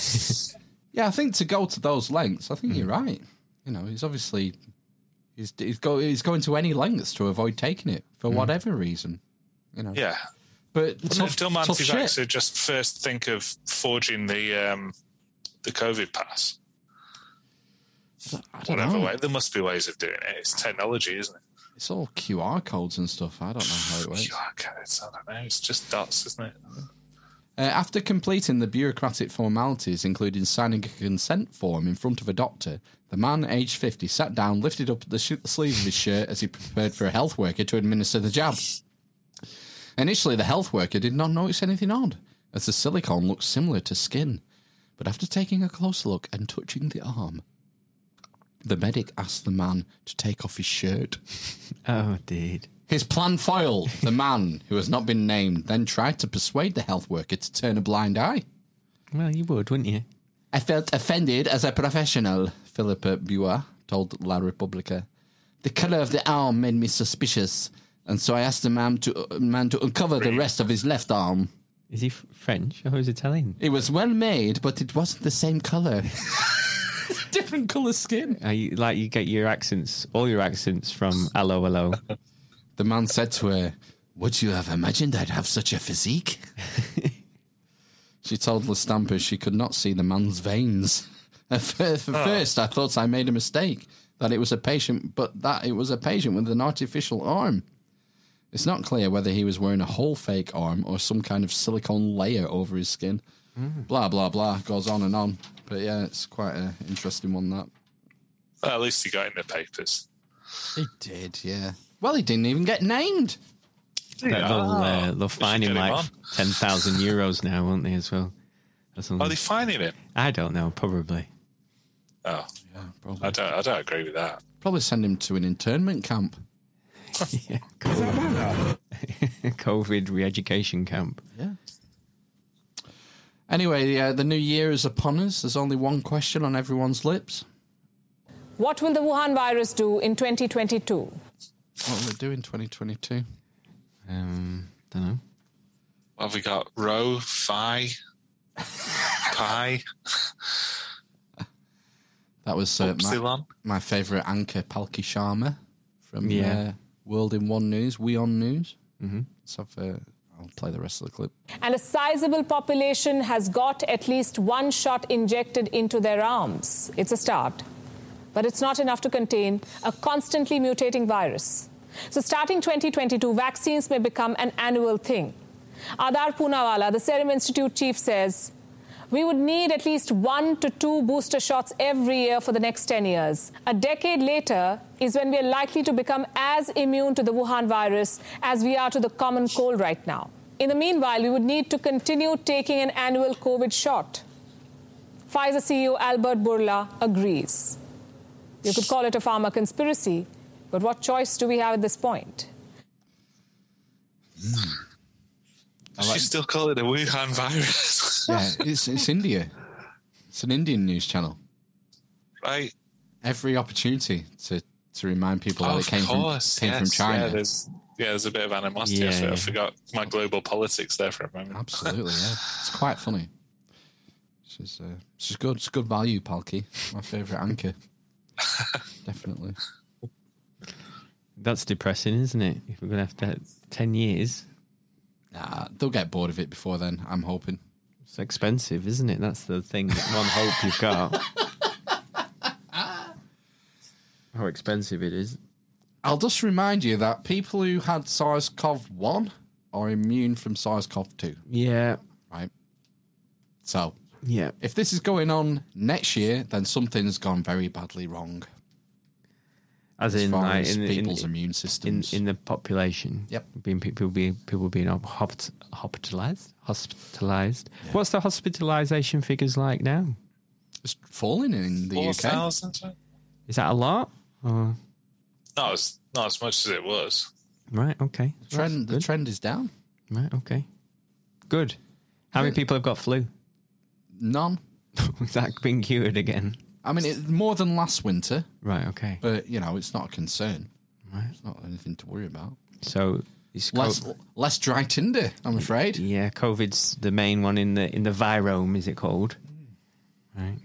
Yeah, I think to go to those lengths, I think Hmm. you're right. You know, he's obviously he's he's, go, he's going to any lengths to avoid taking it for Hmm. whatever reason. You know. Yeah, But Wouldn't tough, dumb shit. anti-vaxxer just first think of forging the um, the COVID pass? Whatever know. way, there must be ways of doing it. It's technology, isn't it? It's all QR codes and stuff. I don't know how it works. QR codes, I don't know. It's just dots, isn't it? Uh, after completing the bureaucratic formalities, including signing a consent form in front of a doctor, the man, aged 50, sat down, lifted up the sh- sleeve of his shirt as he prepared for a health worker to administer the jab. Initially, the health worker did not notice anything odd, as the silicone looked similar to skin. But after taking a close look and touching the arm, the medic asked the man to take off his shirt. Oh, dude. His plan foiled. The man, who has not been named, then tried to persuade the health worker to turn a blind eye. Well, you would, wouldn't you? I felt offended as a professional, Filippa Bua told La Repubblica. The colour of the arm made me suspicious, and so I asked the man to, uh, man to uncover the rest of his left arm. Is he f- French or is he Italian? It was well made, but it wasn't the same colour. Different colour skin. Are you, like you get your accents, all your accents from Hello Hello. The man said to her, Would you have imagined I'd have such a physique? she told the La Stampa she could not see the man's veins. At fir- for Oh. first, I thought I made a mistake, that it was a patient, but that it was a patient with an artificial arm. It's not clear whether he was wearing a whole fake arm or some kind of silicone layer over his skin. Blah, blah, blah. Goes on and on. But yeah, it's quite an interesting one, that. Well, at least he got in the papers. He did, yeah. Well, he didn't even get named. They'll, uh, they'll fine him get him like on. ten thousand euros now, won't they? As well. Or something. Are they finding him? I don't know. Probably. Oh, yeah, probably. I don't. I don't agree with that. Probably send him to an internment camp. yeah, COVID, COVID re-education camp. Yeah. Anyway, uh, the new year is upon us. There's only one question on everyone's lips. What will the Wuhan virus do in 2022? What will it do in 2022? Um, don't know. What have we got? Rho, Phi, Pi. That was uh, my, my favourite anchor, Palki Sharma from Yeah. uh, World in One News, WION News. Mm-hmm. So I've, uh, I'll play the rest of the clip. And a sizable population has got at least one shot injected into their arms. It's a start. But it's not enough to contain a constantly mutating virus. So, starting 2022, vaccines may become an annual thing. Adar Poonawalla, the Serum Institute chief, says we would need at least one to two booster shots every year for the next 10 years. A decade later is when we are likely to become as immune to the Wuhan virus as we are to the common cold right now. In the meanwhile, we would need to continue taking an annual COVID shot. Pfizer CEO Albert Bourla agrees. You could call it a pharma conspiracy, but what choice do we have at this point? Does she still call it a Wuhan virus? Yeah, it's, it's India. It's an Indian news channel. right. Every opportunity to, to remind people that Oh, it came, course, from, came from. China. Yeah, there's, yeah, there's a bit of animosity. I Yeah, forgot- I forgot my global politics there for a moment. Absolutely, yeah. It's quite funny. She's, uh, she's good. It's good value, Palki. My favourite anchor. Definitely. That's depressing, isn't it? If we're gonna have to ten years, Nah, they'll get bored of it before then, I'm hoping. It's expensive, isn't it? That's the thing. One hope you've got. How expensive it is. I'll just remind you that people who had SARS CoV 1 are immune from SARS CoV 2. Yeah. Right? So, Yeah. if this is going on next year, then something's gone very badly wrong. As, As in, far like, as in, people's in, immune systems. in the population. Yep. Being people being people being hop- hospitalized. Hospitalized. What's the hospitalization figures like now? It's falling in the Four UK. thousand? Is that a lot? Or, Not as not as much as it was. right. Okay. The trend, the trend is down. Right. Okay. Good. How many people have got flu? None. Is that being cured again? I mean, it's more than last winter, Right. Okay. but, you know, it's not a concern. Right. It's not anything to worry about. So it's Less, co- less dry tinder, I'm afraid. yeah, COVID's the main one in the in the virome, is it called? Right.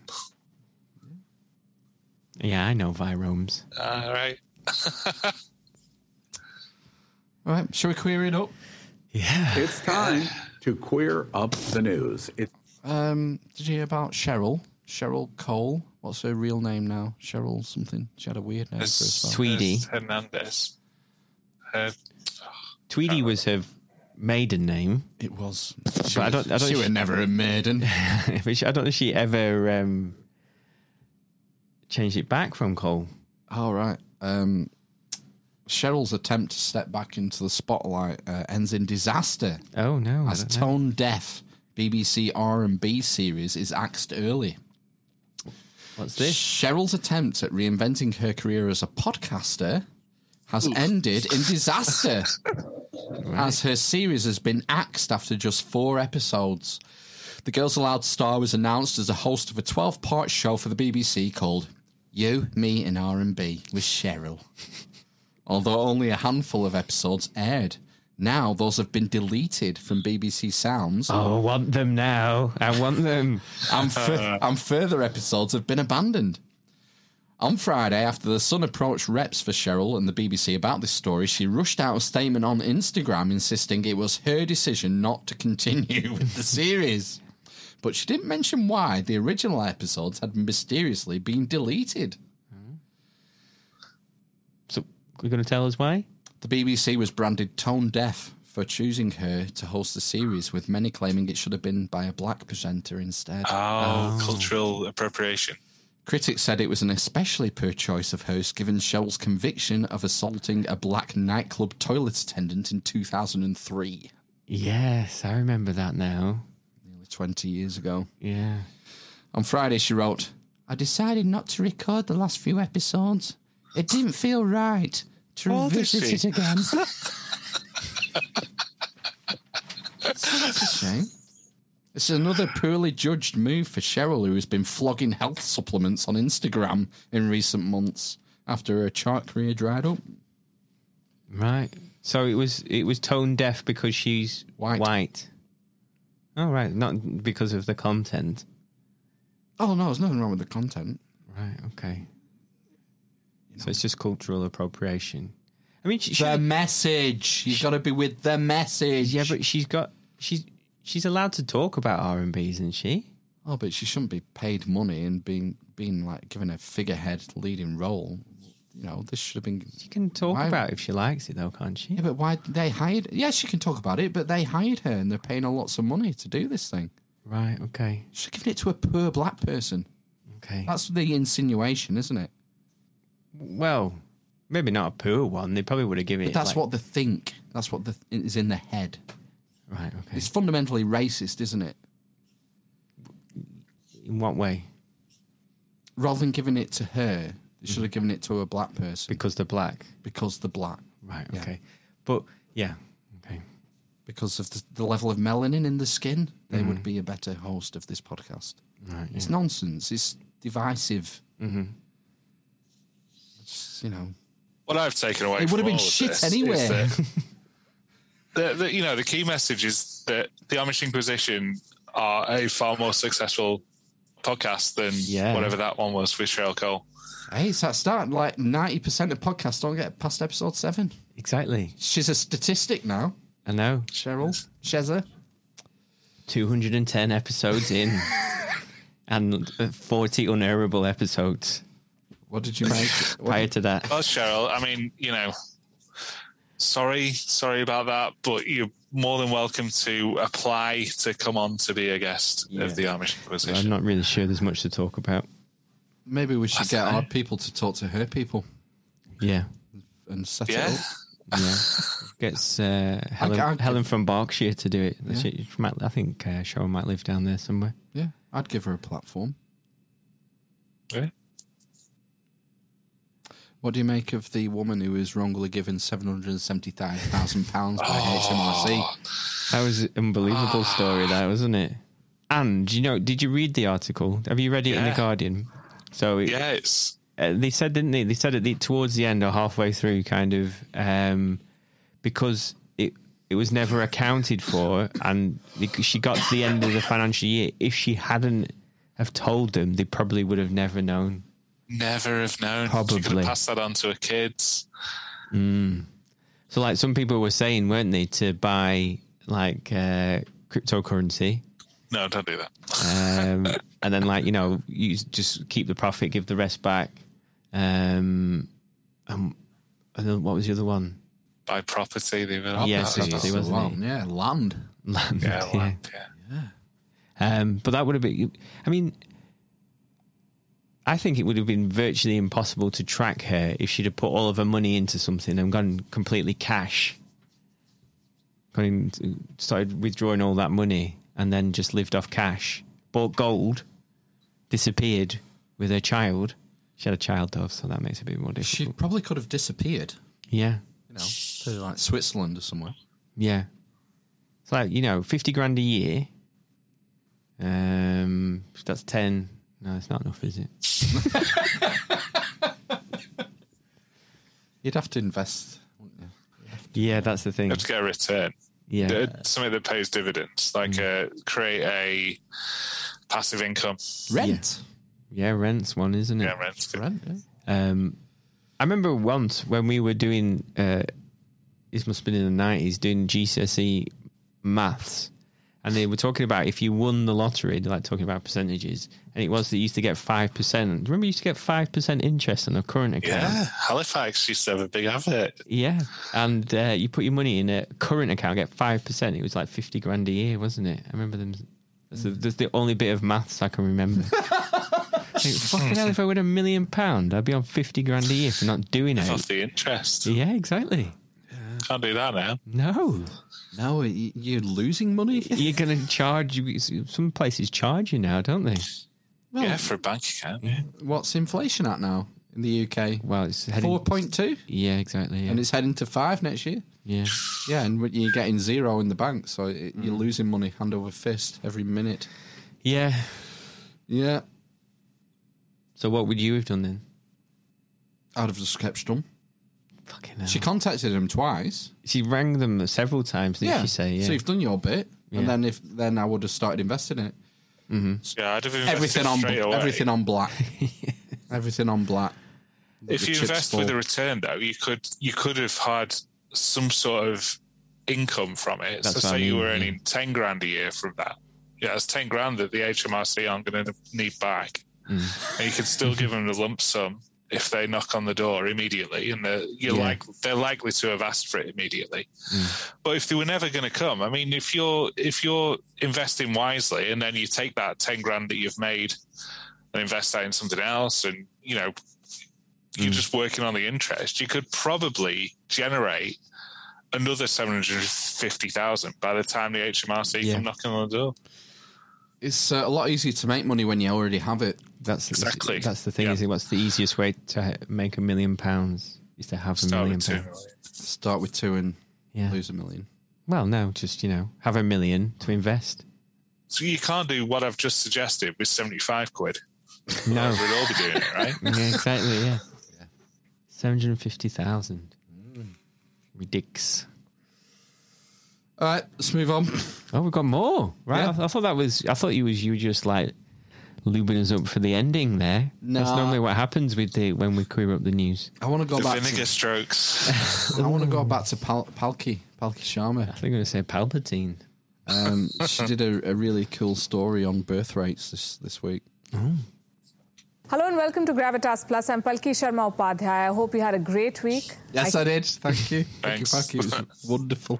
Yeah, I know viromes. All right. All right, shall we queer it up? Yeah. It's time to queer up the news. It, Um, did you hear about Cheryl? Cheryl Cole. What's her real name now? Cheryl something. She had a weird name for It's, herself. Tweedy. it's Hernandez. Uh, Tweedy was her maiden name. It was. But I don't. I don't she know was never a maiden. I don't know if she ever um, changed it back from Cole. All right. Um, Cheryl's attempt to step back into the spotlight uh, ends in disaster. Oh no! As don't know. tone deaf BBC R and B series is axed early. What's this? Cheryl's attempt at reinventing her career as a podcaster has ended in disaster, as her series has been axed after just four episodes. The Girls Aloud star was announced as a host of a 12-part show for the BBC called "You, Me, and R&B" with Cheryl. Although only a handful of episodes aired, Now those have been deleted from BBC Sounds. Oh, I want them now. I want them. and, and further episodes have been abandoned. On Friday, after the Sun approached reps for Cheryl and the BBC about this story, she rushed out a statement on Instagram insisting it was her decision not to continue with the series. But she didn't mention why the original episodes had mysteriously been deleted. So, you're going to tell us why? The BBC was branded tone deaf for choosing her to host the series, with many claiming it should have been by a black presenter instead. Oh, oh. cultural appropriation. Critics said it was an especially poor choice of host given Cheryl's conviction of assaulting a black nightclub toilet attendant in 2003, Yes, I remember that now. nearly 20 years ago. Yeah. On Friday, she wrote, I decided not to record the last few episodes. It didn't feel right to How old is revisit it again. That's a shame. It's another poorly judged move for Cheryl, who has been flogging health supplements on Instagram in recent months after her chart career dried up. Right. So it was it was tone deaf because she's white. White. Oh right, not because of the content. Oh, no, there's nothing wrong with the content. Right. Okay. So it's just cultural appropriation. I mean, she, The message. You've got to be with the message. yeah, but she's got she's she's allowed to talk about R and B, isn't she? Oh, but she shouldn't be paid money and being being like given a figurehead leading role. You know, this should have been. She can talk Why- about it if she likes it, though, can't she? Yeah, but why they hired? Yeah, she can talk about it, but they hired her and they're paying her lots of money to do this thing. Right. Okay. She's giving it to a poor black person. Okay. That's the insinuation, isn't it? Well, maybe not a poor one. They probably would have given But it. that's like- what they think. That's what the, is in the head. Right. Okay. It's fundamentally racist, isn't it? In what way? Rather than giving it to her, they should have given it to a black person Because they're black. because they're black. Right. Yeah. Okay. But yeah. Okay. Because of the, the level of melanin in the skin, they would be a better host of this podcast. Right. It's nonsense. It's divisive. Mm-hmm. It's, you know, What I've taken away It would have been all shit this anyway. that the, the, you know, the key message is that the Amish Inquisition are a far more successful podcast than Yeah. whatever that one was with Cheryl Cole. hey, it's that start. Like ninety percent of podcasts don't get past episode seven. Exactly. She's a statistic now. I know. Cheryl Shezza. 210 episodes in and uh, 40 unairable episodes What did you make? prior to that. Well, Cheryl, I mean, you know, sorry, sorry about that, but you're more than welcome to apply to come on to be a guest of the Amish I'm not really sure there's much to talk about. Maybe we should get fine. our people to talk to her people Yeah. and set Yeah. it up. Yeah. Gets uh, Helen, I'd- Helen from Berkshire to do it. Yeah. She, she might, I think uh, Cheryl might live down there somewhere. Yeah, I'd give her a platform. Yeah. What do you make of the woman who was wrongly given seven hundred and seventy-five thousand pounds by HMRC? That was an unbelievable story, that wasn't it? And you know, did you read the article? Have you read it in the Guardian? So it, Yeah, it's uh, they said, didn't they? They said at the towards the end or halfway through, kind of, um, because it it was never accounted for, and she got to the end of the financial year. If she hadn't have told them, they probably would have never known. Never have known. She could Probably. have passed that on to her kids. So, like some people were saying, weren't they, to buy like uh, cryptocurrency, No, don't do that. um, and then like you know, you just keep the profit, give the rest back. Um, um, and then what was the other one? Buy property. They were Yes, that- property, that's- wasn't it? Yeah, land. Land, Yeah, yeah. land, yeah. Um, but that would have been. I mean, I think it would have been virtually impossible to track her if she'd have put all of her money into something and gone completely cash. Gone started withdrawing all that money and then just lived off cash. Bought gold, disappeared with her child. She had a child though, so that makes it a bit more difficult. She probably could have disappeared. yeah, You know, to like Switzerland or somewhere. yeah. It's like you know, fifty grand a year. Um, that's ten. No, it's not enough, is it? You'd have to invest. wouldn't you? You'd have Yeah, that's the thing. You have to get a return. Yeah. Something that pays dividends, like uh, create a passive income. Rent. Yeah, rent's one, isn't it? Yeah, rent's good. Rent. Yeah. Um, I remember once when we were doing, uh, this must have been in the nineties, doing GCSE E maths, and they were talking about if you won the lottery, they're like talking about percentages, and it was that you used to get five percent. Remember, you used to get five percent interest on a current account. Yeah, Halifax used to have a big advert. Yeah, and uh, you put your money in a current account, get five percent. It was like fifty grand a year, wasn't it? I remember them. That's the, that's the only bit of maths I can remember. Think, fucking hell, if I win a million pound, I'd be on fifty grand a year for not doing it. Off the interest. Yeah, exactly. Can't do that now. No, No, you're losing money. you're going to charge. you- Some places charge you now, don't they? yeah, for a bank account. Yeah. What's inflation at now in the UK? Well, it's heading. Four point two, Yeah, exactly. Yeah. and it's heading to five next year. yeah. Yeah, and you're getting zero in the bank, so it, Mm. you're losing money hand over fist every minute. Yeah. Yeah, So what would you have done then? I'd have just kept stum. Fucking hell. She contacted him twice. She rang them several times, didn't yeah, she say? Yeah. so you've done your bit, Yeah. and then if then I would have started investing in it. Yeah, I'd have invested Everything on straight away. everything on black. everything on black. If The you chips invest with a return, though, you could you could have had some sort of income from it. That's so what I say you mean, were yeah. earning ten grand a year from that. Yeah, it's ten grand that the HMRC aren't going to need back, Mm. and you can still give them the lump sum if they knock on the door immediately, and they're, you're Yeah. like they're likely to have asked for it immediately. Mm. But if they were never going to come, I mean, if you're if you're investing wisely and then you take that ten grand that you've made and invest that in something else, and you know you're Mm. just working on the interest, you could probably generate another seven hundred fifty thousand by the time the HMRC Yeah. come knocking on the door. It's uh, a lot easier to make money when you already have it. That's Exactly. That's the thing. Yeah. Is it? What's the easiest way to make a million pounds? Is to have a Start million with two pounds. Start with two and Yeah. lose a million. Well, no, just you know, have a million to invest. So you can't do what I've just suggested with seventy five quid. No. We'd all be doing it, right? yeah, exactly. Yeah, seven hundred fifty thousand. Ridiculous. All right, let's move on. Oh, we've got more. Right. Yeah. I, I thought that was. I thought you was you were just like lubing us up for the ending there. That's normally what happens with the when we queer up the news. I want to go The back. vinegar To, strokes. I want to go back to Pal- Palki, Palki Sharma. I think I'm going to say Palpatine. Um, she did a, a really cool story on birth rates this this week. Hello and welcome to Gravitas Plus. I'm Palki Sharma Upadhyay. I hope you had a great week. Yes, I, did. Thank you. Thank you, Thanks. Palki. It was wonderful.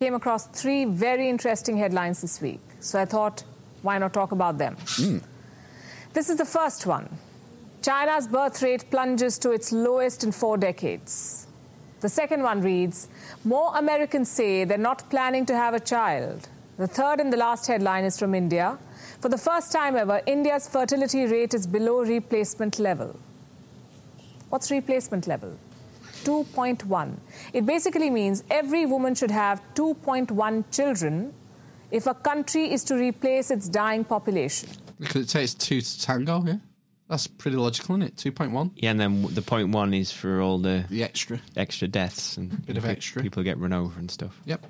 came across three very interesting headlines this week. So I thought, why not talk about them? This is the first one. China's birth rate plunges to its lowest in four decades. The second one reads More Americans say they're not planning to have a child. The third and the last headline is from India. For the first time ever, India's fertility rate is below replacement level. What's replacement level? 2.1. It basically means every woman should have 2.1 children if a country is to replace its dying population. Because it takes two to tango, yeah? That's pretty logical, isn't it? 2.1. Yeah, and then the point one is for all the The extra. extra deaths and Bit of extra. people get run over and stuff. Yep.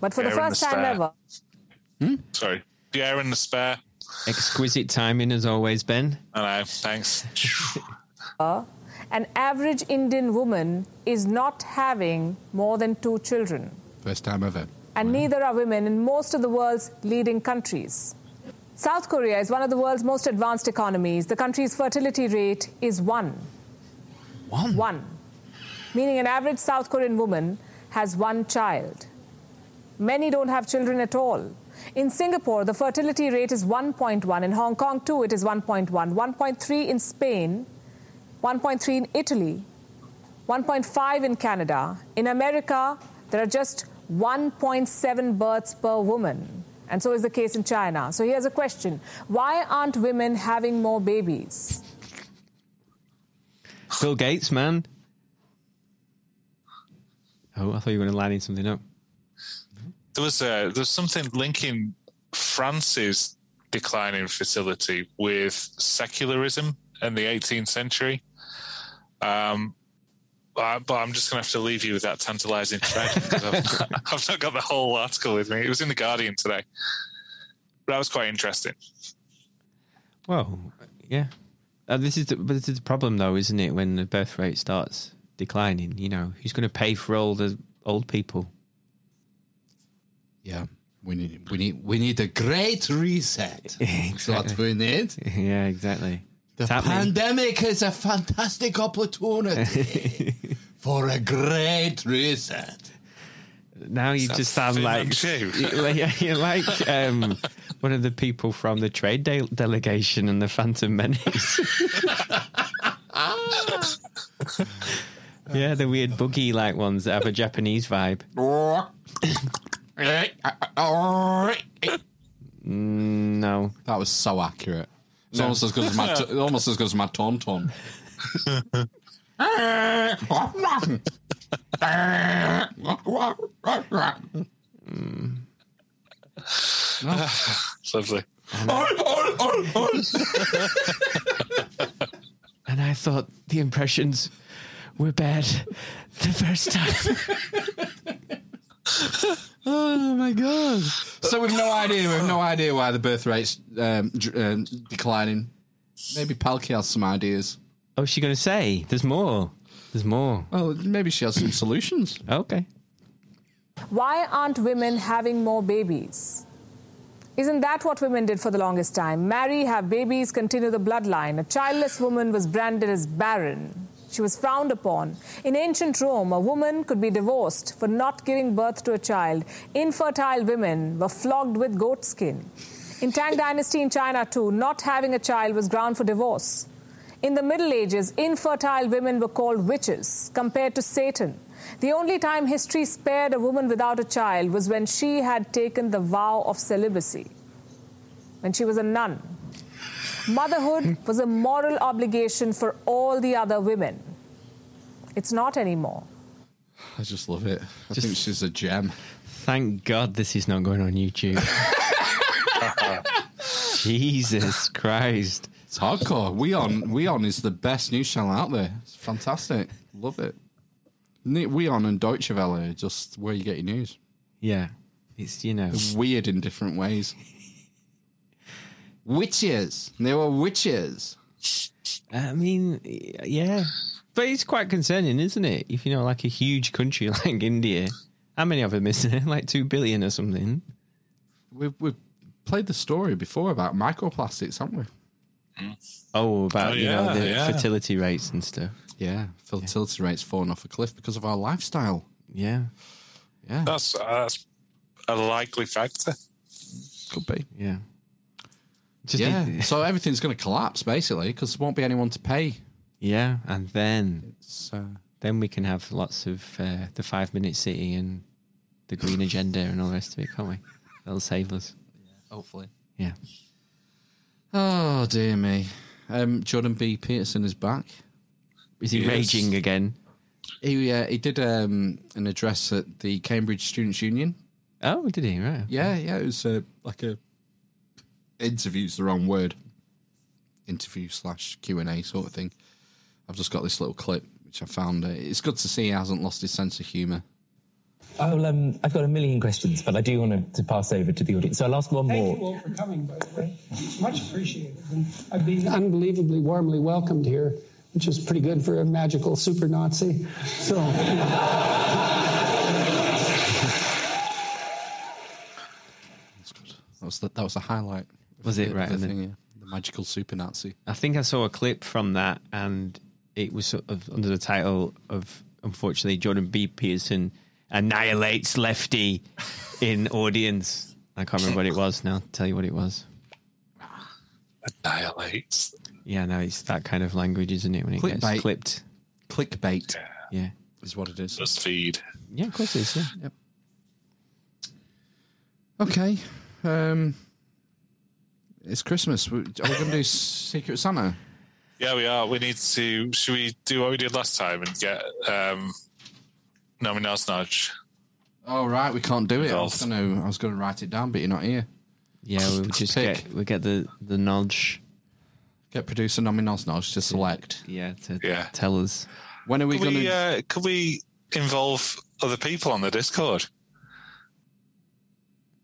But for the Air in first the time spare. ever, hmm? Sorry. The air in the spare. Exquisite timing as always, Ben. I know. Thanks. Uh, an average Indian woman is not having more than two children. First time ever. and neither are women in most of the world's leading countries. South Korea is one of the world's most advanced economies. The country's fertility rate is one. One? One. Meaning an average South Korean woman has one child. Many don't have children at all. In Singapore, the fertility rate is 1.1. In Hong Kong, too, it is 1.1. 1.3 in Spain, 1.3 in Italy, 1.5 in Canada. In America, there are just 1.7 births per woman. And so is the case in China. So here's a question Why aren't women having more babies? Bill Gates, man. Oh, I thought you were going to line something up. There was uh, there's something linking France's decline in fertility with secularism in the 18th century. Um, Uh, but I'm just going to have to leave you with that tantalising thread because I've, I've not got the whole article with me. It was in the Guardian today. But that was quite interesting. Well, yeah. Uh, this is the, but this is the problem, though, isn't it? When the birth rate starts declining, you know, who's going to pay for all the old people? Yeah, we need we need we need a great reset. That's what we need. Yeah, exactly. The It's happening. pandemic is a fantastic opportunity for a great reset. Now you Is just sound like you- like- you're like um, one of the people from the trade de- delegation and the Phantom Menace. yeah, the weird boogie like ones that have a Japanese vibe. Mm, no, that was so accurate. It's almost as good as my t- almost as good as my tauntaun. Lovely. And I thought the impressions were bad the first time. oh my god! So we've no idea. We've no idea why the birth rate's um, dr- um, declining. Maybe Palki has some ideas. Oh, is she going to say? There's more. There's more. Well, maybe she has some solutions. Okay. Why aren't women having more babies? Isn't that what women did for the longest time? Marry, have babies, continue the bloodline. A childless woman was branded as barren. She was frowned upon. In ancient Rome, a woman could be divorced for not giving birth to a child. Infertile women were flogged with goat skin. In Tang Dynasty in China, too, not having a child was ground for divorce. In the Middle Ages, infertile women were called witches, compared to Satan. The only time history spared a woman without a child was when she had taken the vow of celibacy, when she was a nun. Motherhood was a moral obligation for all the other women. It's not anymore. I just love it. I think she's a gem. Thank God this is not going on YouTube. Jesus Christ. It's hardcore. WION We on is the best news channel out there. It's fantastic. Love it. WION and Deutsche Welle are just where you get your news. Yeah. It's, you know. They're weird in different ways. witches. They were witches. I mean, yeah. But it's quite concerning, isn't it? If you know, like a huge country like India, how many of them is there? Like two billion or something. We've, we've played the story before about microplastics, haven't we? Oh, about Oh, you know the yeah. fertility rates and stuff. Yeah, fertility rates falling off a cliff because of our lifestyle. Yeah, yeah. That's, that's a likely factor. Could be. Yeah. yeah. so everything's going to collapse basically because there won't be anyone to pay. Yeah, and then uh, then we can have lots of uh, the five minute city and the green agenda and all the rest of it, can't we? That'll save us. Hopefully. Yeah. Oh dear me. Um, Jordan B. Peterson is back. Is he raging again? He uh, he did um, an address at the Cambridge Students' Union. Oh, did he? Right. Yeah, yeah. It was uh, like a interview's the wrong word. Interview slash Q and A sort of thing. I've just got this little clip which I found. Uh, it's good to see he hasn't lost his sense of humour. I'll, um, I've got a million questions, but I do want to, to pass over to the audience. So I'll ask one Thank more. Thank you all for coming, by the way. It's much appreciated. And I've been unbelievably warmly welcomed here, which is pretty good for a magical super Nazi. So, That was the, that was the highlight. of Was the- it right? The, thing, yeah. the magical super Nazi. I think I saw a clip from that, and it was sort of under the title of unfortunately Jordan B. Peterson annihilates lefty in audience. I can't remember what it was now. Tell you what it was. Annihilates. Yeah, no, it's that kind of language, isn't it? When it Clickbait. gets clipped. Clickbait. Yeah. Is what it is. Just feed. Yeah, of course it is. Yeah. Yep. Okay. Um, it's Christmas. Are we going to do Secret Santa? Yeah, we are. We need to. Should we do what we did last time and get um, Nomae NosNoj? Oh right, we can't do it. I was going to. I was going to write it down, but you're not here. Yeah, we'll just Pick. get we get the the nudge. Get producer Nomae NosNoj to select. Yeah, to Yeah. tell us. When are we Could going we, to? uh, could we involve other people on the Discord?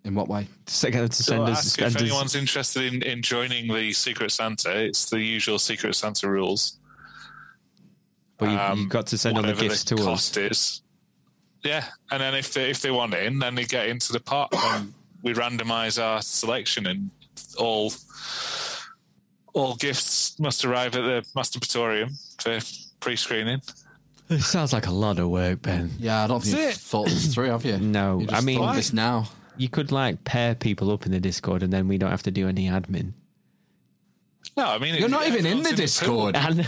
in what way? Just get them to So send us. ask if us- anyone's interested in, in joining the Secret Santa. It's the usual Secret Santa rules. But you, Um, you've got to send all the whatever gifts to us. cost is. Yeah, and then if they, if they want in, then they get into the pot, and we randomise our selection, and all all gifts must arrive at the masturbatorium for pre-screening. It sounds like a lot of work, Ben. Yeah, I don't think you've thought this through, have you? No, You just I mean, thought this now. You could like pair people up in the Discord, and then we don't have to do any admin. No, I mean You're not even in the Discord. And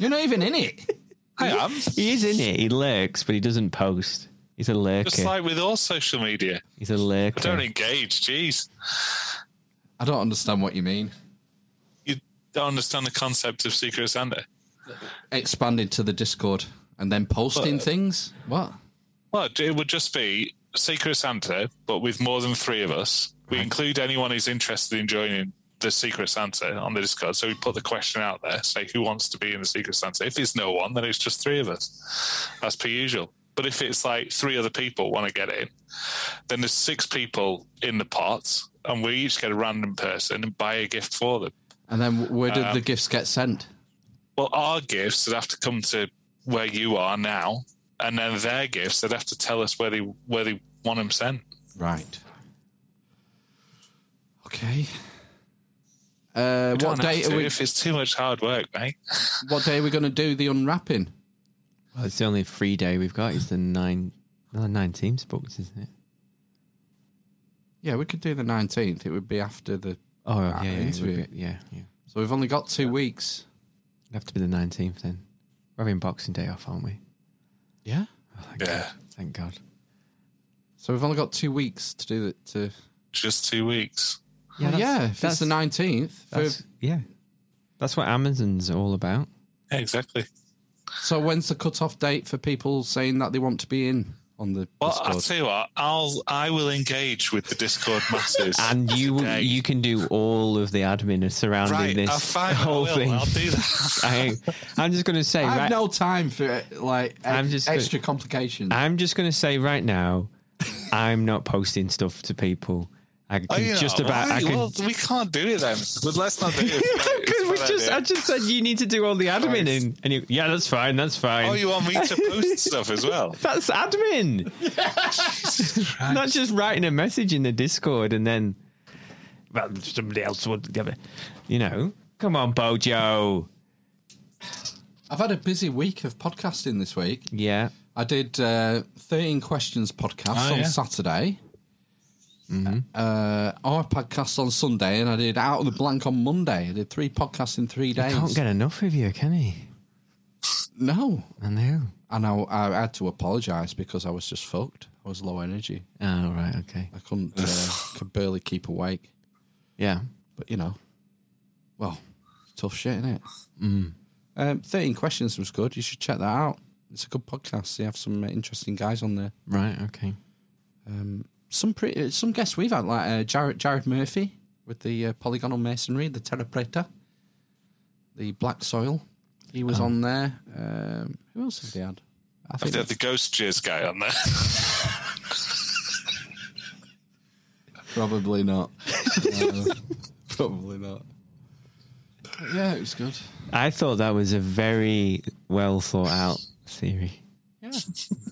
You're not even in it. I am. he is in it. He lurks, but he doesn't post. He's a lurker. Just like with all social media, He's a lurker. don't engage. Jeez, I don't understand what you mean. you don't understand the concept of Secret Santa. Expanded to the Discord and then posting But- uh, things. What? Well, it would just be Secret Santa, but with more than three of us. We include anyone who's interested in joining the Secret Santa on the Discord. So we put the question out there, say who wants to be in the Secret Santa. If it's no one, then it's just three of us, as per usual. But if it's like three other people want to get in, then there's six people in the pot, and we each get a random person and buy a gift for them. And then where did Um, the gifts get sent? Well, our gifts would have to come to where you are now, and then their gifts they'd have to tell us where they where they want them sent. Right. Okay. Uh, what day are to we? if it's too much hard work, mate. What day are we going to do the unwrapping? Well, it's the only free day we've got. It's the nine, no, nine teams booked, isn't it? Yeah, we could do the nineteenth. It would be after the Oh, uh, yeah, yeah, it would interview. be- yeah, yeah. So we've only got two weeks. It'd have to be the nineteenth then. We're having Boxing Day off, aren't we? Yeah. Oh, thank Yeah. God. Thank God. So we've only got two weeks to do it. To Just two weeks. Yeah, oh, that's- yeah. If it's the nineteenth, That's, yeah. That's what Amazon's all about. Yeah, exactly. so when's the cut-off date for people saying that they want to be in on the Well, I'll tell you what. I'll I will engage with the Discord masses, And you today. you can do all of the admin surrounding Right, this I'll I whole will, thing. I'll do that. I, I'm just going to say I have right, no time for like I'm ex- just gonna- extra complications. I'm just going to say right now, I'm not posting stuff to people. I can Oh, you just know, about. I can. well, we can't do it then. But let's not do it. Because we It's a bad just, idea. I just said you need to do all the admin, and, and you, yeah, that's fine, that's fine. Oh, you want me to post stuff as well? That's admin. Not just writing a message in the Discord and then, well, somebody else would give it. You know, come on, Bojo. I've had a busy week of podcasting this week. Yeah. I did uh, 13 Questions podcast Oh, on yeah. Saturday. Uh, our podcast on Sunday, and I did Out of the Blank on Monday. I did three podcasts in three He days. can't get enough of you, can he? no. I know. And I, I had to apologise because I was just fucked. I was low energy. Oh, right, okay. I couldn't, uh, could barely keep awake. Yeah. But, you know, well, tough shit, isn't it? Mm. Um, 13 Questions was good. You should check that out. It's a good podcast. They have some uh, interesting guys on there. Right, okay. Um, some pretty, some guests we've had, like uh, Jared, Jared Murphy with the uh, polygonal masonry, the Terra Preta, the black soil. He was Oh. on there. Um, who else have they had? I I've think got the ghost jizz guy on there. probably not. No, probably not. But yeah, it was good. I thought that was a very well thought out theory.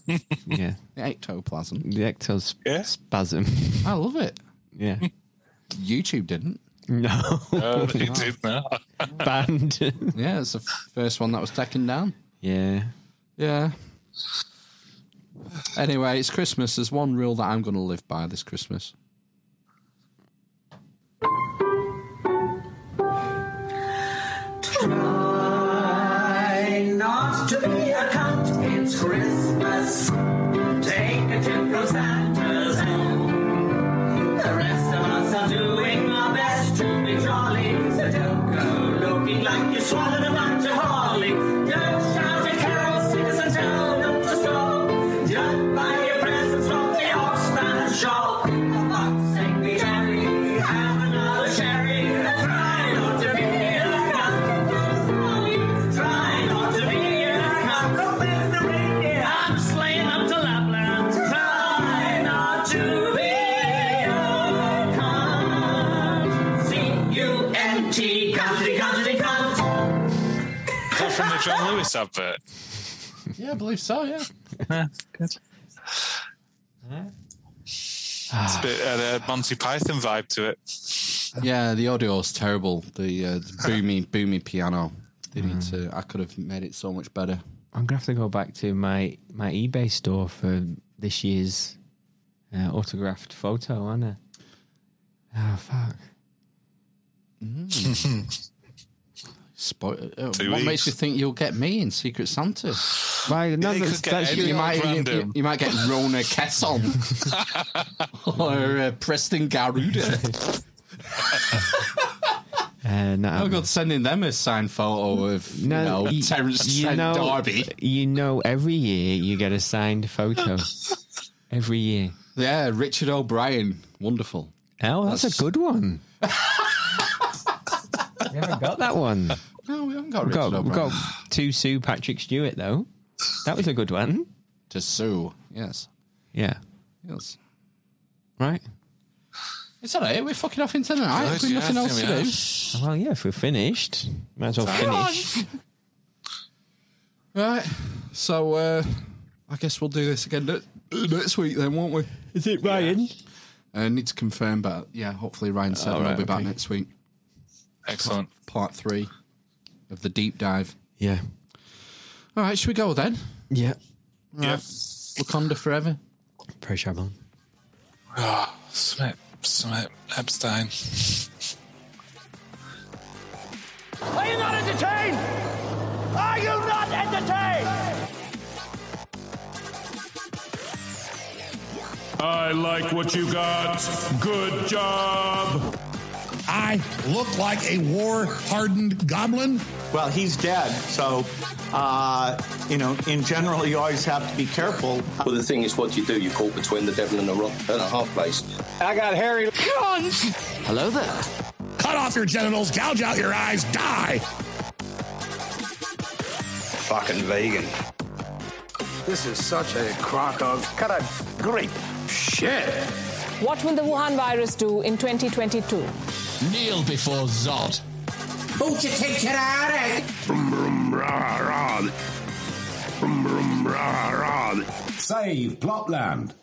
Yeah, Yeah. the ectoplasm. The ectospasm. I love it. Yeah. YouTube didn't. No. Uh, he did not. Banned. Yeah, it's the first one that was taken down. yeah. Yeah. Anyway, it's Christmas. There's one rule that I'm going to live by this Christmas. Take a tip from Lewis advert? Yeah, I believe so. Yeah. Yeah, good. It's a bit of uh, a Monty Python vibe to it. Yeah, the audio is terrible. The, uh, the boomy, boomy piano. They need Hmm. to. I could have made it so much better. I'm gonna have to go back to my my eBay store for this year's uh, autographed photo, aren't I? Oh fuck! Spo- uh, Two what weeks. makes you think you'll get me in Secret Santa? Right, no, You that's, that's You might, you, you- you might get Rona Kesson or uh, Preston Garuda. uh, no, Oh god, sending them a signed photo of you know y- Terence you Trent know, D'Arby. You know, every year you get a signed photo. every year. Yeah, Richard O'Brien, wonderful. Oh, that's, That's- a good one. we haven't got that one. No, we haven't got We've Richard got, we've O'Brien. got two Sue Patrick Stewart though. That was a good one. to sue. Yes, Yeah. yes. Right. It's all right. We're fucking off into the night. Good, We've yeah, nothing else yeah. to do. Well, yeah. If we're finished, might as well finish. Right. So uh, I guess we'll do this again ne- next week then, won't we? Is it Ryan? I need to confirm, but yeah, hopefully Ryan said All we'll right, be back okay. next week. Excellent. Part three of the deep dive. Yeah. All right, should we go then? Yeah. Yeah. Wakanda forever. Praise Shabon. Oh, Smith, Smith, Epstein. Are you not entertained? Are you not entertained? I like what you got. Good job. I look like a war hardened goblin. Well, he's dead, so uh, you know. In general, you always have to be careful. Well, the thing is, what do you do? You caught between the devil and a rock and a half place. I got Harry. Guns! Hello there. Cut off your genitals, gouge out your eyes, die. Fucking vegan. This is such a crock of kind of grape shit. What will the Wuhan virus do in 2022? Kneel before Zod. Won't you take it eh? out of Brum, brum, rah, rah. Brum, brum, rah, rah. Save Plotland.